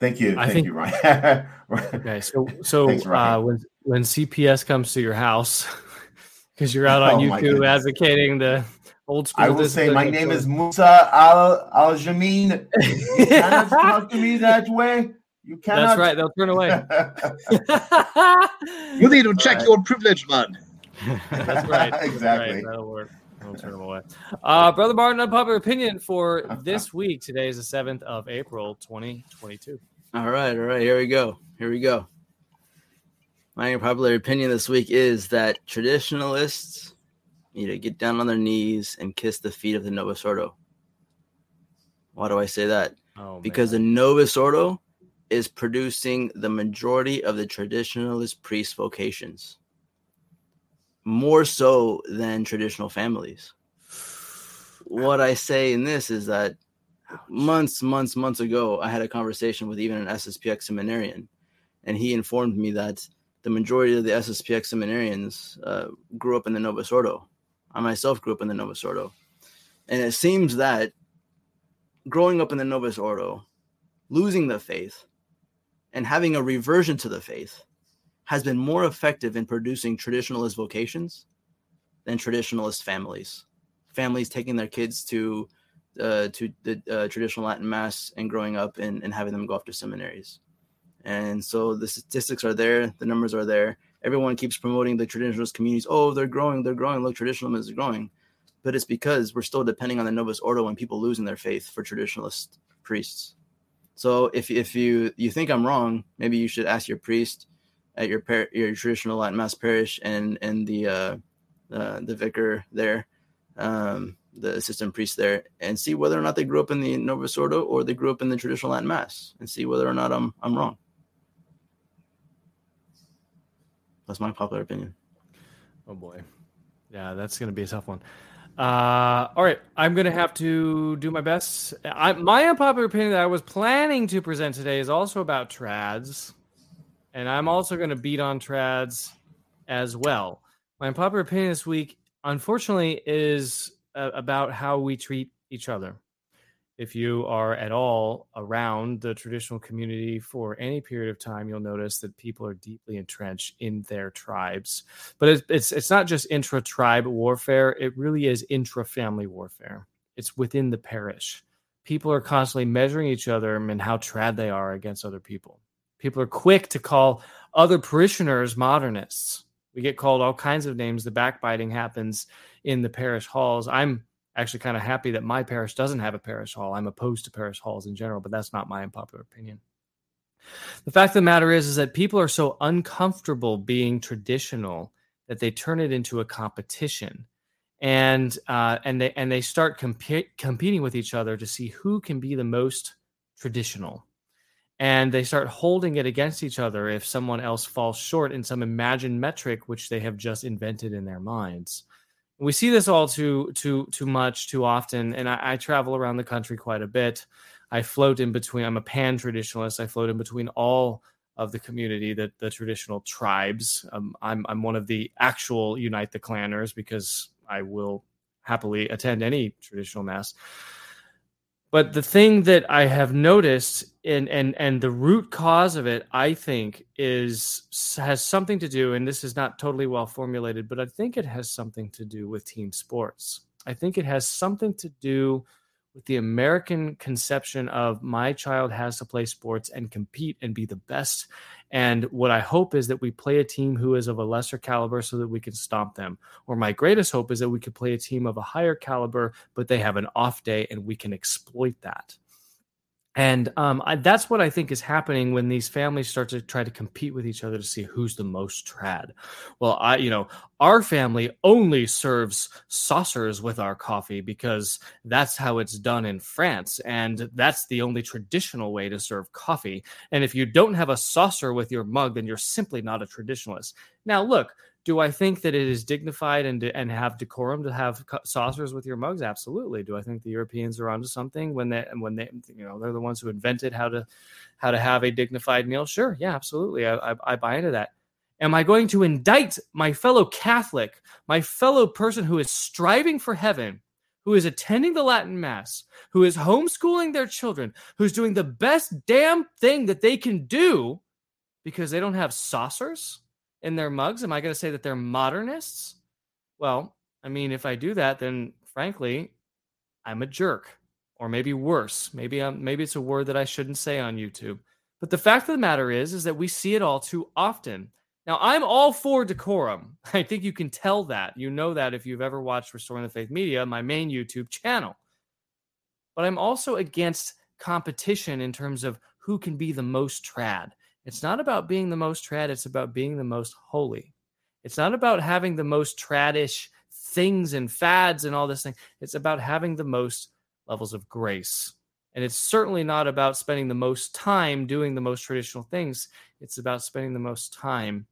Thank you. I Thank think- you, Ryan. Okay, so so Thanks, uh, when when CPS comes to your house, because you're out on Oh, YouTube advocating the old school. I will say, my name is Musa Al Al Jamin. You cannot talk to me that way. You cannot. That's right. They'll turn away. You need to check Alright. your privilege, man. That's right. That's Exactly. Right. That'll work. I'll turn them away. Uh, Brother Martin, unpopular opinion for this week. Today is the seventh of April, twenty twenty-two. All right, all right, here we go. Here we go. My unpopular opinion this week is that traditionalists need to get down on their knees and kiss the feet of the Novus Ordo. Why do I say that? Oh, because the Novus Ordo is producing the majority of the traditionalist priest vocations, more so than traditional families. What I say in this is that months, months, months ago, I had a conversation with even an SSPX seminarian, and he informed me that the majority of the SSPX seminarians uh, grew up in the Novus Ordo. I myself grew up in the Novus Ordo. And it seems that growing up in the Novus Ordo, losing the faith, and having a reversion to the faith has been more effective in producing traditionalist vocations than traditionalist families. Families taking their kids to uh, to the uh, traditional Latin mass and growing up and, and having them go off to seminaries. And so the statistics are there, the numbers are there. Everyone keeps promoting the traditionalist communities. Oh, they're growing, they're growing. Look, traditionalism is growing. But it's because we're still depending on the Novus Ordo and people losing their faith for traditionalist priests. So if if you you think I'm wrong, maybe you should ask your priest at your par- your traditional Latin Mass parish and and the uh, uh, the vicar there, um, the assistant priest there, and see whether or not they grew up in the Novus Ordo or they grew up in the traditional Latin Mass, and see whether or not I'm I'm wrong. That's my popular opinion. Oh boy. Yeah, that's going to be a tough one. Uh, all right, I'm going to have to do my best. I, my unpopular opinion that I was planning to present today is also about trads, and I'm also going to beat on trads as well. My unpopular opinion this week, unfortunately, is uh, about how we treat each other if you are at all around the traditional community for any period of time, you'll notice that people are deeply entrenched in their tribes. But it's it's, it's not just intra tribe warfare; it really is intra family warfare. It's within the parish. People are constantly measuring each other and how trad they are against other people. People are quick to call other parishioners modernists. We get called all kinds of names. The backbiting happens in the parish halls. I'm actually kind of happy that my parish doesn't have a parish hall. I'm opposed to parish halls in general, but that's not my unpopular opinion. The fact of the matter is, is that people are so uncomfortable being traditional that they turn it into a competition, and uh, and they and they start comp- competing with each other to see who can be the most traditional, and they start holding it against each other if someone else falls short in some imagined metric which they have just invented in their minds. We see this all too too too much too often and I, I, travel around the country quite a bit. I float in between i'm a pan traditionalist i float in between all of the community the, the traditional tribes. Um, I'm, I'm one of the actual unite the clanners because i will happily attend any traditional mass but the thing that I have noticed and and and the root cause of it, I think, is has something to do, and this is not totally well formulated, but I think it has something to do with team sports. I think it has something to do with the American conception of my child has to play sports and compete and be the best. And what I hope is that we play a team who is of a lesser caliber so that we can stomp them. Or my greatest hope is that we could play a team of a higher caliber, but they have an off day and we can exploit that. And um, I, that's what I think is happening when these families start to try to compete with each other to see who's the most trad. Well, I, you know, our family only serves saucers with our coffee because that's how it's done in France. And that's the only traditional way to serve coffee. And if you don't have a saucer with your mug, then you're simply not a traditionalist. Now, look, do I think that it is dignified and and have decorum to have saucers with your mugs? Absolutely. Do I think the Europeans are onto something when they when they you know they're the ones who invented how to how to have a dignified meal? Sure, yeah, absolutely. I, I, I buy into that. Am I going to indict my fellow Catholic, my fellow person who is striving for heaven, who is attending the Latin Mass, who is homeschooling their children, who's doing the best damn thing that they can do because they don't have saucers? In their mugs? Am I going to say that they're modernists? Well, I mean, if I do that, then frankly, I'm a jerk, or maybe worse. Maybe I'm, maybe it's a word that I shouldn't say on YouTube. But the fact of the matter is, is that we see it all too often. Now, I'm all for decorum. I think you can tell that. You know that if you've ever watched Restoring the Faith Media, my main YouTube channel. But I'm also against competition in terms of who can be the most trad. It's not about being the most trad, it's about being the most holy. It's not about having the most tradish things and fads and all this thing. It's about having the most levels of grace. And it's certainly not about spending the most time doing the most traditional things. It's about spending the most time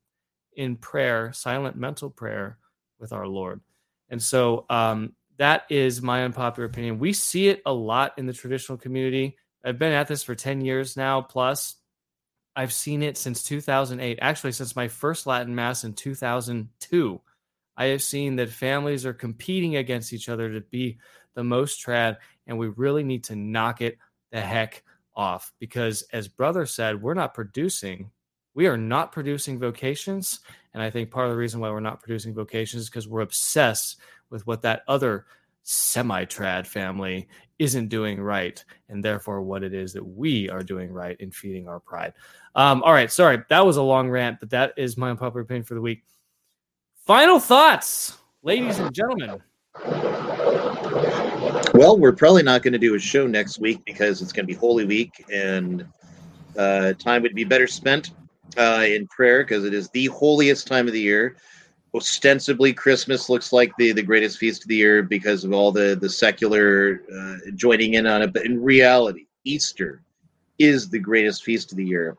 in prayer, silent mental prayer with our Lord. And so um, that is my unpopular opinion. We see it a lot in the traditional community. I've been at this for 10 years now, plus I've seen it since 2008. Actually, since my first Latin Mass in 2002, I have seen that families are competing against each other to be the most trad, and we really need to knock it the heck off because, as brother said, we're not producing. We are not producing vocations, and I think part of the reason why we're not producing vocations is because we're obsessed with what that other semi trad family isn't doing right, and therefore what it is that we are doing right in feeding our pride. Um, all right, sorry, that was a long rant, but that is my unpopular opinion for the week. Final thoughts, ladies and gentlemen. Well, we're probably not going to do a show next week because it's going to be Holy Week, and uh, time would be better spent uh, in prayer because it is the holiest time of the year. Ostensibly, Christmas looks like the, the greatest feast of the year because of all the the secular uh, joining in on it, but in reality, Easter is the greatest feast of the year.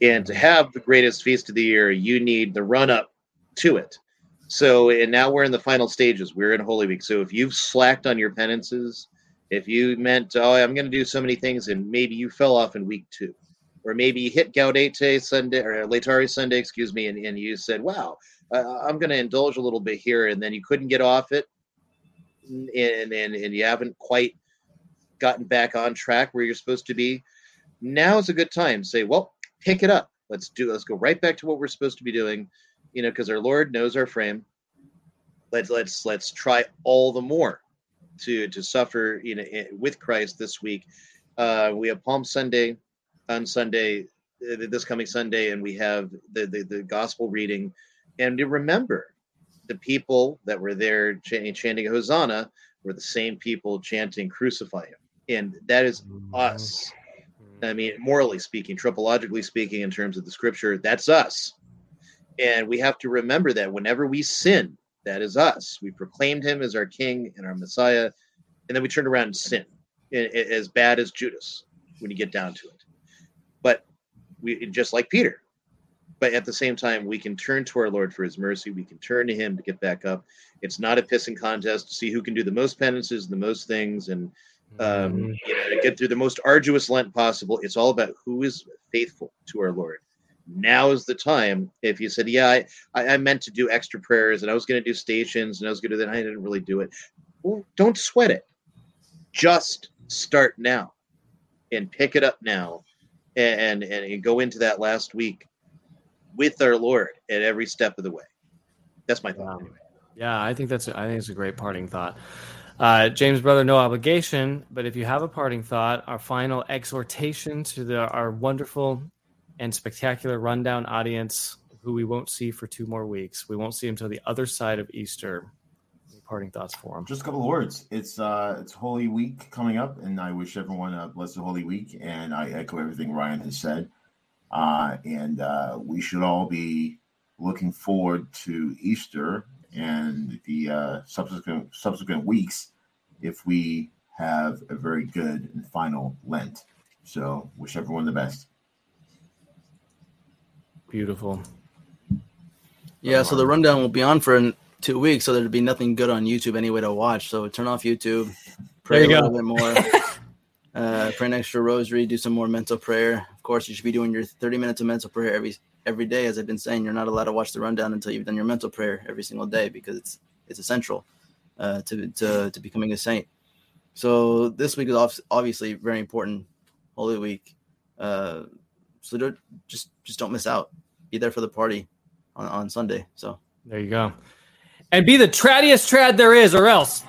And to have the greatest feast of the year, you need the run up to it. So, and now we're in the final stages. We're in Holy Week. So, if you've slacked on your penances, if you meant, oh, I'm going to do so many things, and maybe you fell off in week two, or maybe you hit Gaudete Sunday or Laetare Sunday, excuse me, and, and you said, wow, uh, I'm going to indulge a little bit here, and then you couldn't get off it, and, and, and you haven't quite gotten back on track where you're supposed to be. Now is a good time. Say, well, pick it up. Let's do. Let's go right back to what we're supposed to be doing you know, because our Lord knows our frame. Let's let's let's try all the more to to suffer, you know, with Christ this week. Uh, we have Palm Sunday on Sunday, uh, this coming Sunday, and we have the, the the gospel reading, and to remember the people that were there chanting, chanting Hosanna were the same people chanting Crucify Him, and that is us. I mean, morally speaking, tropologically speaking, in terms of the Scripture, that's us and we have to remember that whenever we sin, that is us. We proclaimed him as our king and our Messiah, and then we turned around and sin, as bad as Judas when you get down to it. But we just like Peter. But at the same time, we can turn to our Lord for his mercy. We can turn to him to get back up. It's not a pissing contest to see who can do the most penances, the most things, and um, mm-hmm. you know, to get through the most arduous Lent possible. It's all about who is faithful to our Lord now is the time. If you said, "Yeah, I, I meant to do extra prayers and I was going to do stations and I was going to," then I didn't really do it. Well, don't sweat it. Just start now, and pick it up now, and and, and go into that last week with our Lord at every step of the way. That's my thought. Anyway. Yeah, I think that's a, I think it's a great parting thought. Uh, James, brother, no obligation. But if you have a parting thought, our final exhortation to the, our wonderful and spectacular rundown audience who we won't see for two more weeks. We won't see until the other side of Easter. Any parting thoughts for them? Just a couple of words. It's uh, it's Holy Week coming up, and I wish everyone a blessed Holy Week. And I echo everything Ryan has said. Uh, and uh, we should all be looking forward to Easter and the uh, subsequent subsequent weeks if we have a very good and final Lent. So, wish everyone the best. Beautiful. Yeah, so the rundown will be on for two weeks, so there'd be nothing good on YouTube anyway to watch. So turn off YouTube, pray a little bit more, uh, pray an extra rosary, do some more mental prayer. Of course, you should be doing your 30 minutes of mental prayer every every day. As I've been saying, you're not allowed to watch the rundown until you've done your mental prayer every single day because it's it's essential uh, to, to to becoming a saint. So this week is obviously very important, Holy Week. Uh, so don't, just just don't miss out. Be there for the party on, on Sunday. So there you go. And be the traddiest trad there is, or else.